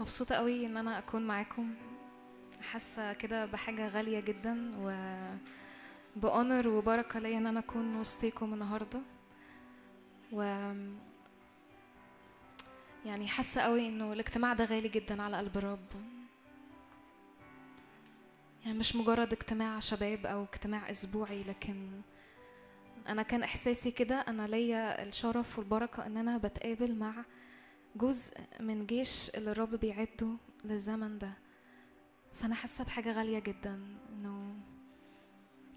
مبسوطة قوي إن أنا أكون معاكم. حاسة كده بحاجة غالية جدا و بأونر وبركة ليا إن أنا أكون وسطيكم النهاردة. و يعني حاسة قوي إنه الاجتماع ده غالي جدا على قلب الرب. يعني مش مجرد اجتماع شباب أو اجتماع أسبوعي لكن أنا كان إحساسي كده أنا ليا الشرف والبركة إن أنا بتقابل مع جزء من جيش اللي الرب بيعده للزمن ده. فأنا حاسة بحاجة غالية جدا إنه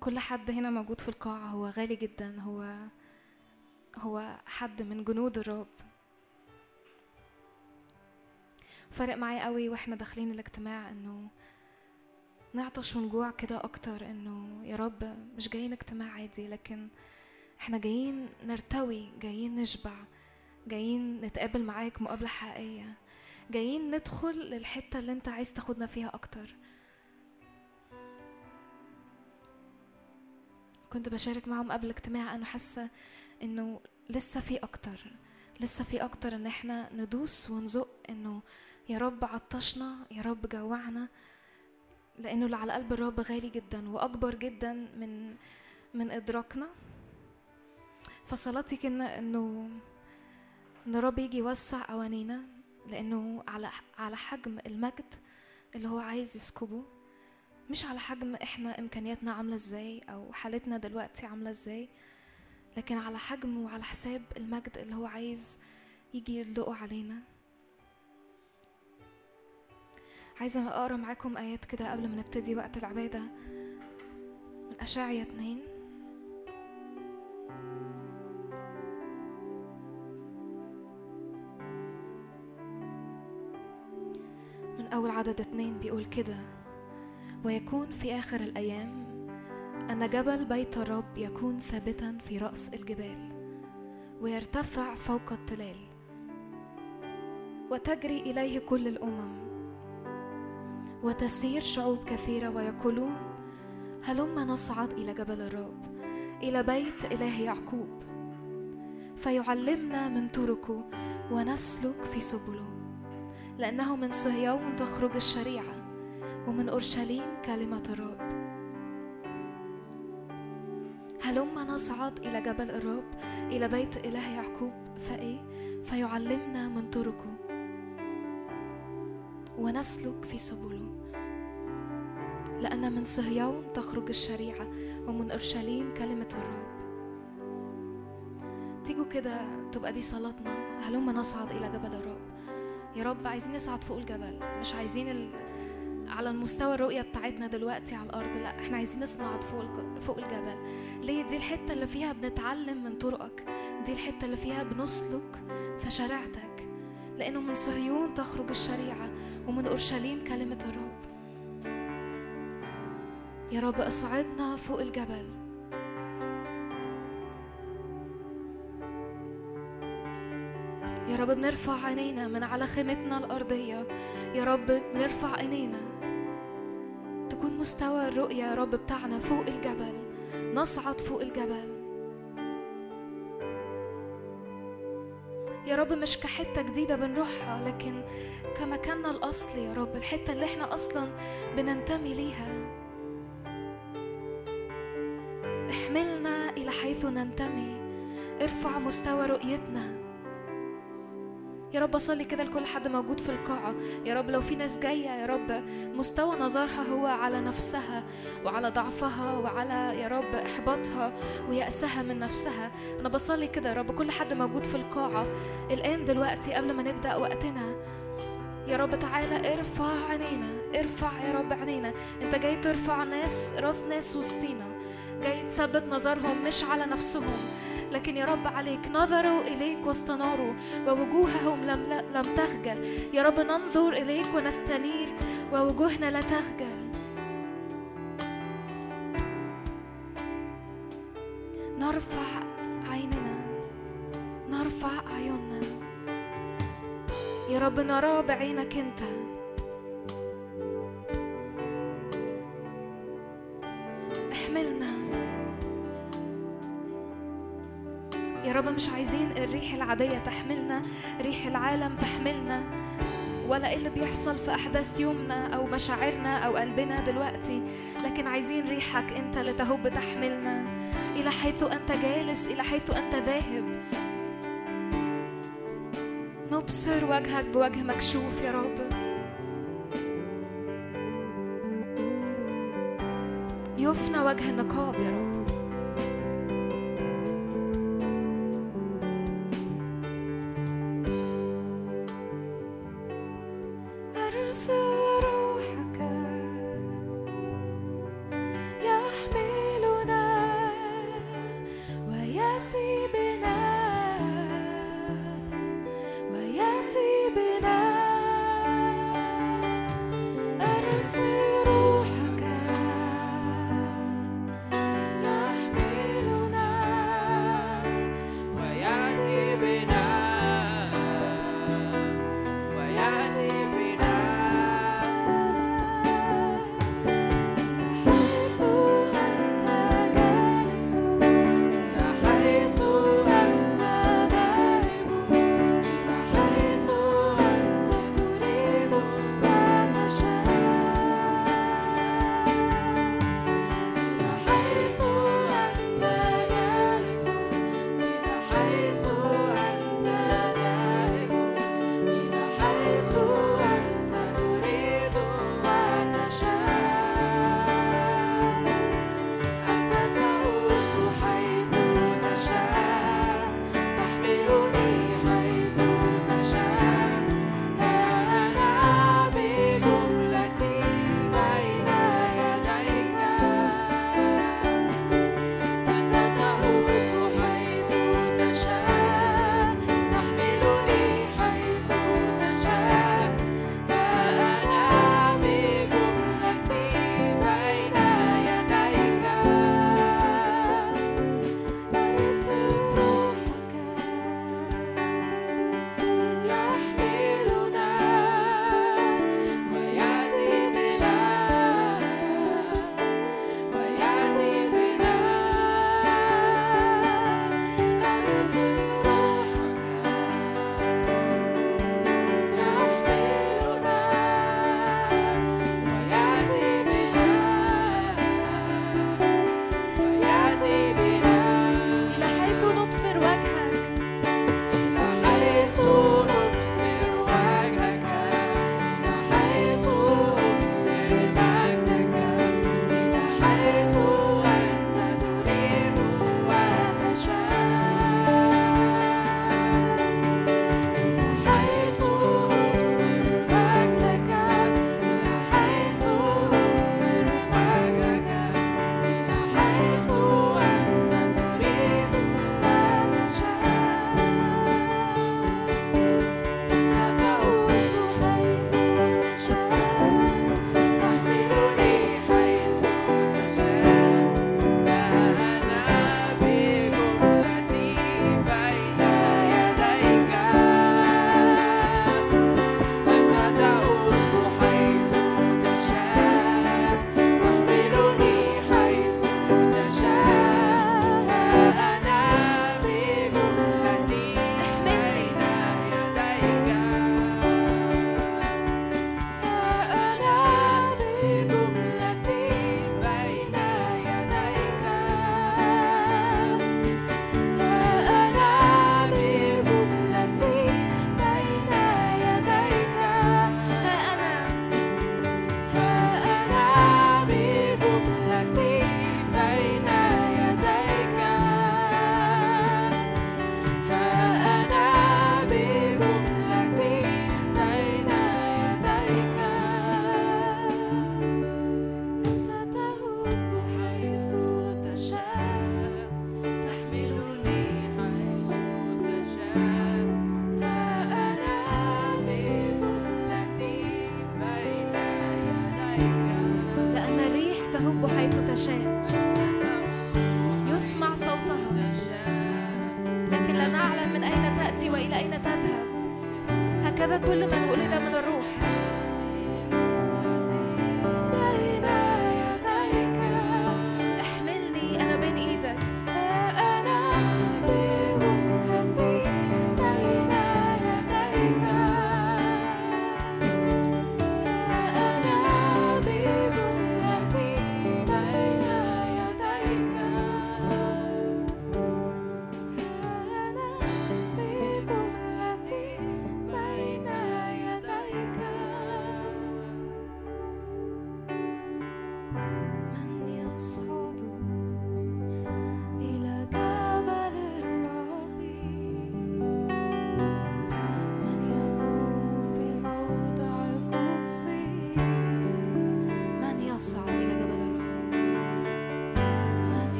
كل حد هنا موجود في القاعة هو غالي جدا هو هو حد من جنود الرب. فرق معايا قوي وإحنا داخلين الاجتماع إنه نعطش ونجوع كده أكتر إنه يا رب مش جايين اجتماع عادي لكن إحنا جايين نرتوي جايين نشبع. جايين نتقابل معاك مقابلة حقيقية. جايين ندخل للحتة اللي انت عايز تاخدنا فيها أكتر. كنت بشارك معهم قبل الاجتماع أنا حاسة إنه لسه في أكتر. لسه في أكتر إن إحنا ندوس ونزق إنه يا رب عطشنا يا رب جوعنا لإنه اللي على قلب الرب غالي جدا وأكبر جدا من من إدراكنا. فصلاتي كنا إنه إن الرب يجي يوسع قوانينا لأنه على على حجم المجد اللي هو عايز يسكبه. مش على حجم إحنا إمكانياتنا عاملة إزاي أو حالتنا دلوقتي عاملة إزاي لكن على حجم وعلى حساب المجد اللي هو عايز يجي يدلقه علينا. عايزة أقرأ معاكم آيات كده قبل ما نبتدي وقت العبادة. من أشعيا اتنين. أول عدد اتنين بيقول كده ويكون في آخر الأيام أن جبل بيت الرب يكون ثابتا في رأس الجبال ويرتفع فوق التلال وتجري إليه كل الأمم وتسير شعوب كثيرة ويقولون هلم نصعد إلى جبل الرب إلى بيت إله يعقوب فيعلمنا من طرقه ونسلك في سبله. لأنه من صهيون تخرج الشريعة ومن أورشليم كلمة الرب. هلم نصعد إلى جبل الرب إلى بيت إله يعقوب فإيه؟ فيعلمنا من طرقه. ونسلك في سبله. لأن من صهيون تخرج الشريعة ومن أورشليم كلمة الرب. تيجوا كده تبقى دي صلاتنا. هلم نصعد إلى جبل الرب. يا رب عايزين نصعد فوق الجبل. مش عايزين ال... على المستوى الرؤية بتاعتنا دلوقتي على الأرض. لا إحنا عايزين نصعد فوق. فوق الجبل. ليه؟ دي الحتة اللي فيها بنتعلم من طرقك. دي الحتة اللي فيها بنسلك في شريعتك. لأنه من صهيون تخرج الشريعة ومن أورشليم كلمة الرب. يا رب اصعدنا فوق الجبل. يا رب بنرفع عينينا من على خيمتنا الأرضية. يا رب بنرفع عينينا. تكون مستوى الرؤية يا رب بتاعنا فوق الجبل. نصعد فوق الجبل. يا رب مش كحتة جديدة بنروحها لكن كمكاننا الأصلي يا رب الحتة اللي إحنا أصلا بننتمي ليها. احملنا إلى حيث ننتمي. ارفع مستوى رؤيتنا. يا رب أصلي كده لكل حد موجود في القاعة. يا رب لو في ناس جاية يا رب مستوى نظرها هو على نفسها وعلى ضعفها وعلى يا رب إحباطها ويأسها من نفسها. أنا بصلي كده يا رب كل حد موجود في القاعة. الآن دلوقتي قبل ما نبدأ وقتنا يا رب تعالى ارفع عينينا ارفع يا رب عينينا. أنت جاي ترفع ناس راس ناس وسطينا. جاي تثبت نظرهم مش على نفسهم. لكن يا رب عليك نظروا إليك واستناروا ووجوههم لم, لم تخجل. يا رب ننظر إليك ونستنير ووجوهنا لا تخجل. نرفع عيننا نرفع عيوننا يا رب نرى بعينك أنت. احملنا. يا رب مش عايزين الريح العادية تحملنا ريح العالم تحملنا. ولا إيه اللي بيحصل في أحداث يومنا أو مشاعرنا أو قلبنا دلوقتي؟ لكن عايزين ريحك أنت اللي تهب تحملنا. إلى حيث أنت جالس إلى حيث أنت ذاهب. نبصر وجهك بوجه مكشوف يا رب. يفنى وجه النقاب يا رب. answer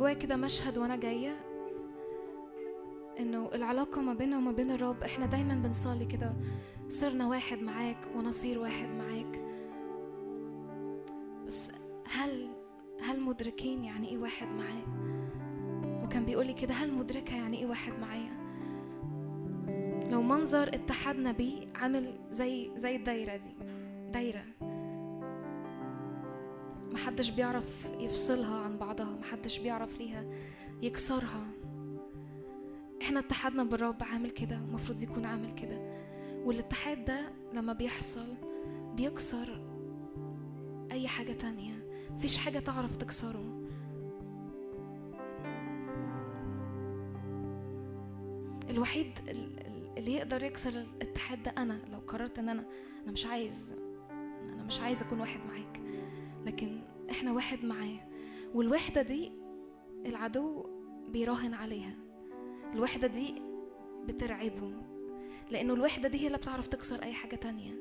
جوايا كده مشهد وأنا جاية إنه العلاقة ما بيننا وما بين الرب إحنا دايما بنصلي كده صرنا واحد معاك ونصير واحد معاك. بس هل هل مدركين يعني إيه واحد معاه وكان بيقولي كده هل مدركة يعني إيه واحد معايا؟ لو منظر اتحدنا بيه عامل زي زي الدايرة دي دايرة. محدش بيعرف يفصلها عن بعضها محدش بيعرف ليها يكسرها. إحنا اتحدنا بالرب عامل كده المفروض يكون عامل كده. والاتحاد ده لما بيحصل بيكسر أي حاجة تانية. مفيش حاجة تعرف تكسره. الوحيد ال- ال- اللي يقدر يكسر الاتحاد ده أنا. لو قررت إن أنا أنا مش عايز أنا مش عايز أكون واحد معاك. لكن إحنا واحد معاه. والوحدة دي العدو بيراهن عليها. الوحدة دي بترعبه لأنه الوحدة دي هي اللي بتعرف تكسر أي حاجة تانية.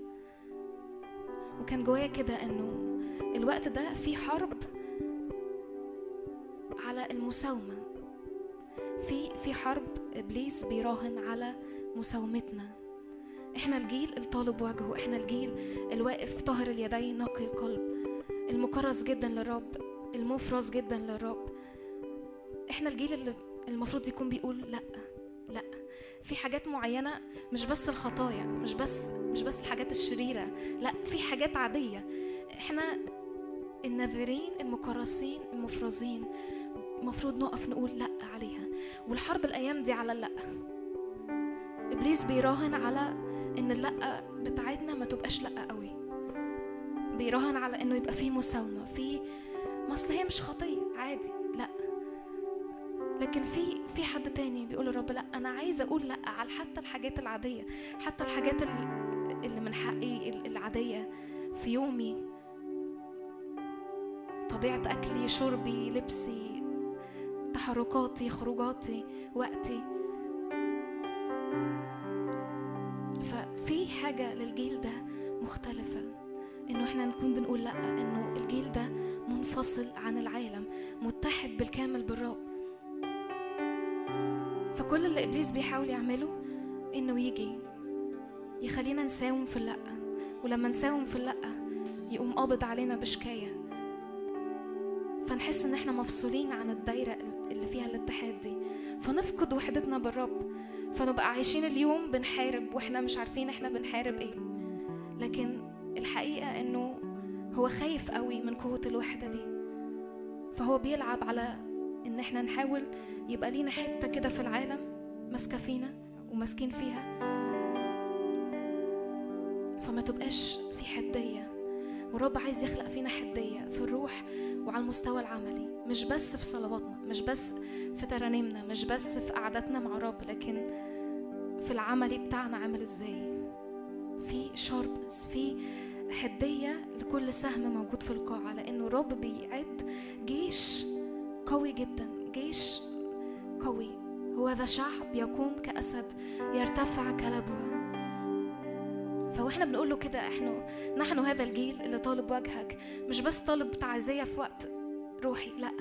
وكان جوايا كده إنه الوقت ده في حرب على المساومة. في في حرب إبليس بيراهن على مساومتنا. إحنا الجيل الطالب وجهه إحنا الجيل الواقف طاهر اليدين نقي القلب. المكرس جدا للرب المفرز جدا للرب. إحنا الجيل اللي المفروض يكون بيقول لأ لأ. في حاجات معينة مش بس الخطايا مش بس مش بس الحاجات الشريرة لأ في حاجات عادية. إحنا الناذرين المكرسين المفرزين المفروض نقف نقول لأ عليها. والحرب الأيام دي على اللا إبليس بيراهن على إن اللأ بتاعتنا ما تبقاش لأ قوي. بيراهن على إنه يبقى فيه مساومة في ما اصل هي مش خطية عادي لأ. لكن في في حد تاني بيقول الرب لأ أنا عايزة أقول لأ على حتى الحاجات العادية حتى الحاجات ال- اللي من حقي ال- العادية في يومي. طبيعة أكلي شربي لبسي تحركاتي خروجاتي وقتي. ففي حاجة للجيل ده مختلفة. إنه إحنا نكون بنقول لأ إنه الجيل ده منفصل عن العالم متحد بالكامل بالرب. فكل اللي إبليس بيحاول يعمله إنه يجي يخلينا نساوم في اللأ. ولما نساوم في اللأ يقوم قابض علينا بشكاية. فنحس إن إحنا مفصولين عن الدايرة اللي فيها الاتحاد دي. فنفقد وحدتنا بالرب. فنبقى عايشين اليوم بنحارب وإحنا مش عارفين إحنا بنحارب إيه. لكن الحقيقة إنه هو خايف قوي من قوة الوحدة دي. فهو بيلعب على إن إحنا نحاول يبقى لينا حتة كده في العالم ماسكة فينا وماسكين فيها. فما تبقاش في حدية. والرب عايز يخلق فينا حدية في الروح وعلى المستوى العملي. مش بس في صلواتنا مش بس في ترانيمنا مش بس في قعداتنا مع الرب لكن في العملي بتاعنا عامل إزاي؟ في شاربنس في حدية لكل سهم موجود في القاعة لأنه الرب بيعد جيش قوي جدا جيش قوي. هو ذا شعب يقوم كأسد يرتفع كلبوة فوإحنا بنقول له كده إحنا نحن هذا الجيل اللي طالب وجهك. مش بس طالب تعزية في وقت روحي لأ.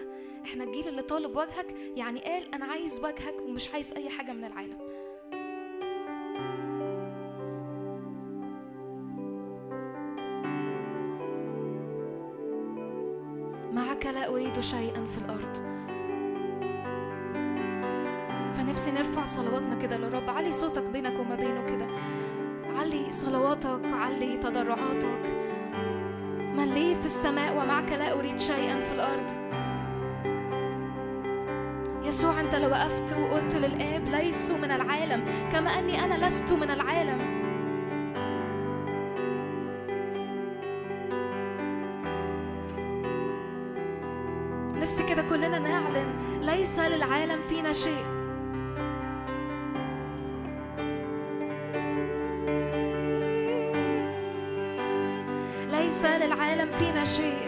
إحنا الجيل اللي طالب وجهك يعني قال أنا عايز وجهك ومش عايز أي حاجة من العالم. أريد شيئا في الأرض. فنفسي نرفع صلواتنا كده للرب. علي صوتك بينك وما بينه كده. علي صلواتك علي تضرعاتك. من لي في السماء ومعك لا أريد شيئا في الأرض. يسوع أنت لو وقفت وقلت للآب ليسوا من العالم كما أني أنا لست من العالم. العالم فينا شيء. ليس للعالم فينا شيء.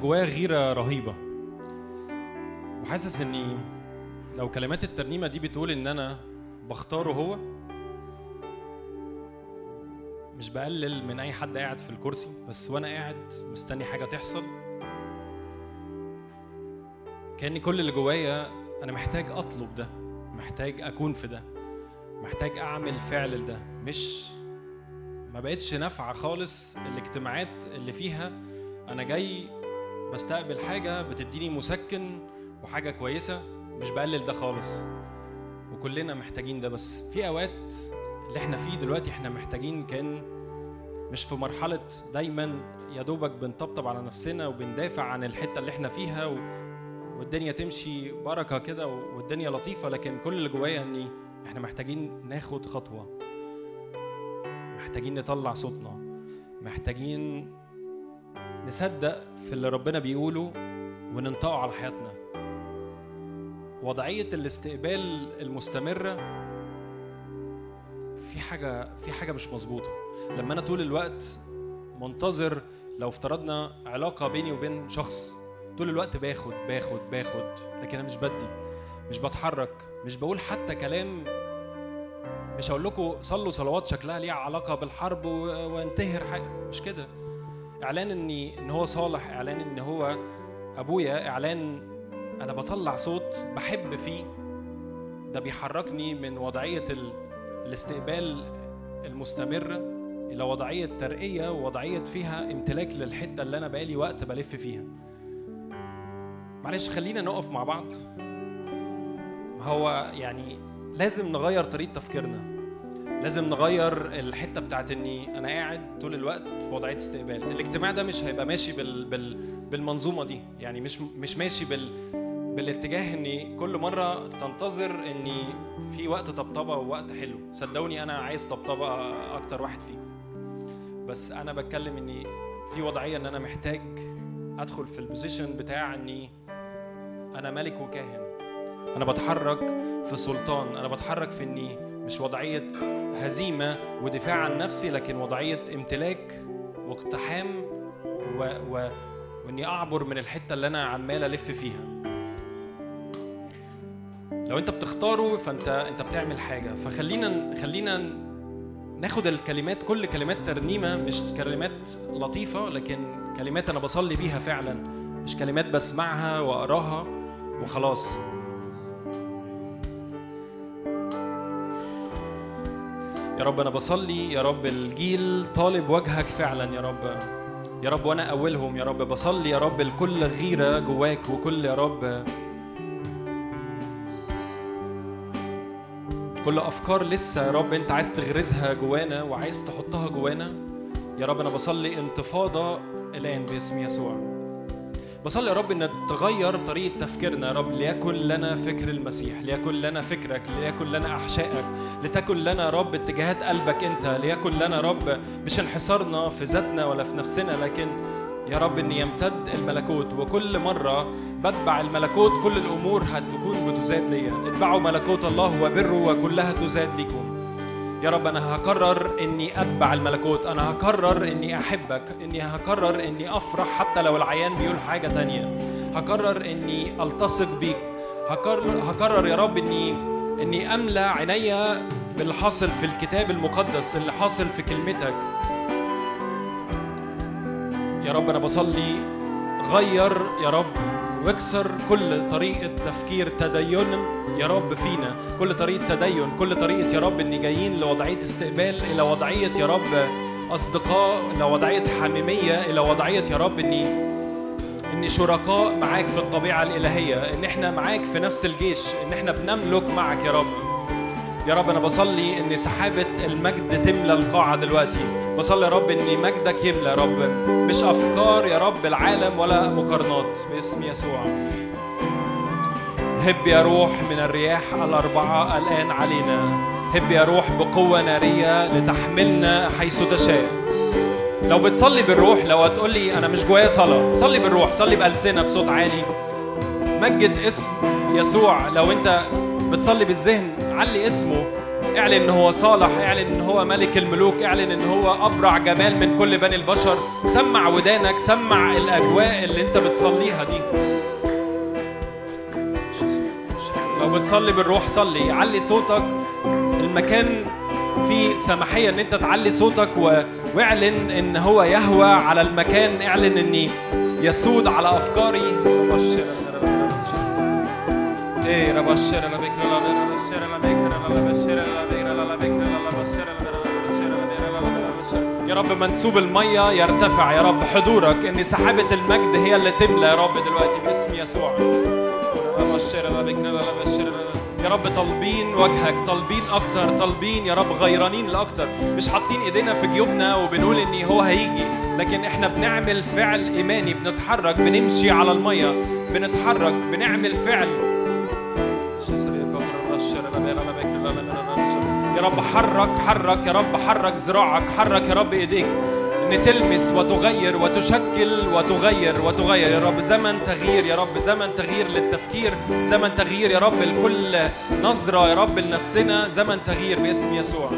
جوايا غيرة رهيبة. وحاسس إني لو كلمات الترنيمة دي بتقول إن أنا بختاره هو مش بقلل من أي حد قاعد في الكرسي بس وأنا قاعد مستني حاجة تحصل. كان كل اللي جوايا أنا محتاج أطلب ده محتاج أكون في ده محتاج أعمل فعل ده مش ما بقتش نافعة خالص الاجتماعات اللي فيها. أنا جاي بستقبل حاجة بتديني مسكن وحاجة كويسة مش بقلل ده خالص. وكلنا محتاجين ده بس. في أوقات اللي إحنا فيه دلوقتي إحنا محتاجين كأن مش في مرحلة دايما يا دوبك بنطبطب على نفسنا وبندافع عن الحتة اللي إحنا فيها و... والدنيا تمشي بركة كده والدنيا لطيفة. لكن كل اللي جوايا اني إحنا محتاجين ناخد خطوة. محتاجين نطلع صوتنا. محتاجين نصدق في اللي ربنا بيقوله وننطقه على حياتنا. وضعية الاستقبال المستمرة في حاجة في حاجة مش مظبوطة. لما أنا طول الوقت منتظر لو افترضنا علاقة بيني وبين شخص طول الوقت باخد باخد باخد لكن أنا مش بدي مش بتحرك مش بقول حتى كلام مش هقول لكم صلوا صلوات شكلها ليها علاقة بالحرب وانتهر حاجة مش كده. إعلان إني إن هو صالح إعلان إن هو أبويا إعلان أنا بطلع صوت بحب فيه. ده بيحركني من وضعية ال... الاستقبال المستمرة إلى وضعية ترقية ووضعية فيها امتلاك للحتة اللي أنا بقالي وقت بلف فيها. معلش خلينا نقف مع بعض. هو يعني لازم نغير طريقة تفكيرنا. لازم نغير الحتة بتاعت إني أنا قاعد طول الوقت في وضعية استقبال. الاجتماع ده مش هيبقى ماشي بال... بال... بالمنظومة دي. يعني مش مش ماشي بال... بالاتجاه اني كل مرة تنتظر اني في وقت طبطبة ووقت حلو. صدقوني أنا عايز طبطبة أكتر واحد فيكم. بس أنا بتكلم إني في وضعية إن أنا محتاج أدخل في البوزيشن بتاع إني أنا ملك وكاهن. أنا بتحرك في سلطان. أنا بتحرك في إني مش وضعية هزيمة ودفاع عن نفسي لكن وضعية امتلاك واقتحام و... و... وإني أعبر من الحتة اللي أنا عمال ألف فيها. لو أنت بتختاره فأنت أنت بتعمل حاجة. فخلينا خلينا ناخد الكلمات كل كلمات ترنيمة مش كلمات لطيفة لكن كلمات أنا بصلي بيها فعلا. مش كلمات بسمعها وأقراها وخلاص. يا رب أنا بصلي يا رب الجيل طالب وجهك فعلا يا رب. يا رب وأنا أولهم يا رب. بصلي يا رب لكل غيرة جواك وكل يا رب. كل أفكار لسه يا رب أنت عايز تغرزها جوانا وعايز تحطها جوانا. يا رب أنا بصلي انتفاضة الان باسم يسوع. بصلي يا رب إن تغير طريقة تفكيرنا يا رب ليكن لنا فكر المسيح ليكن لنا فكرك ليكن لنا أحشائك لتكن لنا يا رب اتجاهات قلبك أنت ليكن لنا يا رب مش انحصارنا في ذاتنا ولا في نفسنا لكن يا رب إن يمتد الملكوت. وكل مرة بتبع الملكوت كل الأمور هتكون بتزاد ليا. اتبعوا ملكوت الله وبره وكلها تزاد لكم يا رب أنا هقرر إني أتبع الملكوت. أنا هقرر إني أحبك. إني هقرر إني أفرح حتى لو العيان بيقول حاجة تانية. هقرر إني ألتصق بيك. هقرر, هقرر يا رب إني إني املى عينيا باللي حاصل في الكتاب المقدس اللي حاصل في كلمتك. يا رب أنا بصلي. غير يا رب واكسر كل طريقة تفكير تدين. يا رب فينا. كل طريقة تدين كل طريقة يا رب إني جايين لوضعية استقبال إلى وضعية يا رب أصدقاء إلى وضعية حميمية إلى وضعية يا رب اني إني شركاء معاك في الطبيعة الإلهية إن إحنا معاك في نفس الجيش إن إحنا بنملك معك يا رب. يا رب أنا بصلي ان سحابة المجد تملى القاعة دلوقتي. بصلي يا رب ان مجدك يملى يا رب. مش أفكار يا رب العالم ولا مقارنات. باسم يسوع. هب يا روح من الرياح الأربعة الآن علينا. هب يا روح بقوة نارية لتحملنا حيث تشاء. لو بتصلي بالروح لو هتقول لي أنا مش جوايا صلاة صلي بالروح صلي بألسنة بصوت عالي. مجد اسم يسوع. لو أنت بتصلي بالذهن علي اسمه. اعلن إن هو صالح اعلن إن هو ملك الملوك اعلن إن هو أبرع جمال من كل بني البشر. سمع ودانك سمع الأجواء اللي أنت بتصليها دي. لو بتصلي بالروح صلي علي صوتك المكان فيه سماحية ان انت تعلي صوتك و... واعلن ان هو يهوى على المكان اعلن اني يسود على افكاري إيه يا رب منسوب المية يرتفع يا رب حضورك ان سحابة المجد هي اللي تملى يا رب دلوقتي باسم يسوع يا رب طالبين وجهك طالبين أكتر طالبين يا رب غيرانين لأكتر. مش حاطين إيدينا في جيوبنا وبنقول إن هو هيجي لكن إحنا بنعمل فعل إيماني بنتحرك بنمشي على المية بنتحرك بنعمل فعل. يا رب حرك حرك يا رب حرك ذراعك حرك يا رب إيديك. ان تلمس وتغير وتشكل وتغير وتغير. يا رب زمن تغيير يا رب زمن تغيير للتفكير. زمن تغيير يا رب لكل نظرة يا رب لنفسنا. زمن تغيير باسم يسوع.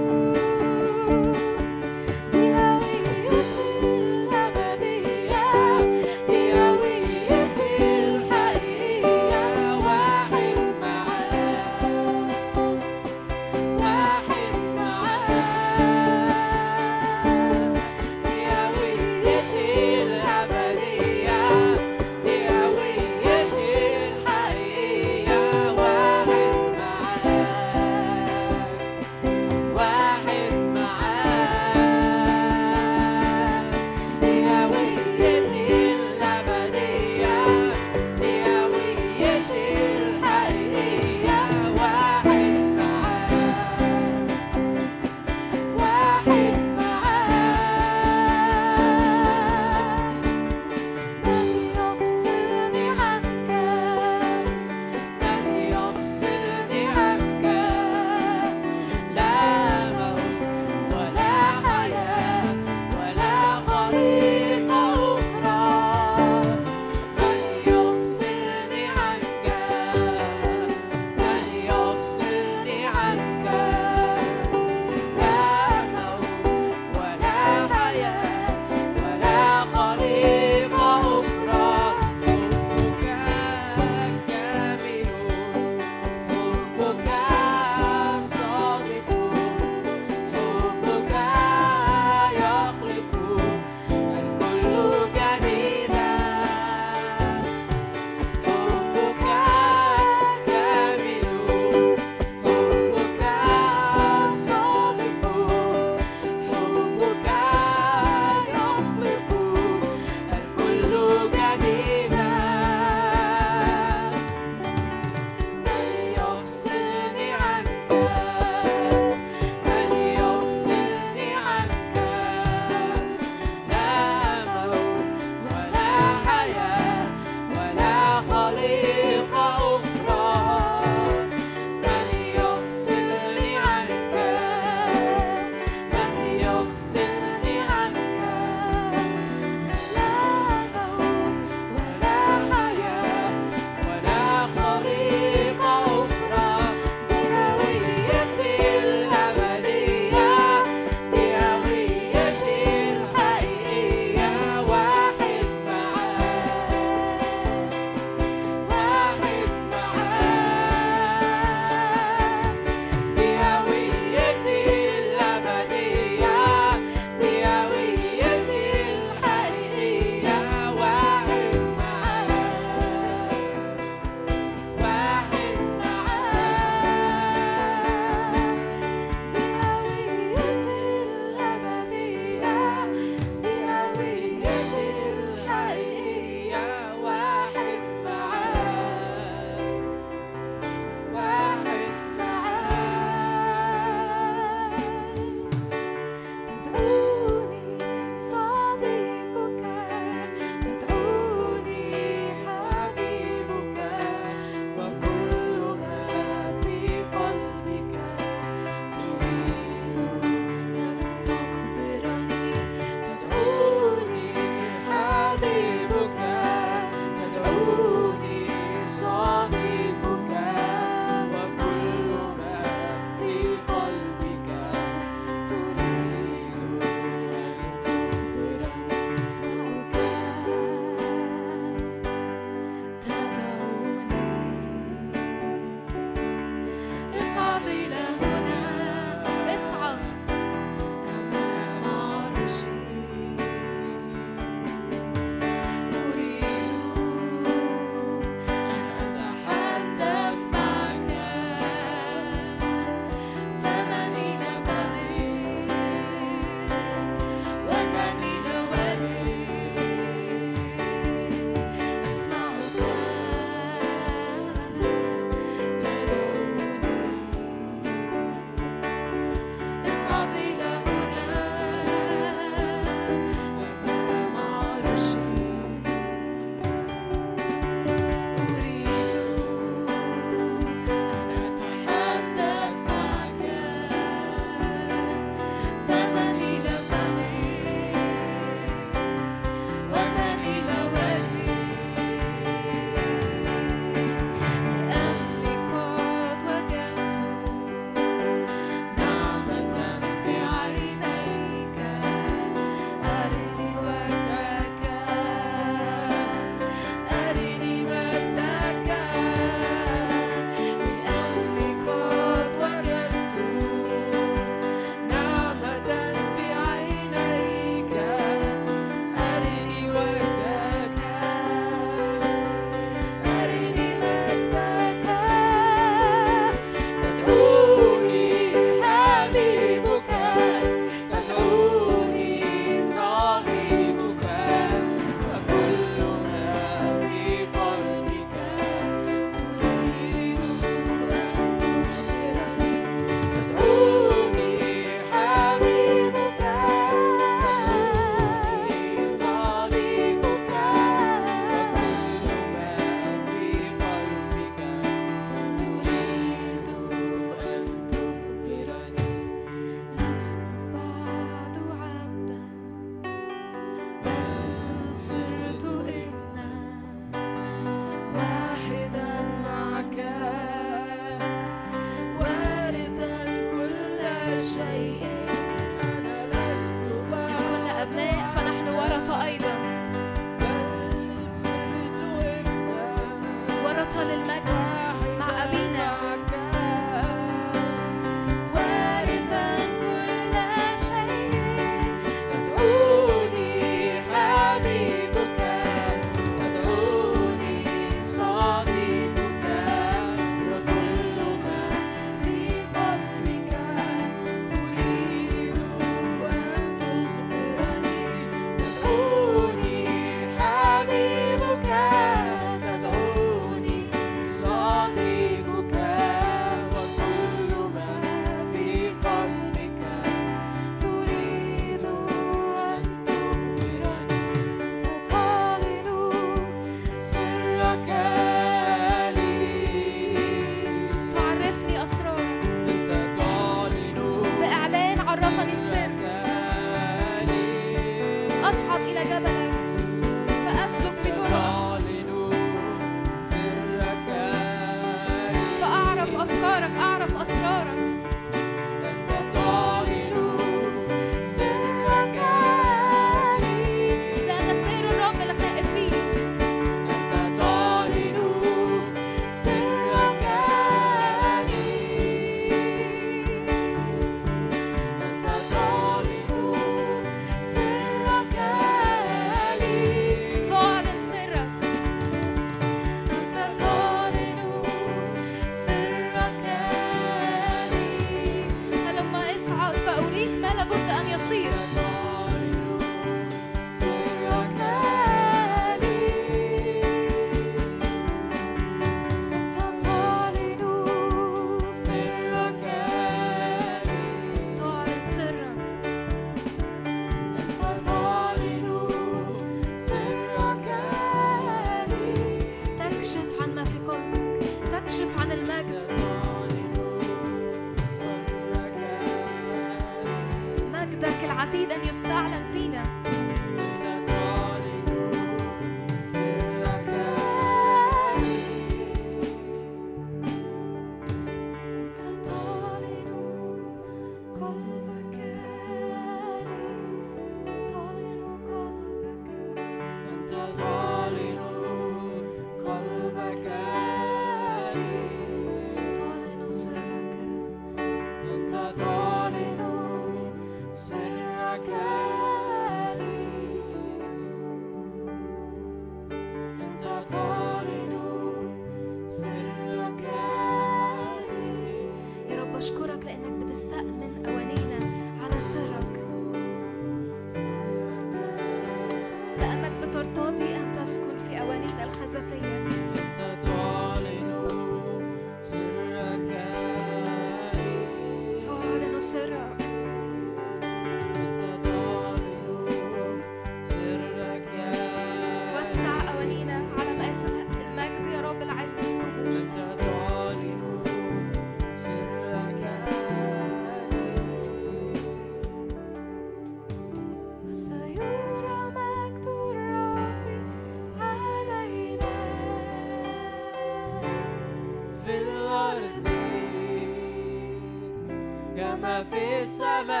في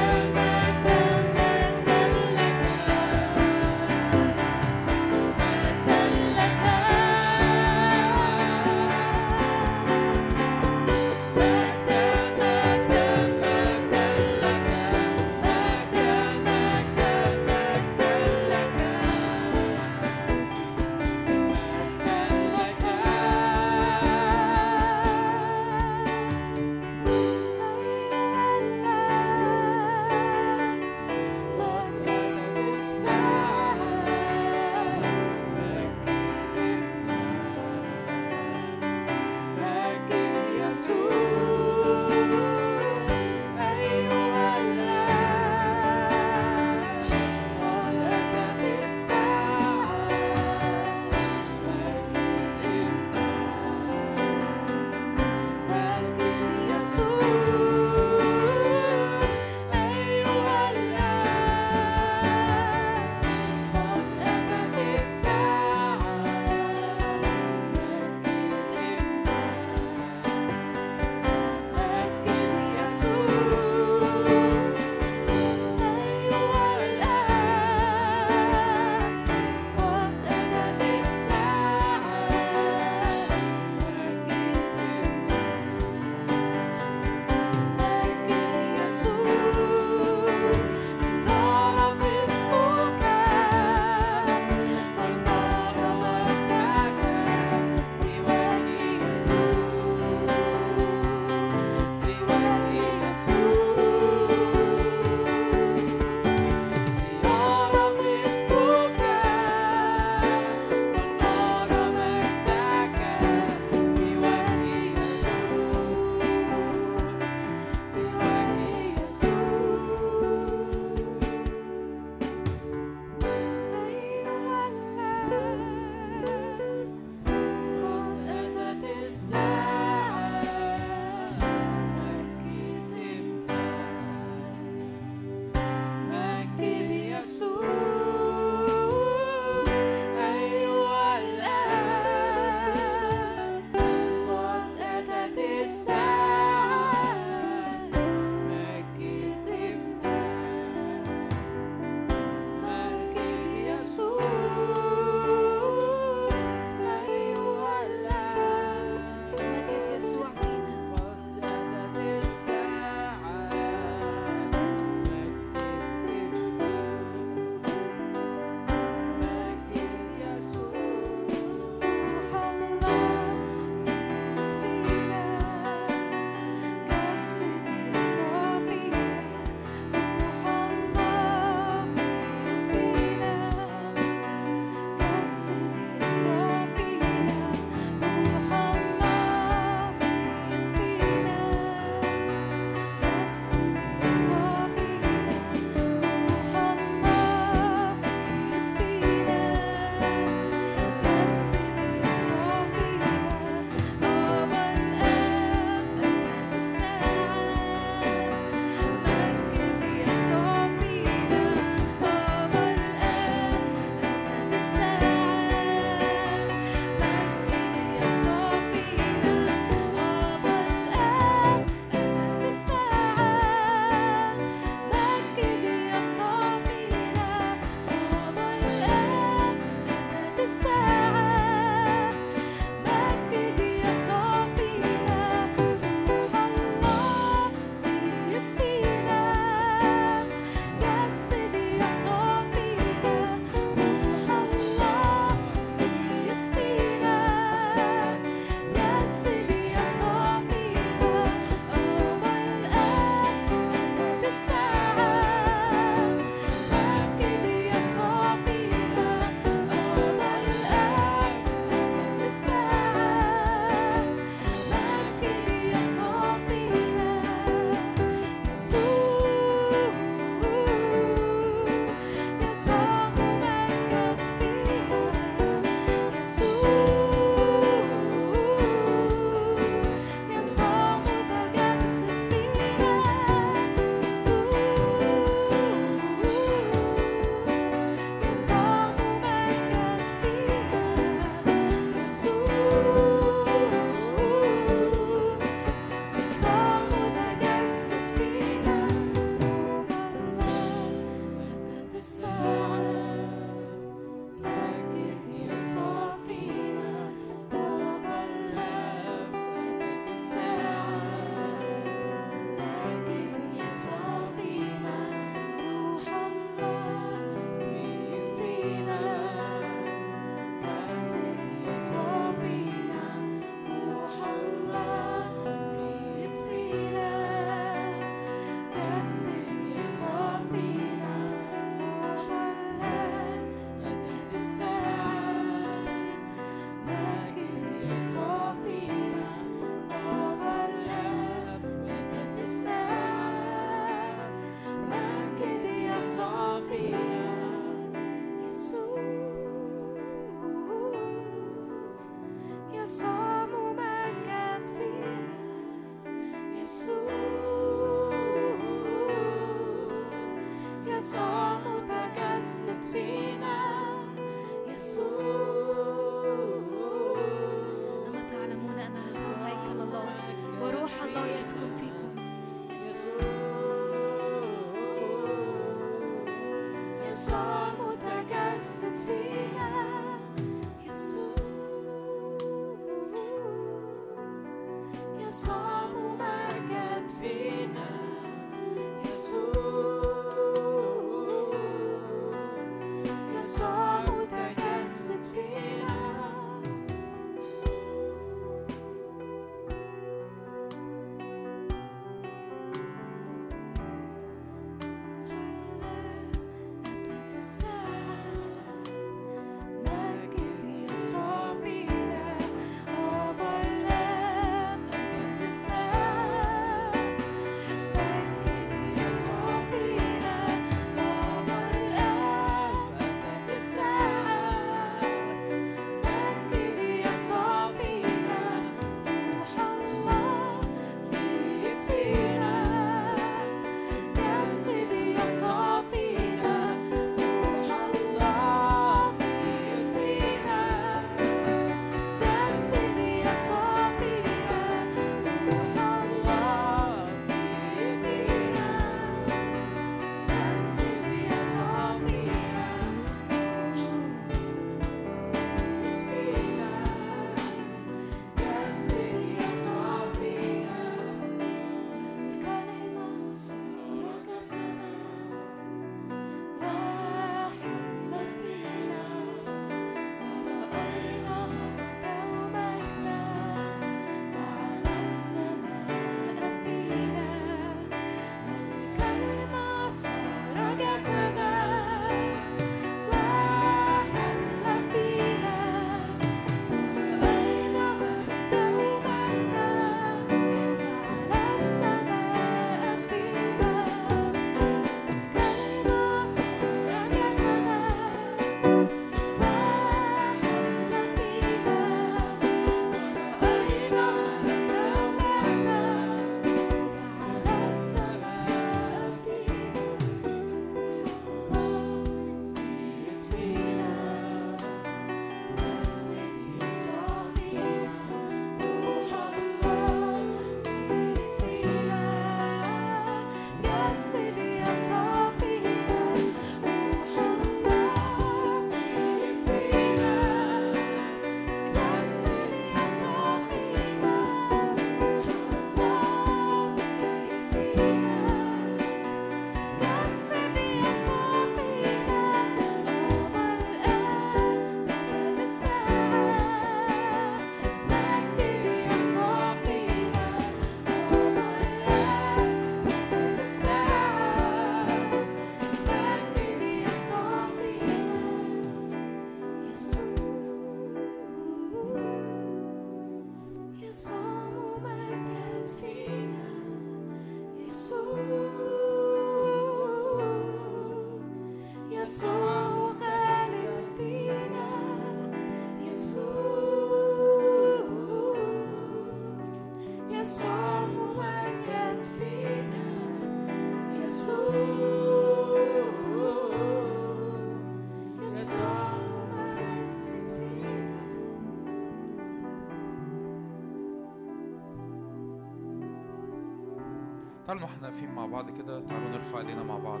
تعالوا إحنا واقفين مع بعض كده تعالوا نرفع ايدينا مع بعض.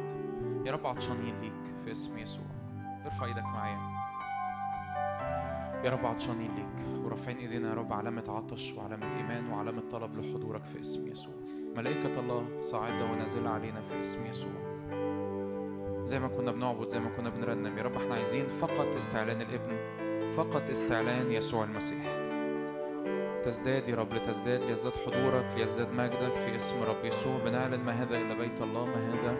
يا رب عطشانين ليك في اسم يسوع. ارفع إيدك معايا. يا رب عطشانين ليك. ورافعين ايدينا يا رب علامة عطش وعلامة إيمان وعلامة طلب لحضورك في اسم يسوع. ملائكة الله صاعدة ونازلة علينا في اسم يسوع. زي ما كنا بنعبد زي ما كنا بنرنم يا رب إحنا عايزين فقط استعلان الابن فقط استعلان يسوع المسيح. تزداد يا رب لتزداد ليزداد حضورك ليزداد مجدك في اسم رب يسوع. بنعلن ما هذا إلا بيت الله ما هذا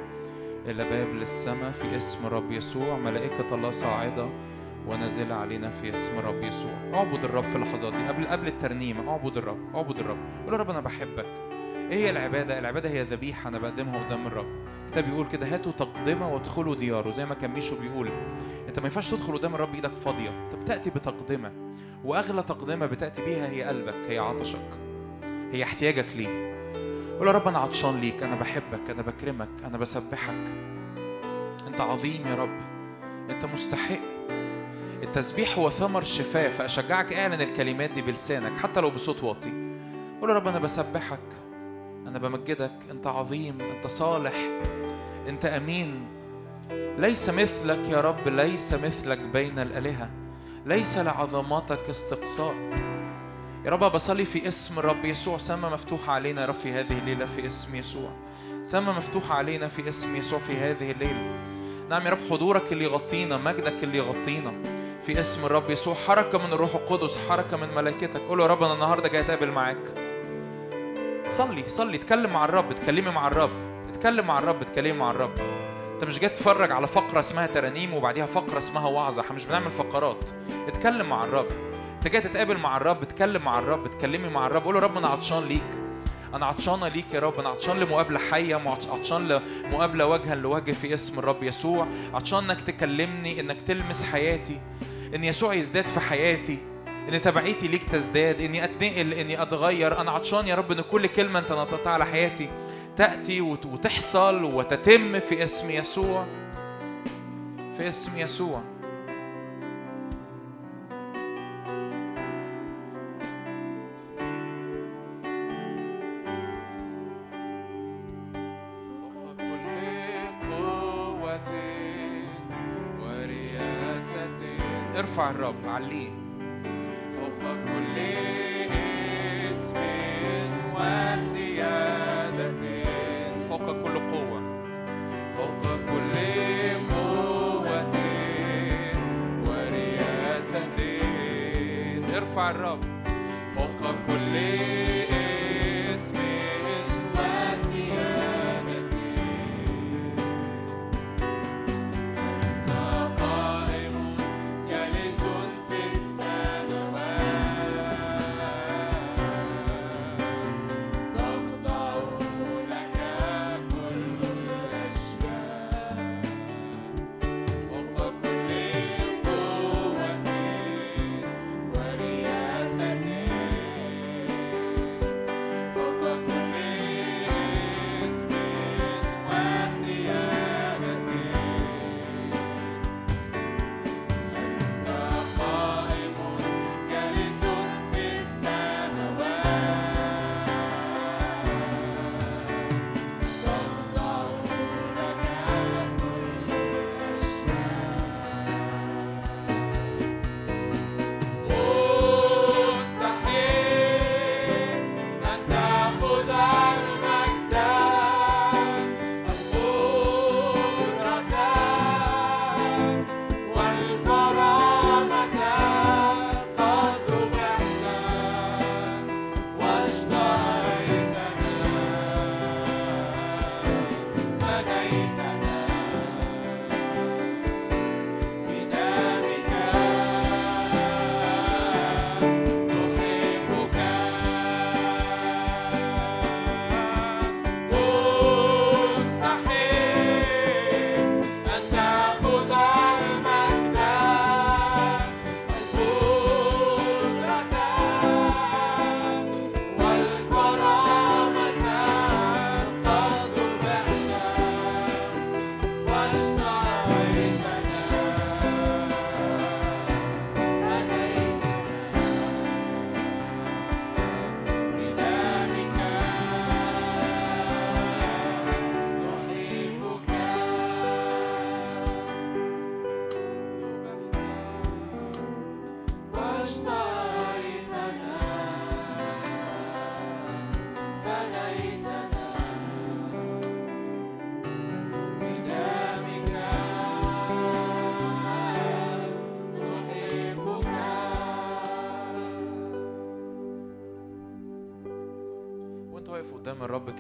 إلا باب للسماء في اسم رب يسوع. ملائكة الله صاعدة ونازلة علينا في اسم رب يسوع. اعبد الرب في اللحظات دي. قبل قبل الترنيمة اعبد الرب اعبد الرب. قول يا رب أنا بحبك. إيه هي العبادة؟ العبادة هي ذبيحة أنا بقدمها قدام الرب. الكتاب بيقول كده هاتوا تقدمة وادخلوا دياره زي ما كان ميشو بيقول أنت ما ينفعش تدخل قدام الرب إيدك فاضية أنت بتأتي بتقدمة وأغلى تقدمة بتأتي بيها هي قلبك هي عطشك هي احتياجك ليه. قول يا رب أنا عطشان ليك أنا بحبك أنا بكرمك أنا بسبحك. أنت عظيم يا رب أنت مستحق. التسبيح هو ثمر شفاء فأشجعك اعلن الكلمات دي بلسانك حتى لو بصوت واطي. قول يا رب أنا بسبحك أنا بمجدك أنت عظيم أنت صالح. انت امين. ليس مثلك يا رب ليس مثلك بين الآلهة. ليس لعظماتك استقصاء. يا رب بصلي في اسم الرب يسوع. سما مفتوحة علينا يا رب في هذه الليلة في اسم يسوع. سما مفتوحة علينا في اسم يسوع في هذه الليلة. نعم يا رب حضورك اللي يغطينا مجدك اللي يغطينا في اسم الرب يسوع. حركة من الروح القدس حركة من ملائكتك. قول يا رب أنا النهاردة جاي أتقابل معاك. صلي صلي اتكلم مع الرب اتكلمي مع الرب. اتكلم مع الرب اتكلمي مع الرب. انت مش جاي تتفرج على فقرة اسمها ترانيم وبعديها فقرة اسمها وعظة. إحنا مش بنعمل فقرات. اتكلم مع الرب. انت جاي تتقابل مع الرب اتكلم مع الرب اتكلمي مع الرب. قول له رب أنا عطشان ليك. أنا عطشانه ليك يا رب. أنا عطشان لمقابلة حية عطشان لمقابلة وجها لوجه في اسم الرب يسوع. عطشان إنك تكلمني إنك تلمس حياتي. إن يسوع يزداد في حياتي. ان تبعيتي ليك تزداد إني أتنقل إني أتغير. أنا عطشان يا رب إن كل كلمة أنت نطقتها على حياتي تأتي وت- وتحصل وتتم في اسم يسوع. في اسم يسوع. ارفع الرب عليه. ارفع الرب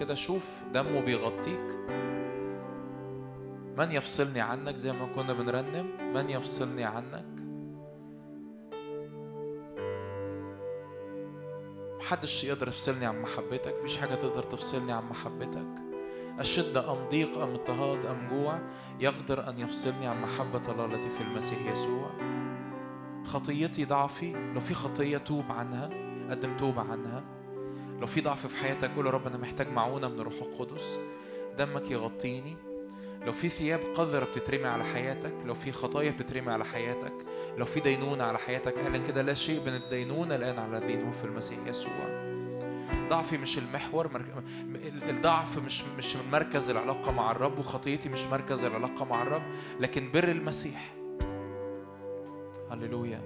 كده شوف دمه بيغطيك. من يفصلني عنك زي ما كنا بنرنم؟ من يفصلني عنك؟ محدش يقدر يفصلني عن محبتك. مفيش حاجة تقدر تفصلني عن محبتك. أشدة أم ضيق أم اضطهاد أم جوع يقدر أن يفصلني عن محبة الله التي في المسيح يسوع. خطيتي ضعفي لو في خطية توب عنها قدم توبة عنها. لو في ضعف في حياتك قول يا رب أنا محتاج معونة من الروح القدس. دمك يغطيني. لو في ثياب قذرة بتترمي على حياتك لو في خطايا بتترمي على حياتك لو في دينونة على حياتك قال كده لا شيء من الدينونة الآن على الذين هم في المسيح يسوع. ضعفي مش المحور مرك... ال- الضعف مش مش مركز العلاقة مع الرب وخطيتي مش مركز العلاقة مع الرب لكن بر المسيح. هللويا.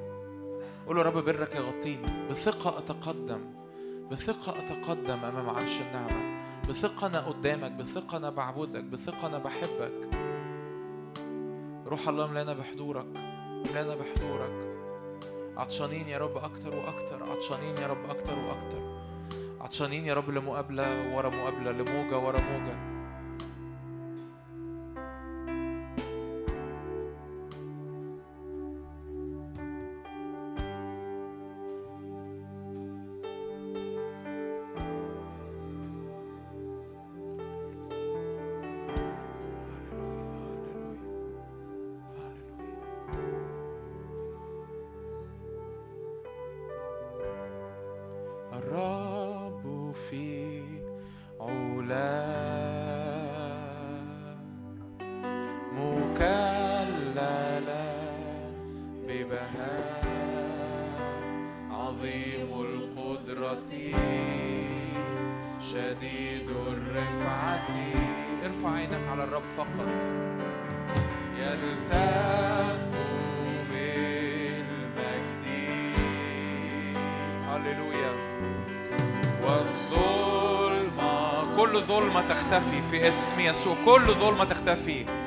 قول رب برك يغطيني. بثقة أتقدم. بثقة أتقدم أمام عرش النعمة. بثقة أنا قدامك بثقة أنا بعبدك بثقة أنا بحبك. روح الله ملانا بحضورك ملانا بحضورك. عطشانين يا رب أكتر وأكتر عطشانين يا رب أكتر وأكتر. عطشانين يا رب لمقابلة ورا مقابلة لموجة ورا موجة. تختفي في اسم يسوع. كل ظلمة تختفي.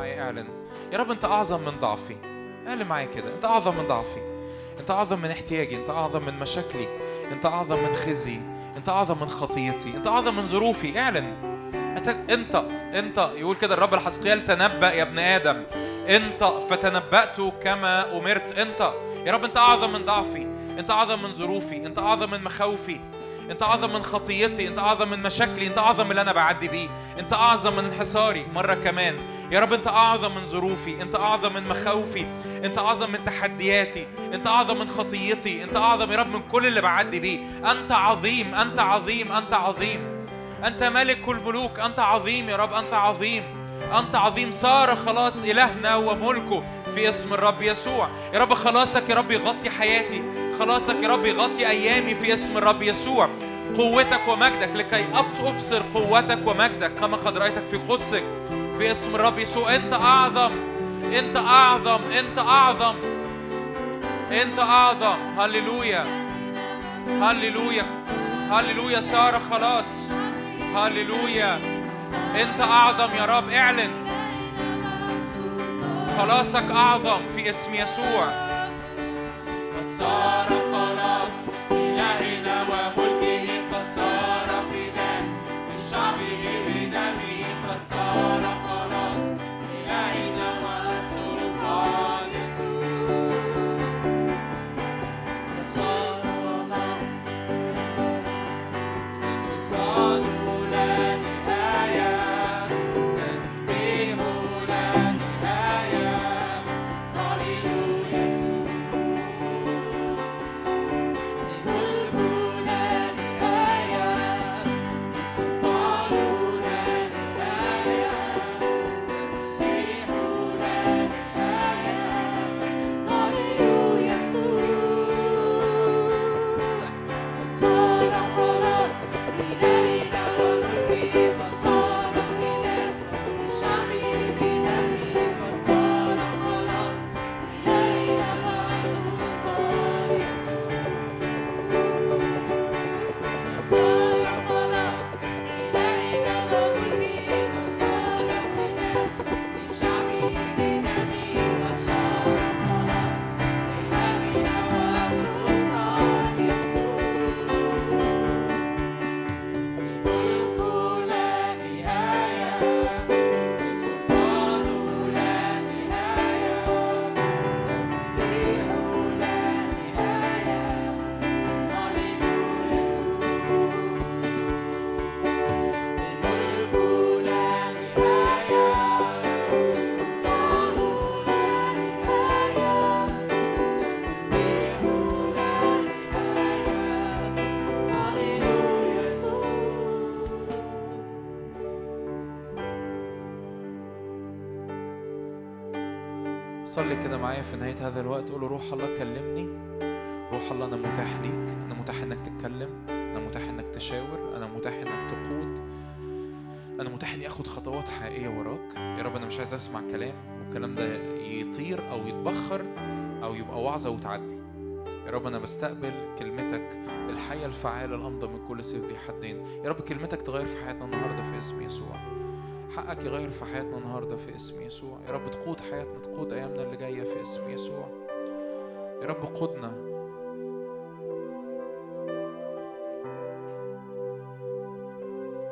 معايا اعلن يا رب انت اعظم من ضعفي اعلن معايا كده انت اعظم من ضعفي انت اعظم من احتياجي انت اعظم من مشاكلي انت اعظم من خزي انت اعظم من خطيتي انت اعظم من ظروفي اعلن انت انت انت يقول كده الرب الحسقيال تنبأ يا ابن آدم انت فتنبأت كما امرت انت يا رب انت اعظم من ضعفي انت اعظم من ظروفي انت اعظم من مخاوفي انت اعظم من خطيتي انت اعظم من مشاكلي انت اعظم من اللي أنا بعدي بيه انت اعظم من انحساري مره كمان يا رب انت اعظم من ظروفي انت اعظم من مخاوفي انت اعظم من تحدياتي انت اعظم من خطيتي انت اعظم يا رب من كل اللي بعدي بيه. انت عظيم انت عظيم انت عظيم. انت ملك الملوك انت عظيم يا رب انت عظيم. انت عظيم صار خلاص إلهنا وملكه في اسم الرب يسوع. يا رب خلاصك يا رب يغطي حياتي خلاصك يا رب يغطي أيامي في اسم الرب يسوع. قوتك ومجدك لكي أبصر قوتك ومجدك كما قد رأيتك في قدسك. في اسم الرب يسوع أنت أعظم؟ أنت أعظم. أنت أعظم. أنت أعظم. هللويا. هللويا. هللويا صار خلاص. هللويا. أنت أعظم يا رب. اعلن. خلاصك أعظم في اسم يسوع. قد صار خلاص. إلهنا وملكه هذا الوقت قول روح الله كلمني روح الله أنا متاح ليك أنا متاح إنك تتكلم أنا متاح إنك تشاور أنا متاح إنك تقود أنا متاح إني آخد خطوات حقيقية وراك. يا رب أنا مش عايز أسمع كلام والكلام ده يطير أو يتبخر أو يبقى وعظة وتعدي. يا رب أنا بستقبل كلمتك الحية الفعالة الأمضى من كل سيف ذي حدين يا رب كلمتك تغير في حياتنا النهاردة في اسم يسوع. حقك يغير في حياتنا النهارده في اسم يسوع. يا رب تقود حياتنا تقود أيامنا اللي جاية في اسم يسوع. يا رب قودنا.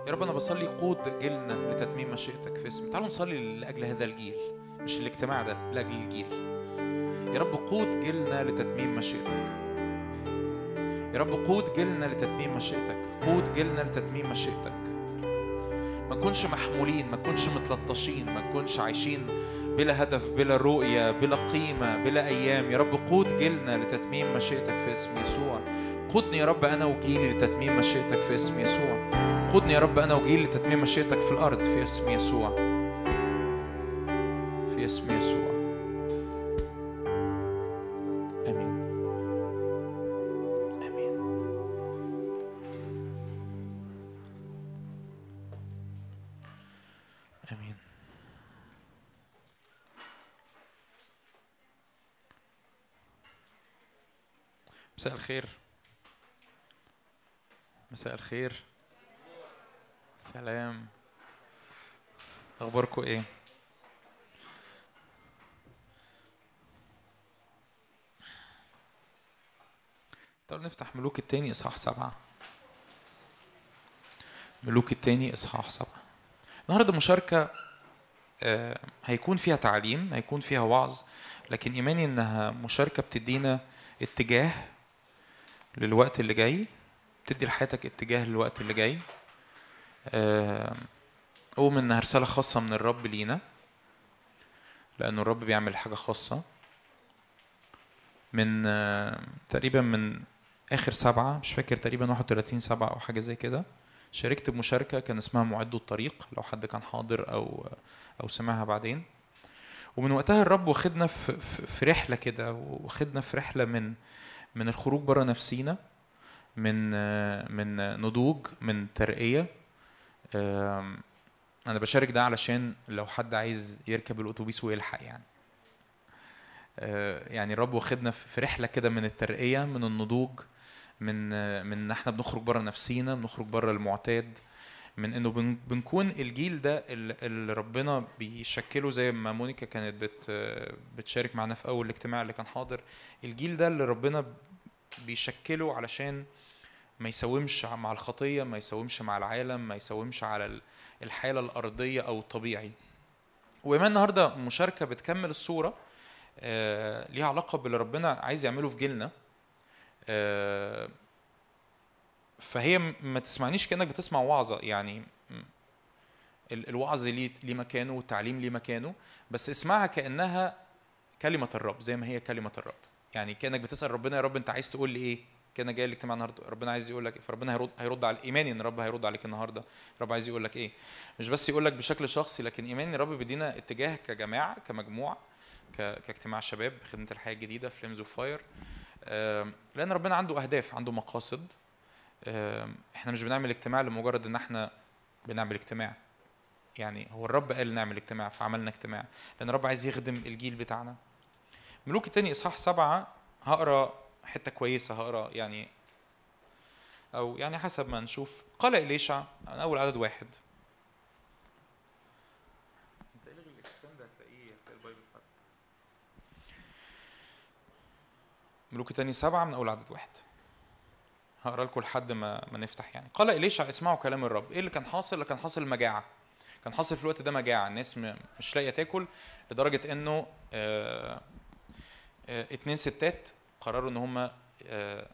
يا رب أنا بصلي قود جيلنا لتتميم مشيئتك في اسم. تعالوا نصلي لأجل هذا الجيل مش الاجتماع ده لأجل الجيل. يا رب قود جيلنا لتتميم مشيئتك. يا رب قود جيلنا لتتميم مشيئتك. قود جيلنا لتتميم مشيئتك. ما نكونش محمولين ما نكونش متلطشين ما نكونش عايشين بلا هدف بلا رؤية بلا قيمة بلا أيام. يا رب قود جيلنا لتتميم مشيئتك في اسم يسوع. قودني يا رب أنا وجيلي لتتميم مشيئتك في اسم يسوع. قودني يا رب أنا وجيلي لتتميم مشيئتك في الأرض في اسم يسوع. في اسم يسوع. مساء الخير. مساء الخير. سلام. أخباركم إيه؟ طب نفتح ملوك التاني إصحاح سبعة. ملوك التاني إصحاح سبعة. النهارده مشاركة آه، هيكون فيها تعليم هيكون فيها وعظ لكن إيماني إنها مشاركة بتدينا اتجاه للوقت اللي جاي بتدي لحياتك اتجاه للوقت اللي جاي. آه، أؤمن إنها رسالة خاصة من الرب لينا لأنه الرب بيعمل حاجة خاصة. من آه، تقريبا من آخر سبعة مش فاكر تقريبا 31 سبعة أو حاجة زي كده. شاركت بمشاركة كان اسمها معدوا الطريق لو حد كان حاضر أو أو سمعها بعدين. ومن وقتها الرب واخدنا في رحلة كده واخدنا في رحلة من من الخروج بره نفسينا من من نضوج من ترقية. آم، أنا بشارك ده علشان لو حد عايز يركب الأتوبيس ويلحق يعني. آه، يعني الرب واخدنا في رحلة كده من الترقية من النضوج من من إحنا بنخرج بره نفسينا بنخرج بره المعتاد. من إنه بن- بنكون الجيل ده اللي ربنا بيشكله زي ما مونيكا كانت بت بتشارك معانا في أول الاجتماع اللي كان حاضر. الجيل ده اللي ربنا بيشكله علشان ما يساومش مع الخطية ما يساومش مع العالم ما يساومش على ال- الحالة الأرضية أو الطبيعي. وإيمان النهارده مشاركة بتكمل الصورة آه ليها علاقة باللي ربنا عايز يعمله في جيلنا. آه فهي ما تسمعنيش كأنك بتسمع وعظة يعني الوعظ ليه مكانه والتعليم ليه مكانه بس اسمعها كأنها كلمة الرب زي ما هي كلمة الرب. يعني كأنك بتسأل ربنا يا رب أنت عايز تقول لي إيه؟ كان جاي الاجتماع النهارده ربنا عايز يقول لك فربنا هيرد هيرد على إيماني إن الرب هيرد عليك النهارده الرب عايز يقول لك إيه؟ مش بس يقول لك بشكل شخصي لكن إيماني الرب بيدينا اتجاه كجماعة كمجموعة كاجتماع شباب خدمة الحياة الجديدة Flames of Fire لأن ربنا عنده أهداف عنده مقاصد إحنا مش بنعمل اجتماع لمجرد إن إحنا بنعمل اجتماع. يعني هو الرب قال نعمل اجتماع فعملنا اجتماع. لأن الرب عايز يخدم الجيل بتاعنا. ملوك التاني إصحاح سبعة هقرأ حتة كويسة هقرأ يعني أو يعني حسب ما نشوف. قال إليشع من أول عدد واحد. ملوك التاني سبعة من أول عدد واحد. هقرأ لكم لحد ما ما نفتح يعني. قال إليشع اسمعوا كلام الرب؟ إيه اللي كان حاصل؟ كان حاصل مجاعة. كان حاصل في الوقت ده مجاعة. الناس مش لاقية تاكل لدرجة إنه آه آه اتنين ستات قرروا إن هم آه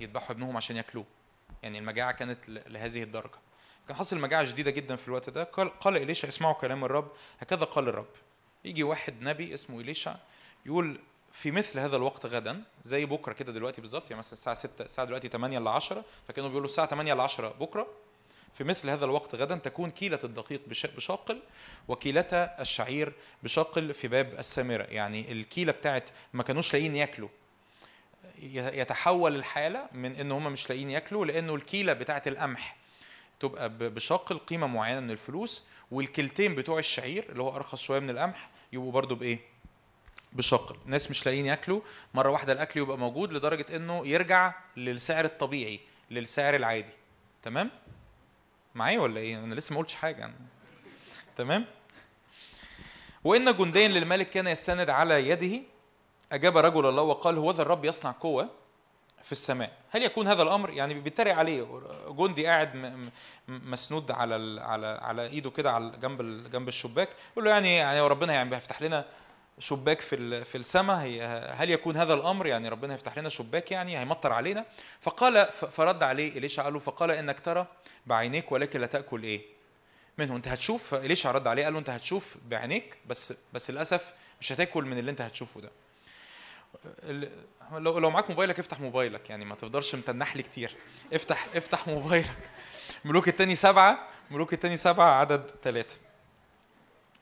يذبحوا ابنهم عشان ياكلوه. يعني المجاعة كانت لهذه الدرجة. كان حصل مجاعة شديدة جدا في الوقت ده. قال قال إليشع اسمعوا كلام الرب. هكذا قال الرب. يجي واحد نبي اسمه إليشع يقول في مثل هذا الوقت غدا زي بكرة كده دلوقتي بالظبط يعني مثلا الساعة 6 الساعة دلوقتي 8 ل 10 فكانوا بيقولوا الساعة 8 ل 10 بكرة. في مثل هذا الوقت غدا تكون كيلة الدقيق بش- بشاقل وكيلة الشعير بشاقل في باب السامرة. يعني الكيلة بتاعت ما كانوش لاقيين ياكلوا. يتحول الحالة من إن هم مش لاقيين ياكلوا لإنه الكيلة بتاعت القمح تبقى بشاقل قيمة معينة من الفلوس والكيلتين بتوع الشعير اللي هو أرخص شوية من القمح يبقوا برضو بإيه؟ بشاقل ناس مش لاقيين ياكلوا مرة واحدة الأكل يبقى موجود لدرجة إنه يرجع للسعر الطبيعي للسعر العادي. تمام؟ معايا ولا إيه؟ أنا لسه ما قلتش حاجة. أنا. تمام؟ وإن جنديا للملك كان يستند على يده أجاب رجل الله وقال هو ذا الرب يصنع قوة في السماء. هل يكون هذا الأمر؟ يعني بيتريق عليه. جندي قاعد مسنود على على على إيده كده على جنب جنب الشباك يقول له يعني يعني ربنا يعني هيفتح لنا شباك في في السماء هي هل يكون هذا الأمر؟ يعني ربنا هيفتح لنا شباك يعني هيمطر علينا. فقال فرد عليه إليشع قال له فقال إنك ترى بعينيك ولكن لا تأكل إيه؟ منه. أنت هتشوف إليشع رد عليه قال له أنت هتشوف بعينيك بس بس للأسف مش هتأكل من اللي أنت هتشوفه ده. لو لو معاك موبايلك افتح موبايلك يعني ما تفضلش متنح لي كتير. افتح افتح موبايلك. ملوك التاني سبعة ملوك التاني سبعة عدد ثلاثة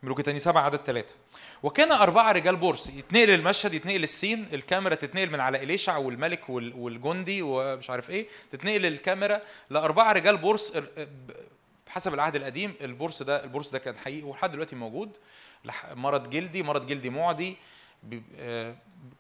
ملوك التاني سبعة عدد ثلاثة وكان أربعة رجال برص يتنقل المشهد يتنقل ال scene الكاميرا تتنقل من على إليشع والملك وال- والجندي ومش عارف إيه تتنقل الكاميرا لأربعة رجال برص ال- ب- بحسب العهد القديم البرص ده البرص ده كان حقيقي ولحد دلوقتي موجود. مرض جلدي مرض جلدي معدي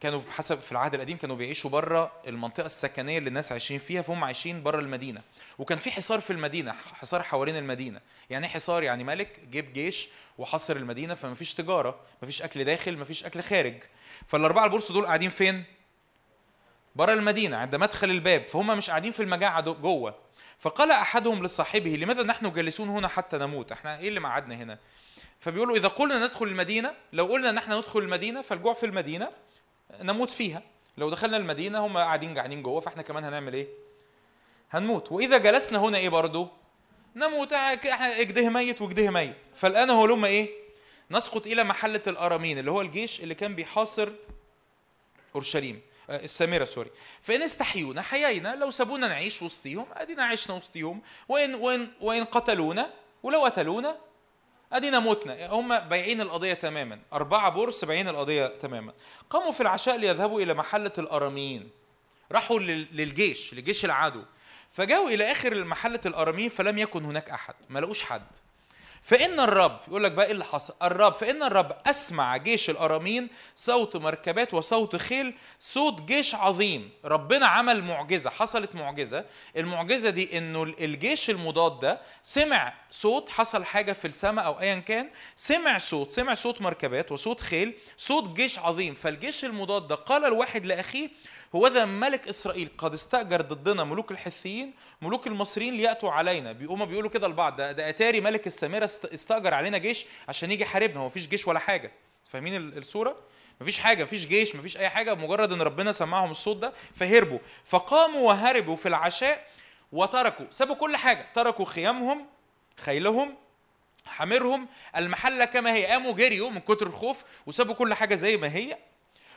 كانوا بحسب في العهد القديم كانوا بيعيشوا بره المنطقة السكنية اللي الناس عايشين فيها فهم عايشين بره المدينة. وكان في حصار في المدينة حصار حوالين المدينة. يعني إيه حصار يعني ملك جيب جيش وحصر المدينة فما فيش تجارة ما فيش أكل داخل ما فيش أكل خارج. فالأربعة البورس دول قاعدين فين؟ بره المدينة عند مدخل الباب. فهم مش قاعدين في المجاعة جوه. فقال أحدهم لصاحبه لماذا نحن جالسون هنا حتى نموت؟ إحنا إيه اللي مقعدنا هنا؟ فبيقولوا إذا قلنا ندخل المدينة لو قلنا إن إحنا ندخل المدينة فالجوع في المدينة نموت فيها. لو دخلنا المدينة هم قاعدين جعانين جوه فإحنا كمان هنعمل إيه؟ هنموت. وإذا جلسنا هنا إيه برضو؟ نموت. إحنا اجده ميت واجده ميت. فالآن هو لما إيه؟ نسقط إلى محلة الأرامين اللي هو الجيش اللي كان بيحاصر أورشليم. آه، السامره سوري. فإن استحيونا حيينا. لو سابونا نعيش وسطيهم أدينا عشنا وسطيهم. وان وان وإن قتلونا ولو قتلونا أدينا متنا هم بايعين القضية تماما. أربعة بورس بايعين القضية تماما. قاموا في العشاء ليذهبوا إلى محلة الاراميين راحوا لل- للجيش لجيش العدو. فجاءوا إلى آخر محله الاراميين فلم يكن هناك أحد. ما لقوش حد. فإن الرب يقول لك بقى إيه اللي حصل؟ الرب فإن الرب أسمع جيش الأرامين صوت مركبات وصوت خيل صوت جيش عظيم. ربنا عمل معجزة حصلت معجزة. المعجزة دي إنه الجيش المضاد ده سمع صوت حصل حاجة في السماء أو أيا كان سمع صوت سمع صوت مركبات وصوت خيل صوت جيش عظيم. فالجيش المضاد ده قال الواحد لأخيه هو ذا ملك إسرائيل. قد استأجر ضدنا ملوك الحثيين ملوك المصريين ليأتوا علينا. بيقوموا بيقولوا كده لبعض. ده, ده أتاري ملك السامره است- استأجر علينا جيش عشان يجي يحاربنا. هو مفيش جيش ولا حاجة. فاهمين ال- الصورة؟ مفيش حاجة. مفيش جيش مفيش أي حاجة. مجرد إن ربنا سمعهم الصوت ده فهربوا. فقاموا وهربوا في العشاء وتركوا. سابوا كل حاجة. تركوا خيامهم خيلهم حميرهم المحلة كما هي. قاموا جريوا من كتر الخوف وسابوا كل حاجة زي ما هي.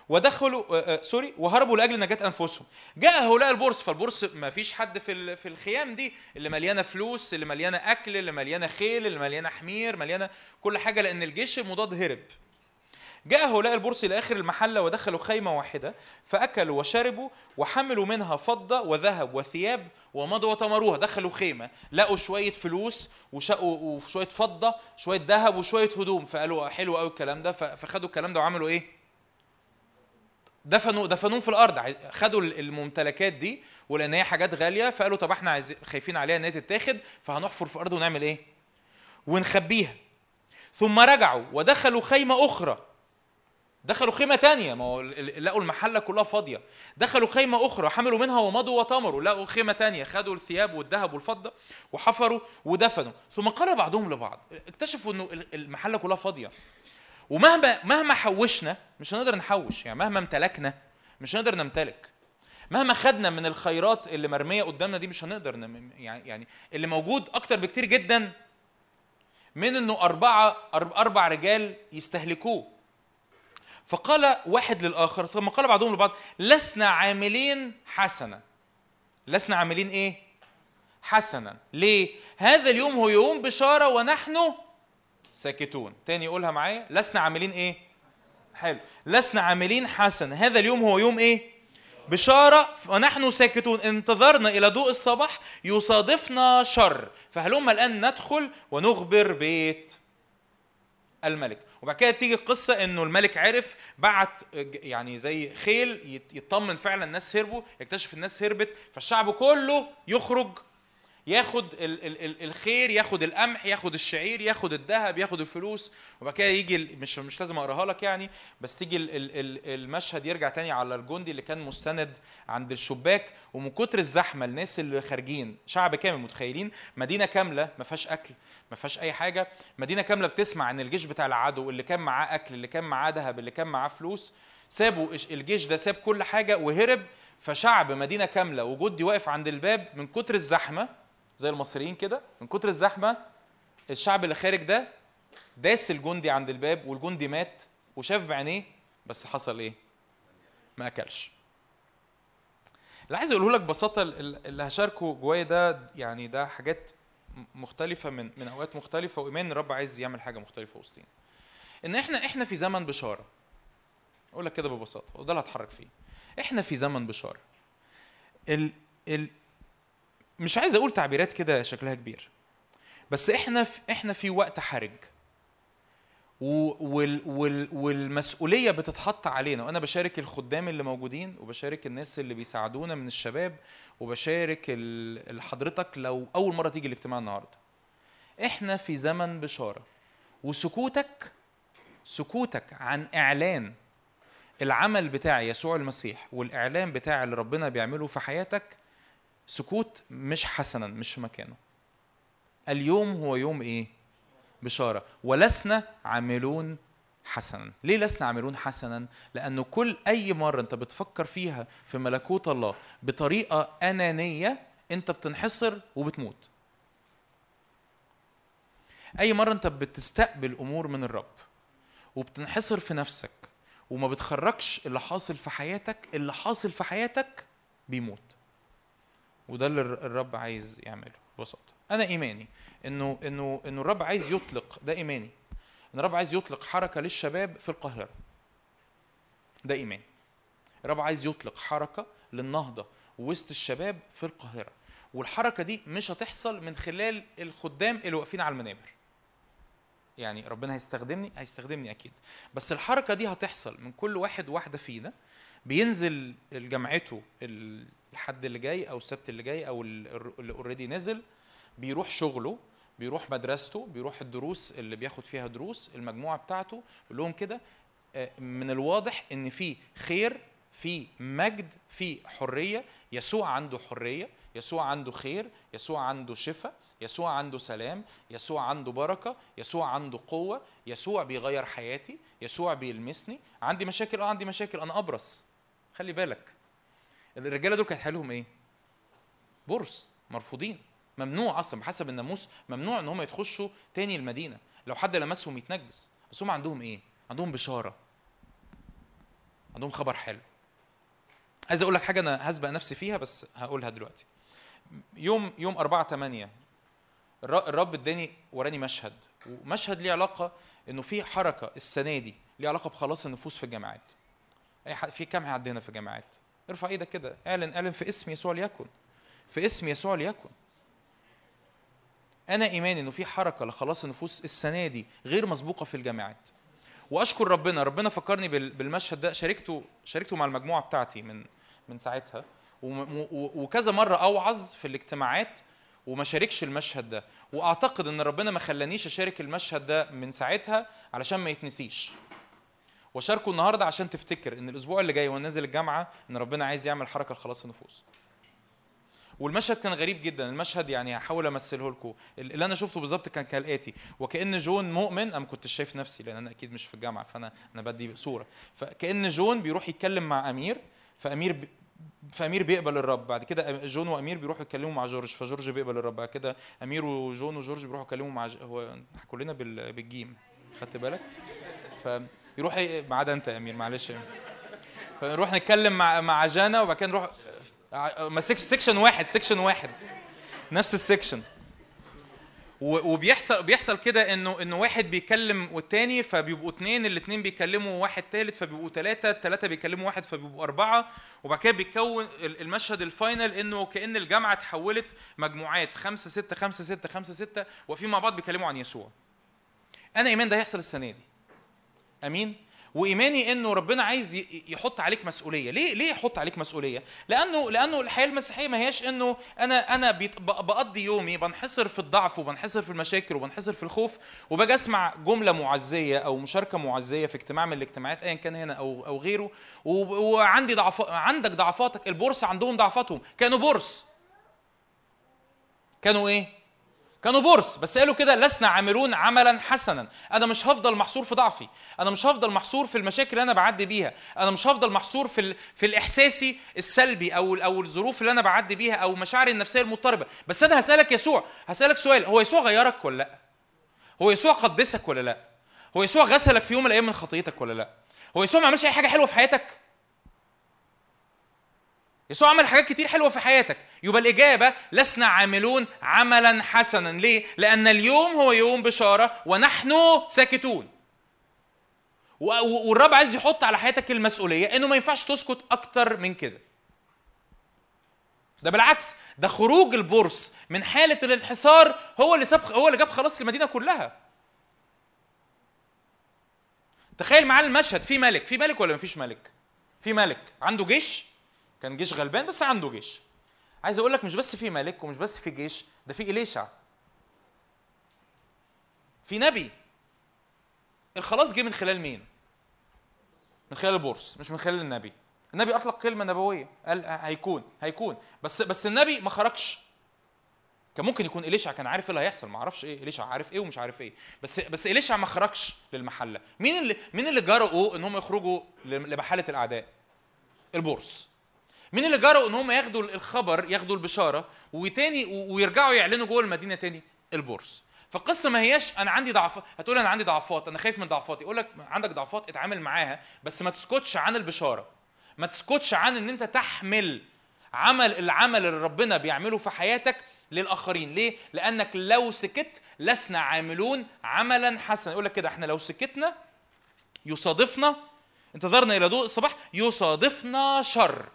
ودخلوا آه، آه، sorry وهربوا لأجل نجاة أنفسهم. جاء هؤلاء البرص فالبرص ما فيش حد في في الخيام دي اللي مليانة فلوس اللي مليانة أكل اللي مليانة خيل اللي مليانة حمير مليانة كل حاجة لأن الجيش المضاد هرب. جاء هؤلاء البرص إلى آخر المحلة ودخلوا خيمة واحدة فأكلوا وشربوا وحملوا منها فضة وذهب وثياب ومضوا وتمروها دخلوا خيمة لقوا شوية فلوس وشقوا وشوية فضة شوية ذهب وشوية هدوم. فقالوا حلو قوي الكلام ده. فخدوا الكلام ده وعملوا إيه؟ دفنوا دفنوهم في الأرض. خدوا الممتلكات دي ولأن هي حاجات غالية فقالوا طب إحنا عايزين خايفين عليها إن هي تتاخد فهنحفر في الأرض ونعمل إيه؟ ونخبيها. ثم رجعوا ودخلوا خيمة أخرى. دخلوا خيمة تانية. ما هو لقوا المحلة كلها فاضية. دخلوا خيمة أخرى حملوا منها ومضوا وتمروا لقوا خيمة تانية خدوا الثياب والذهب والفضة وحفروا ودفنوا. ثم قال بعضهم لبعض. اكتشفوا ال- المحلة كلها فاضية. ومهما مهما حوشنا مش هنقدر نحوش يعني مهما امتلكنا مش هنقدر نمتلك. مهما خدنا من الخيرات اللي مرمية قدامنا دي مش هنقدر نم... يعني يعني اللي موجود أكتر بكتير جدا من إنه أربعة أرب- أربع رجال يستهلكوه. فقال واحد للآخر ثم قال بعضهم لبعض لسنا عاملين حسنا. لسنا عاملين إيه؟ حسنا. ليه؟ هذا اليوم هو يوم بشارة ونحن ساكتون. تاني يقولها معايا لسنا عاملين إيه؟ حلو. لسنا عاملين حسنا هذا اليوم هو يوم إيه؟ بشارة. ونحن ساكتون. انتظرنا إلى ضوء الصباح يصادفنا شر. فهلما الآن ندخل ونخبر بيت الملك؟ وبعد كده تيجي القصة إنه الملك عرف بعت يعني زي خيل يطمن فعلا الناس هربوا يكتشف الناس هربت فالشعب كله يخرج ياخد ال ال ال الخير ياخد القمح ياخد الشعير ياخد الذهب ياخد الفلوس وبعد كده يجي مش مش لازم أقراها لك يعني بس تيجي ال ال ال المشهد يرجع تاني على الجندي اللي كان مستند عند الشباك ومن كتر الزحمة الناس اللي خارجين شعب كامل متخيلين مدينة كاملة ما فيهاش أكل ما فيهاش أي حاجة مدينة كاملة بتسمع إن الجيش بتاع العدو اللي كان معاه أكل اللي كان معاه ذهب اللي كان معاه فلوس سابوا الجيش ده ساب كل حاجة وهرب فشعب مدينة كاملة وجدي واقف عند الباب من كتر الزحمة زي المصريين كده من كتر الزحمة الشعب اللي خارج ده داس الجندي عند الباب والجندي مات وشاف بعينيه بس حصل إيه؟ ما أكلش. اللي عايز أقوله لك ببساطة ال- ال- اللي هشاركه جوايا ده يعني ده حاجات مختلفة من من أوقات مختلفة وإيمان الرب عايز يعمل حاجة مختلفة وسطينا. إن إحنا إحنا في زمن بشارة. أقول لك كده ببساطة وده اللي هتحرك فيه. إحنا في زمن بشارة. ال ال مش عايز أقول تعبيرات كده شكلها كبير بس إحنا في إحنا في وقت حرج. وال وال والمسؤولية بتتحط علينا وأنا بشارك الخدام اللي موجودين وبشارك الناس اللي بيساعدونا من الشباب وبشارك حضرتك لو أول مرة تيجي الاجتماع النهارده. إحنا في زمن بشارة وسكوتك سكوتك عن إعلان العمل بتاع يسوع المسيح والإعلان بتاع اللي ربنا بيعمله في حياتك سكوت مش حسنا مش في مكانه. اليوم هو يوم إيه؟ بشارة. ولسنا عاملون حسنا. ليه لسنا عاملون حسنا؟ لأنه كل أي مرة أنت بتفكر فيها في ملكوت الله بطريقة أنانية أنت بتنحصر وبتموت. أي مرة أنت بتستقبل أمور من الرب وبتنحصر في نفسك وما بتخرجش اللي حاصل في حياتك اللي حاصل في حياتك بيموت. وده اللي الر- الرب عايز يعمله ببساطة. أنا إيماني إنه إنه إنه الرب عايز يطلق ده إيماني إن الرب عايز يطلق حركة للشباب في القاهرة. ده إيماني. الرب عايز يطلق حركة للنهضة وسط الشباب في القاهرة. والحركة دي مش هتحصل من خلال الخدام اللي واقفين على المنابر. يعني ربنا هيستخدمني؟ هيستخدمني أكيد. بس الحركة دي هتحصل من كل واحد واحدة فينا. بينزل جامعته الحد اللي جاي أو السبت اللي جاي أو ال- اللي اوريدي نزل بيروح شغله بيروح مدرسته بيروح الدروس اللي بياخد فيها دروس المجموعة بتاعته يقول لهم كده آه، من الواضح إن في خير في مجد في حرية يسوع عنده حرية يسوع عنده خير يسوع عنده شفاء يسوع عنده سلام يسوع عنده بركة يسوع عنده قوة يسوع بيغير حياتي يسوع بيلمسني. عندي مشاكل؟ آه عندي مشاكل. أنا أبرص. خلي بالك. الرجاله دول كانت حالهم إيه؟ برص مرفوضين ممنوع أصلا بحسب الناموس ممنوع إن هم يتخشوا تاني المدينة. لو حد لمسهم يتنجس. بس هم عندهم إيه؟ عندهم بشارة. عندهم خبر حلو. عايز أقول لك حاجة أنا هسبق نفسي فيها بس هقولها دلوقتي. يوم يوم 4 8 الر- الرب اداني وراني مشهد. ومشهد ليه علاقة إنه في حركة السنة دي ليه علاقة بخلاص النفوس في الجامعات. أي حد في كام هنا في الجامعات؟ ارفع إيدك كده اعلن اعلن في اسم يسوع ليكن. في اسم يسوع ليكن. أنا إيماني إنه في حركة لخلاص النفوس السنة دي غير مسبوقة في الجامعات. وأشكر ربنا ربنا فكرني بال- بالمشهد ده شاركته شاركته مع المجموعة بتاعتي من من ساعتها. وكذا مرة أوعظ في الاجتماعات وما شاركش المشهد ده. وأعتقد إن ربنا ما خلانيش أشارك المشهد ده من ساعتها علشان ما يتنسيش. وشاركه النهارده عشان تفتكر إن الأسبوع اللي جاي وأنا نازل الجامعة إن ربنا عايز يعمل حركة لخلاص النفوس. والمشهد كان غريب جدا. المشهد يعني هحاول أمثله لكم. اللي أنا شفته بالظبط كان كالآتي. وكأن جون مؤمن أنا ما كنتش شايف نفسي لأن أنا أكيد مش في الجامعة فأنا أنا بدي صورة. فكأن جون بيروح يتكلم مع أمير فأمير فأمير بيقبل الرب. بعد كده جون وأمير بيروحوا يتكلموا مع جورج فجورج بيقبل الرب. بعد كده أمير وجون وجورج بيروحوا يتكلموا مع ج... هو كلنا بال... بالجيم. خدت بالك؟ فيروح ي- ما عدا انت يا أمير معلش يا. فنروح نتكلم مع مع جانا وبعد كده نروح ع- ما section واحد section واحد نفس ال section و- وبيحصل بيحصل كده انه إنه واحد بيكلم والتاني فبيبقوا اتنين الاتنين بيكلموا واحد تالت فبيبقوا تلاتة التلاتة بيكلموا واحد فبيبقوا أربعة وبعد كده بيتكون ال- المشهد ال final إنه كأن الجامعة اتحولت مجموعات خمسة ستة خمسة ستة خمسة ستة واقفين مع بعض بيكلموا عن يسوع. أنا إيمان ده هيحصل السنة دي. آمين. وإيماني إنه ربنا عايز يحط عليك مسؤولية. ليه ليه يحط عليك مسؤولية؟ لأنه لأنه الحياة المسيحية ما هياش إنه أنا أنا بقضي يومي بنحصر في الضعف وبنحصر في المشاكل وبنحصر في الخوف وباجي أسمع جملة معزية أو مشاركة معزية في اجتماع من الاجتماعات ايا كان هنا أو أو غيره وعندي ضعف عندك ضعفاتك البورصة عندهم ضعفاتهم. كانوا بورص. كانوا إيه؟ كانوا بورس بس قالوا كده لسنا عاملون عملا حسنا. أنا مش هفضل محصور في ضعفي. أنا مش هفضل محصور في المشاكل اللي أنا بعدي بيها. أنا مش هفضل محصور في ال... في الاحساسي السلبي أو أو الظروف اللي أنا بعدي بيها أو مشاعري النفسية المضطربة. بس أنا هسألك يسوع هسألك سؤال. هو يسوع غيرك ولا لأ؟ هو يسوع قدسك ولا لأ؟ هو يسوع غسلك في يوم من الأيام من خطيتك ولا لأ؟ هو يسوع ما عملش أي حاجة حلوة في حياتك؟ يسوع عمل حاجات كتير حلوة في حياتك. يبقى الإجابة لسنا عاملون عملا حسنا. ليه؟ لأن اليوم هو يوم بشارة ونحن ساكتون. والرب عايز يحط على حياتك المسؤولية إنه ما ينفعش تسكت أكتر من كده. ده بالعكس ده خروج البورس من حالة الانحسار هو اللي ساب هو اللي جاب خلاص المدينة كلها. تخيل معانا المشهد في ملك. في ملك ولا مفيش ملك؟ في ملك. عنده جيش؟ كان جيش غلبان بس عنده جيش. عايز أقول لك مش بس في ملك ومش بس في جيش ده في إليشع. في نبي. الخلاص جه من خلال مين؟ من خلال البورس مش من خلال النبي. النبي أطلق كلمة نبوية قال هيكون هيكون. بس بس النبي ما خرجش. كان ممكن يكون إليشع كان عارف إيه اللي هيحصل ما أعرفش إيه إليشع عارف إيه ومش عارف إيه. بس بس إليشع ما خرجش للمحلة. مين اللي مين اللي جرؤوا ان هم يخرجوا لمحلة الأعداء؟ البورس. مين اللي جرؤوا إن هم ياخدوا الخبر ياخدوا البشارة وتاني ويرجعوا يعلنوا جوه المدينة تاني؟ البورس فالقصة ما هياش أنا عندي ضعفات هتقول أنا عندي ضعفات أنا خايف من ضعفاتي. أقول لك عندك ضعفات اتعامل معاها بس ما تسكتش عن البشارة. ما تسكتش عن إن أنت تحمل عمل العمل اللي ربنا بيعمله في حياتك للآخرين. ليه؟ لأنك لو سكت لسنا عاملون عملا حسنا. يقول لك كده إحنا لو سكتنا يصادفنا انتظرنا إلى ضوء الصباح يصادفنا شر.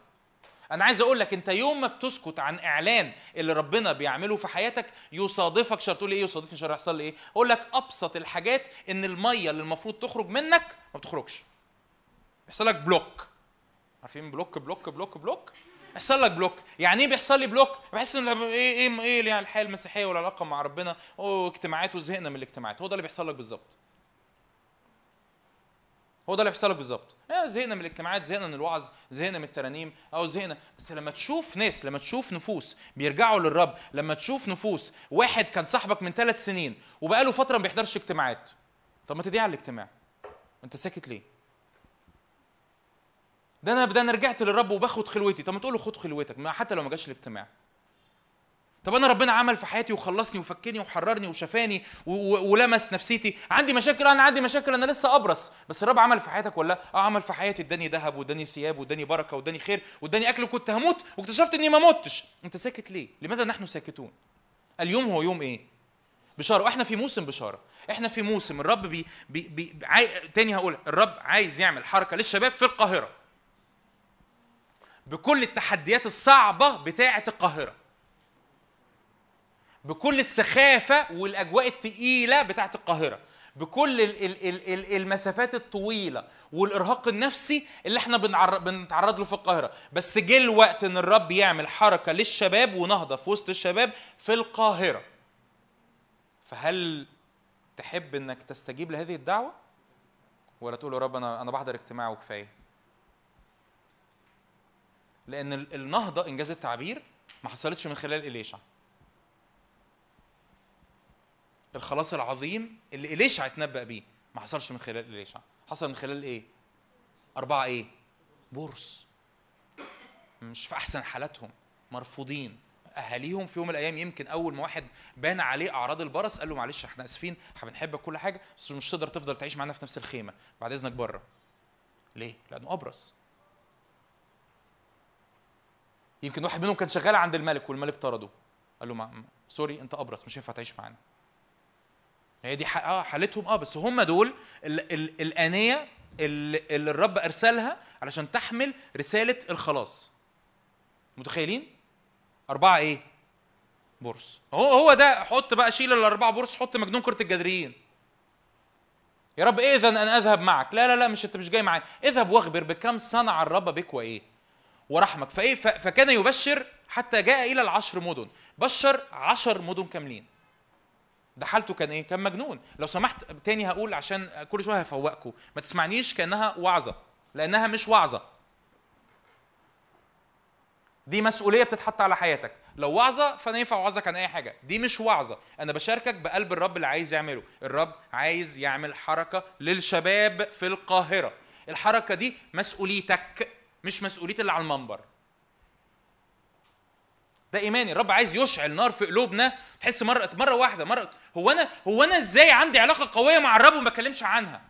أنا عايز أقول لك انت يوم ما بتسكت عن اعلان اللي ربنا بيعمله في حياتك يصادفك شر تقول إيه؟ يصادفني شر يحصل لي إيه؟ أقول لك أبسط الحاجات إن المية اللي المفروض تخرج منك ما بتخرجش. يحصل لك block. عارفين block block block block؟ يحصل لك block. يعني إيه بيحصل لي block؟ بحس إن إيه إيه إيه يعني الحياة المسيحية والعلاقة مع ربنا أوه اجتماعات وزهقنا من الاجتماعات. هو ده اللي بيحصل لك بالظبط. هو ده اللي بيحصل لك بالظبط. آه زهقنا من الاجتماعات زهقنا من الوعظ زهقنا من الترانيم أو زهقنا. بس لما تشوف ناس لما تشوف نفوس بيرجعوا للرب لما تشوف نفوس واحد كان صاحبك من ثلاث سنين وبقاله فترة ما بيحضرش اجتماعات. طب ما تدعي على الاجتماع. انت ساكت ليه؟ ده أنا ده أنا رجعت للرب وباخد خلوتي. طب ما تقول له خد خلوتك حتى لو ما جاش الاجتماع. طب أنا ربنا عمل في حياتي وخلصني وفكني وحررني وشفاني ولمس نفسيتي. عندي مشاكل أنا عندي مشاكل أنا لسه أبرص. بس الرب عمل في حياتك ولا؟ لا؟ آه عمل في حياتي. اداني ذهب واداني ثياب واداني بركة واداني خير واداني أكل وكنت هموت واكتشفت إني ما متش. أنت ساكت ليه؟ لماذا نحن ساكتون؟ اليوم هو يوم إيه؟ بشارة. وإحنا في موسم بشارة. إحنا في موسم الرب بي, بي, بي عاي... تاني هقول الرب عايز يعمل حركة للشباب في القاهرة. بكل التحديات الصعبة بتاعة القاهرة. بكل السخافة والأجواء الثقيله بتاعه القاهرة بكل ال- ال- ال- ال- المسافات الطويلة والإرهاق النفسي اللي إحنا بنتعرض له في القاهرة. بس جه الوقت إن الرب يعمل حركة للشباب ونهضة في وسط الشباب في القاهرة. فهل تحب إنك تستجيب لهذه الدعوة؟ ولا تقول يا رب أنا أنا بحضر اجتماع وكفاية؟ لأن ال- النهضة إنجاز التعبير ما حصلتش من خلال إليشع. الخلاص العظيم اللي إليشع اتنبأ بيه؟ ما حصلش من خلال إليشع حصل من خلال إيه؟ أربعة إيه؟ بورس. مش في أحسن حالاتهم. مرفوضين. أهاليهم في يوم من الأيام يمكن أول ما واحد بان عليه أعراض البرص قال له معلش إحنا إحنا بنحبك كل حاجة بس مش تقدر تفضل تعيش معانا في نفس الخيمة بعد إذنك بره. ليه؟ لأنه أبرص. يمكن واحد منهم كان شغال عند الملك والملك طرده. قال له ما سوري أنت أبرص مش هينفع تعيش معانا. هي دي آه حالتهم آه بس هم دول ال ال الآنية اللي, الرب أرسلها علشان تحمل رسالة الخلاص. متخيلين؟ أربعة إيه؟ بورس هو هو ده حط بقى شيل الأربعة بورس حط مجنون كرة الجدريين. يا رب اذا أنا أذهب معك؟ لا لا لا مش أنت مش جاي معايا. اذهب واخبر بكم صنع الرب بك وايه ورحمك. فإيه فكان يبشر حتى جاء إلى العشر مدن. بشر عشر مدن كاملين. ده حالته كان إيه؟ كان مجنون. لو سمحت تاني هقول عشان كل شوية هفوقكم. ما تسمعنيش كأنها وعظة لأنها مش وعظة. دي مسؤولية بتتحط على حياتك. لو وعظة فأنا ينفع اوعظك عن أي حاجة. دي مش وعظة. أنا بشاركك بقلب الرب اللي عايز يعمله. الرب عايز يعمل حركة للشباب في القاهرة. الحركة دي مسؤوليتك مش مسؤولية اللي على المنبر. ده ايماني الرب عايز يشعل نار في قلوبنا تحس مرة مرة واحدة مرة هو أنا هو أنا إزاي عندي علاقة قوية مع الرب وما بتكلمش عنها؟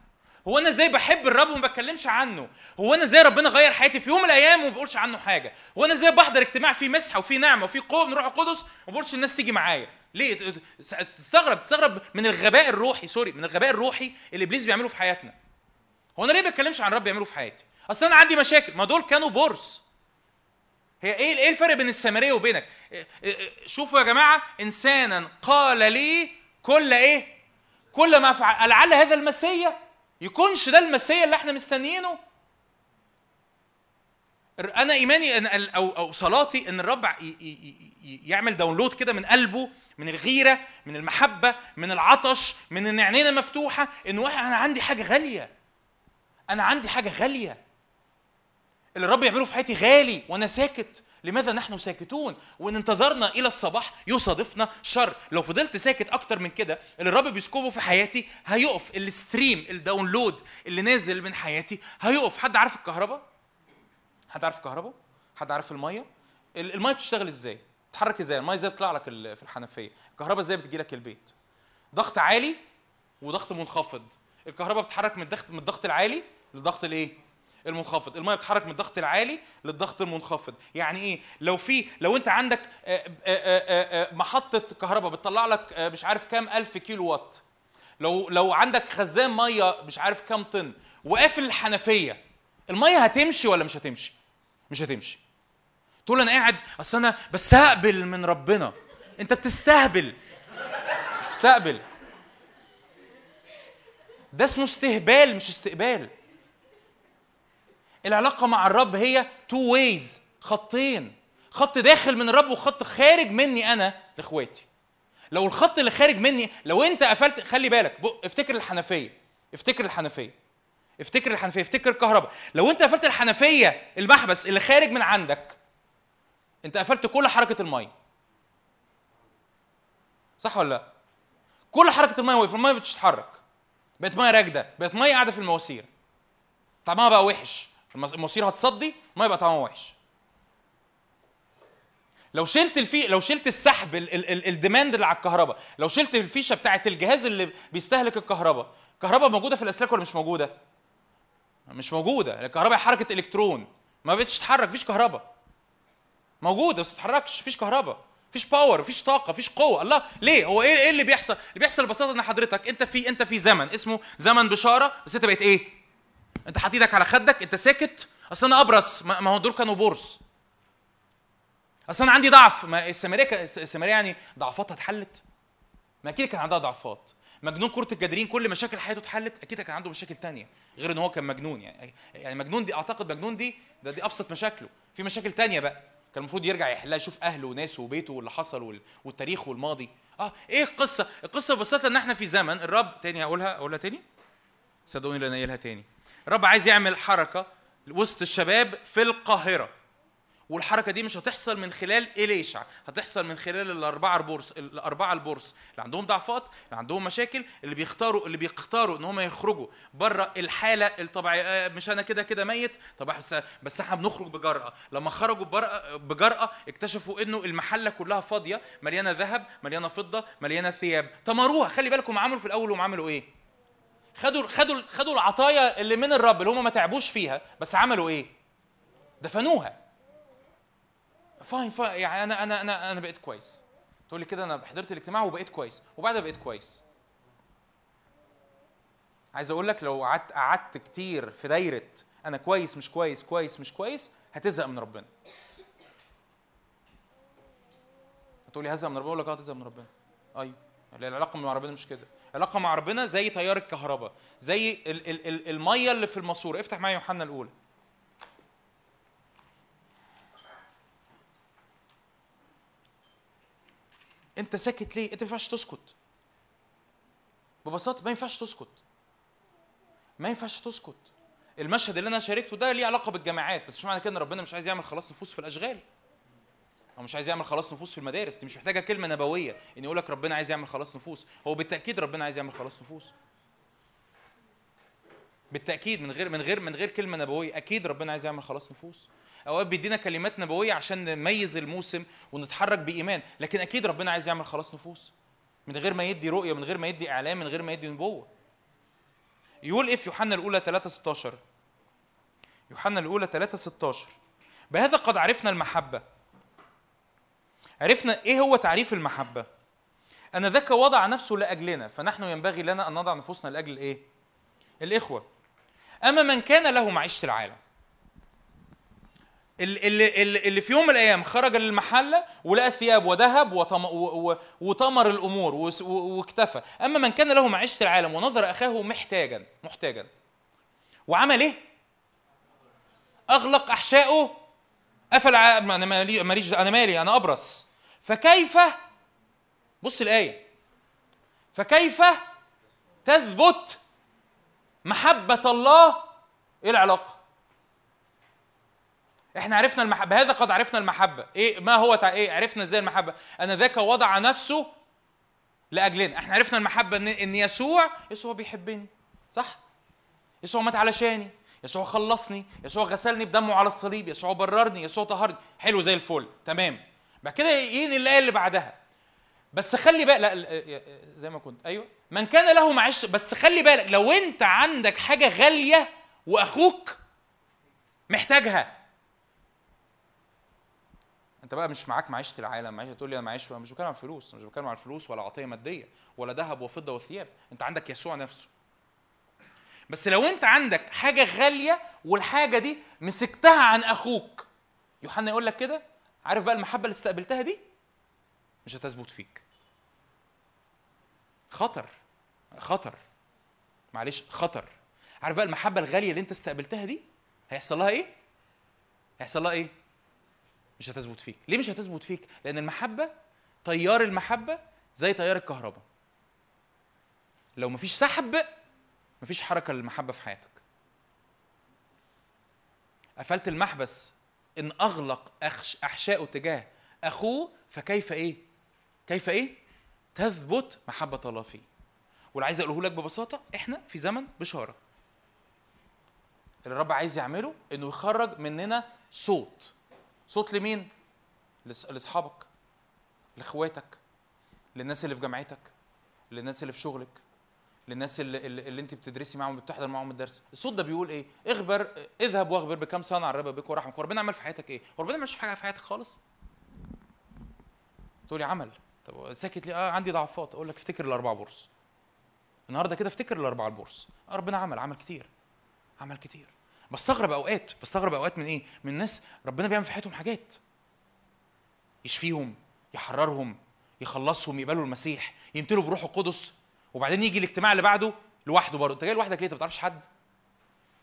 هو أنا إزاي بحب الرب وما بتكلمش عنه؟ هو أنا إزاي ربنا غير حياتي في يوم من الأيام وما بقولش عنه حاجة؟ هو أنا إزاي بحضر اجتماع فيه مسحه وفيه نعمة وفيه قوة من روح القدس وما بقولش الناس تيجي معايا؟ ليه؟ تستغرب تستغرب من الغباء الروحي سوري من الغباء الروحي اللي إبليس بيعمله في حياتنا. هو أنا ليه ما بتكلمش عن الرب بيعمله في حياتي؟ أصل أنا عندي مشاكل. ما دول كانوا بورس. هي إيه إيه الفرق بين السامرية وبينك؟ إيه- إيه- شوفوا يا جماعة انسانا قال لي كل إيه؟ كل ما فعل لعل هذا المسيا يكونش ده المسيا اللي إحنا مستنيينه. أنا إيماني أن أو أو صلاتي إن الرب يعمل داونلود كده من قلبه من الغيرة من المحبة من العطش من ان عينينا مفتوحه ان أنا عندي حاجة غالية. أنا عندي حاجة غالية. اللي الرب يعمله في حياتي غالي وأنا ساكت. لماذا نحن ساكتون؟ وإن انتظرنا إلى الصباح يصادفنا شر. لو فضلت ساكت أكتر من كده اللي الرب بيسكبه في حياتي هيقف. ال stream ال download اللي نازل من حياتي هيقف. حد عارف الكهرباء؟ حد عارف الكهرباء؟ حد عارف المية؟ ال- المية بتشتغل إزاي؟ تتحرك إزاي؟ المية إزاي بتطلع لك في الحنفية؟ الكهرباء إزاي بتجي لك البيت؟ ضغط عالي وضغط منخفض. الكهرباء بتتحرك من الضغط من الضغط العالي للضغط الإيه؟ المنخفض. المية بتتحرك من الضغط العالي للضغط المنخفض. يعني إيه؟ لو في لو أنت عندك آه، آه، آه، محطة كهرباء بتطلع لك مش عارف كام ألف كيلو وات لو لو عندك خزان مية مش عارف كام طن وقافل الحنفية المية هتمشي ولا مش هتمشي؟ مش هتمشي. تقول أنا قاعد أصل أنا بستقبل من ربنا. أنت بتستهبل. مش بتستقبل. ده اسمه استهبال مش استقبال. العلاقة مع الرب هي two ways خطين. خط داخل من الرب وخط خارج مني أنا لإخواتي. لو الخط اللي خارج مني لو أنت قفلت خلي بالك افتكر الحنفية. افتكر الحنفية. افتكر الحنفية افتكر الكهرباء. لو أنت قفلت الحنفية المحبس اللي خارج من عندك أنت قفلت كل حركة الميه صح ولا لأ؟ كل حركة الميه وقف الميه بتتحرك. بقت مية راكدة بقت مية قاعدة في المواسير. طعمها بقى وحش. المواسير هتصدي الميه بقى طعمها وحش. لو شلت الفي لو شلت السحب ال... ال... ال... ال demand اللي على الكهرباء لو شلت الفيشة بتاعه الجهاز اللي بيستهلك الكهرباء الكهرباء موجودة في الأسلاك ولا مش موجودة؟ مش موجودة الكهرباء حركة إلكترون. ما بقتش تتحرك مفيش كهرباء. موجودة بس ما تتحركش مفيش كهرباء. مفيش باور مفيش طاقة مفيش قوة. الله ليه؟ هو إيه إيه اللي بيحصل؟ اللي بيحصل ببساطة إن حضرتك أنت في أنت في زمن اسمه زمن بشارة بس أنت بقيت إيه؟ انت حاطط إيدك على خدك انت ساكت. اصل أنا ابرص ما هو دول كانوا برص اصل أنا عندي ضعف. ما السامرية السامرية يعني ضعفاتها اتحلت. ما أكيد كان عندها ضعفات. مجنون كرة الجدرين كل مشاكل حياته اتحلت. أكيد كان عنده مشاكل تانية غير إن هو كان مجنون يعني. يعني مجنون دي أعتقد مجنون دي ده دي أبسط مشاكله. في مشاكل تانية بقى. كان المفروض يرجع يحلها يشوف أهله وناسه وبيته واللي حصل وال- والتاريخ والماضي. آه إيه القصة؟ القصة ببساطة إن إحنا في زمن الرب تاني هقولها اقولها تاني؟ صدقوني لأن قايلها تاني. الرب عايز يعمل حركة وسط الشباب في القاهرة. والحركة دي مش هتحصل من خلال إليشع هتحصل من خلال الأربعة البورس الأربعة البورس. اللي عندهم ضعفات اللي عندهم مشاكل اللي بيختاروا اللي بيختاروا إن هم يخرجوا بره الحالة الطبيعية. آه، مش أنا كده كده ميت؟ طب بس بس إحنا بنخرج بجرأة. لما خرجوا بجرأة اكتشفوا إنه المحلة كلها فاضية مليانة ذهب مليانة فضة مليانة ثياب. طمروها خلي بالكم عملوا في الأول وهم عملوا إيه؟ خدوا خدوا خدوا العطايا اللي من الرب اللي هم ما تعبوش فيها بس عملوا إيه؟ دفنوها. فاين فاين يعني أنا أنا أنا أنا بقيت كويس. تقول لي كده أنا حضرت الاجتماع وبقيت كويس. وبعدها بقيت كويس. عايز أقول لك لو قعدت قعدت كتير في دايرة أنا كويس مش كويس كويس مش كويس هتزهق من ربنا. هتقول لي هزهق من ربنا؟ أقول لك آه هتزهق من ربنا. أيوه. لا، العلاقة مع ربنا مش كده. العلاقه مع ربنا زي تيار الكهرباء زي ال ال ال المية اللي في الماسورة افتح معايا يوحنا الأولى انت ساكت ليه؟ انت ما ينفعش تسكت. ببساطة ما ينفعش تسكت. ما ينفعش تسكت. المشهد اللي أنا شاركته ده ليه علاقة بالجامعات بس مش معنى كده إن ربنا مش عايز يعمل خلاص نفوس في الأشغال. أو مش عايز يعمل خلاص نفوس في المدارس دي مش محتاجة كلمة نبوية إن يقول لك ربنا عايز يعمل خلاص نفوس هو بالتأكيد ربنا عايز يعمل خلاص نفوس. بالتأكيد من غير من غير من غير كلمة نبوية أكيد ربنا عايز يعمل خلاص نفوس. أوقات بيدينا كلمات نبوية عشان نميز الموسم ونتحرك بإيمان لكن أكيد ربنا عايز يعمل خلاص نفوس. من غير ما يدي رؤية من غير ما يدي إعلام من غير ما يدي نبوة. يقول إيه في يوحنا الأولى 3 16 يوحنا الأولى 3 16 بهذا قد عرفنا المحبة. عرفنا إيه هو تعريف المحبة. أن ذاك وضع نفسه لأجلنا فنحن ينبغي لنا أن نضع نفوسنا لأجل إيه؟ الإخوة. أما من كان له معيشة العالم. ال- اللي, اللي في يوم من الأيام خرج للمحلة ولقى ثياب وذهب وطمر الأمور واكتفى. أما من كان له معيشة العالم ونظر أخاه محتاجا محتاجا. وعمل إيه؟ أغلق احشائه قفل أنا مالي ماليش أنا مالي أنا أبرص. فكيف؟ بص الآية. فكيف تثبت محبة الله إيه العلاقة؟ إحنا عرفنا المحبه هذا قد عرفنا المحبة. إيه ما هو تع... إيه عرفنا إزاي المحبة؟ أن ذاك وضع نفسه لأجلنا. إحنا عرفنا المحبة ان إن يسوع يسوع بيحبني. صح؟ يسوع مات علشاني. يسوع خلصني. يسوع غسلني بدمه على الصليب. يسوع بررني. يسوع طهرني. حلو زي الفل. تمام. بعد كده ينقل الايه اللي بعدها. بس خلي بالك لا زي ما كنت. أيوه. من كان له معيش بس خلي بالك لو أنت عندك حاجة غالية وأخوك محتاجها. أنت بقى مش معاك معيشة العالم معيشة تقول لي أنا معيش مش بتكلم عن الفلوس مش بتكلم عن الفلوس ولا عطية مادية ولا ذهب وفضة وثياب. أنت عندك يسوع نفسه. بس لو أنت عندك حاجة غالية والحاجة دي مسكتها عن أخوك يوحنا يقول لك كده؟ عارف بقى المحبة اللي استقبلتها دي؟ مش هتثبت فيك. خطر خطر معلش خطر. عارف بقى المحبة الغالية اللي انت استقبلتها دي؟ هيحصل لها إيه؟ هيحصل لها إيه؟ مش هتثبت فيك. ليه مش هتثبت فيك؟ لأن المحبة تيار المحبة زي تيار الكهرباء. لو مفيش سحب مفيش حركة للمحبة في حياتك. قفلت المحبس إن أغلق أخش احشائه تجاه أخوه فكيف إيه؟ كيف إيه؟ تثبت محبة الله فيه. واللي عايز أقوله لك ببساطة إحنا في زمن بشارة. اللي الرب عايز يعمله إنه يخرج مننا صوت. صوت لمين؟ لأصحابك لإخواتك للناس اللي في جامعتك للناس اللي في شغلك. للناس اللي, اللي, انت بتدرسي معاهم بتحضر معاهم الدرس. الصوت ده بيقول إيه؟ اخبر اذهب واخبر بكم صنع الرب بك ورحمك وربنا عمل في حياتك إيه؟ وربنا ما عملش في حاجة في حياتك خالص. تقولي عمل. طب ساكت ليه؟ آه عندي ضعفات. أقول لك افتكر الأربع بورص النهارده كده افتكر الأربع البورص ربنا عمل عمل كتير. عمل كتير. بستغرب أوقات بستغرب أوقات من إيه؟ من ناس ربنا بيعمل في حياتهم حاجات. يشفيهم يحررهم يخلصهم يقبلوا المسيح يمتلوا بروح القدس. وبعدين يجي الاجتماع اللي بعده لوحده برضه. انت جاي لوحدك ليه؟ انت ما بتعرفش حد.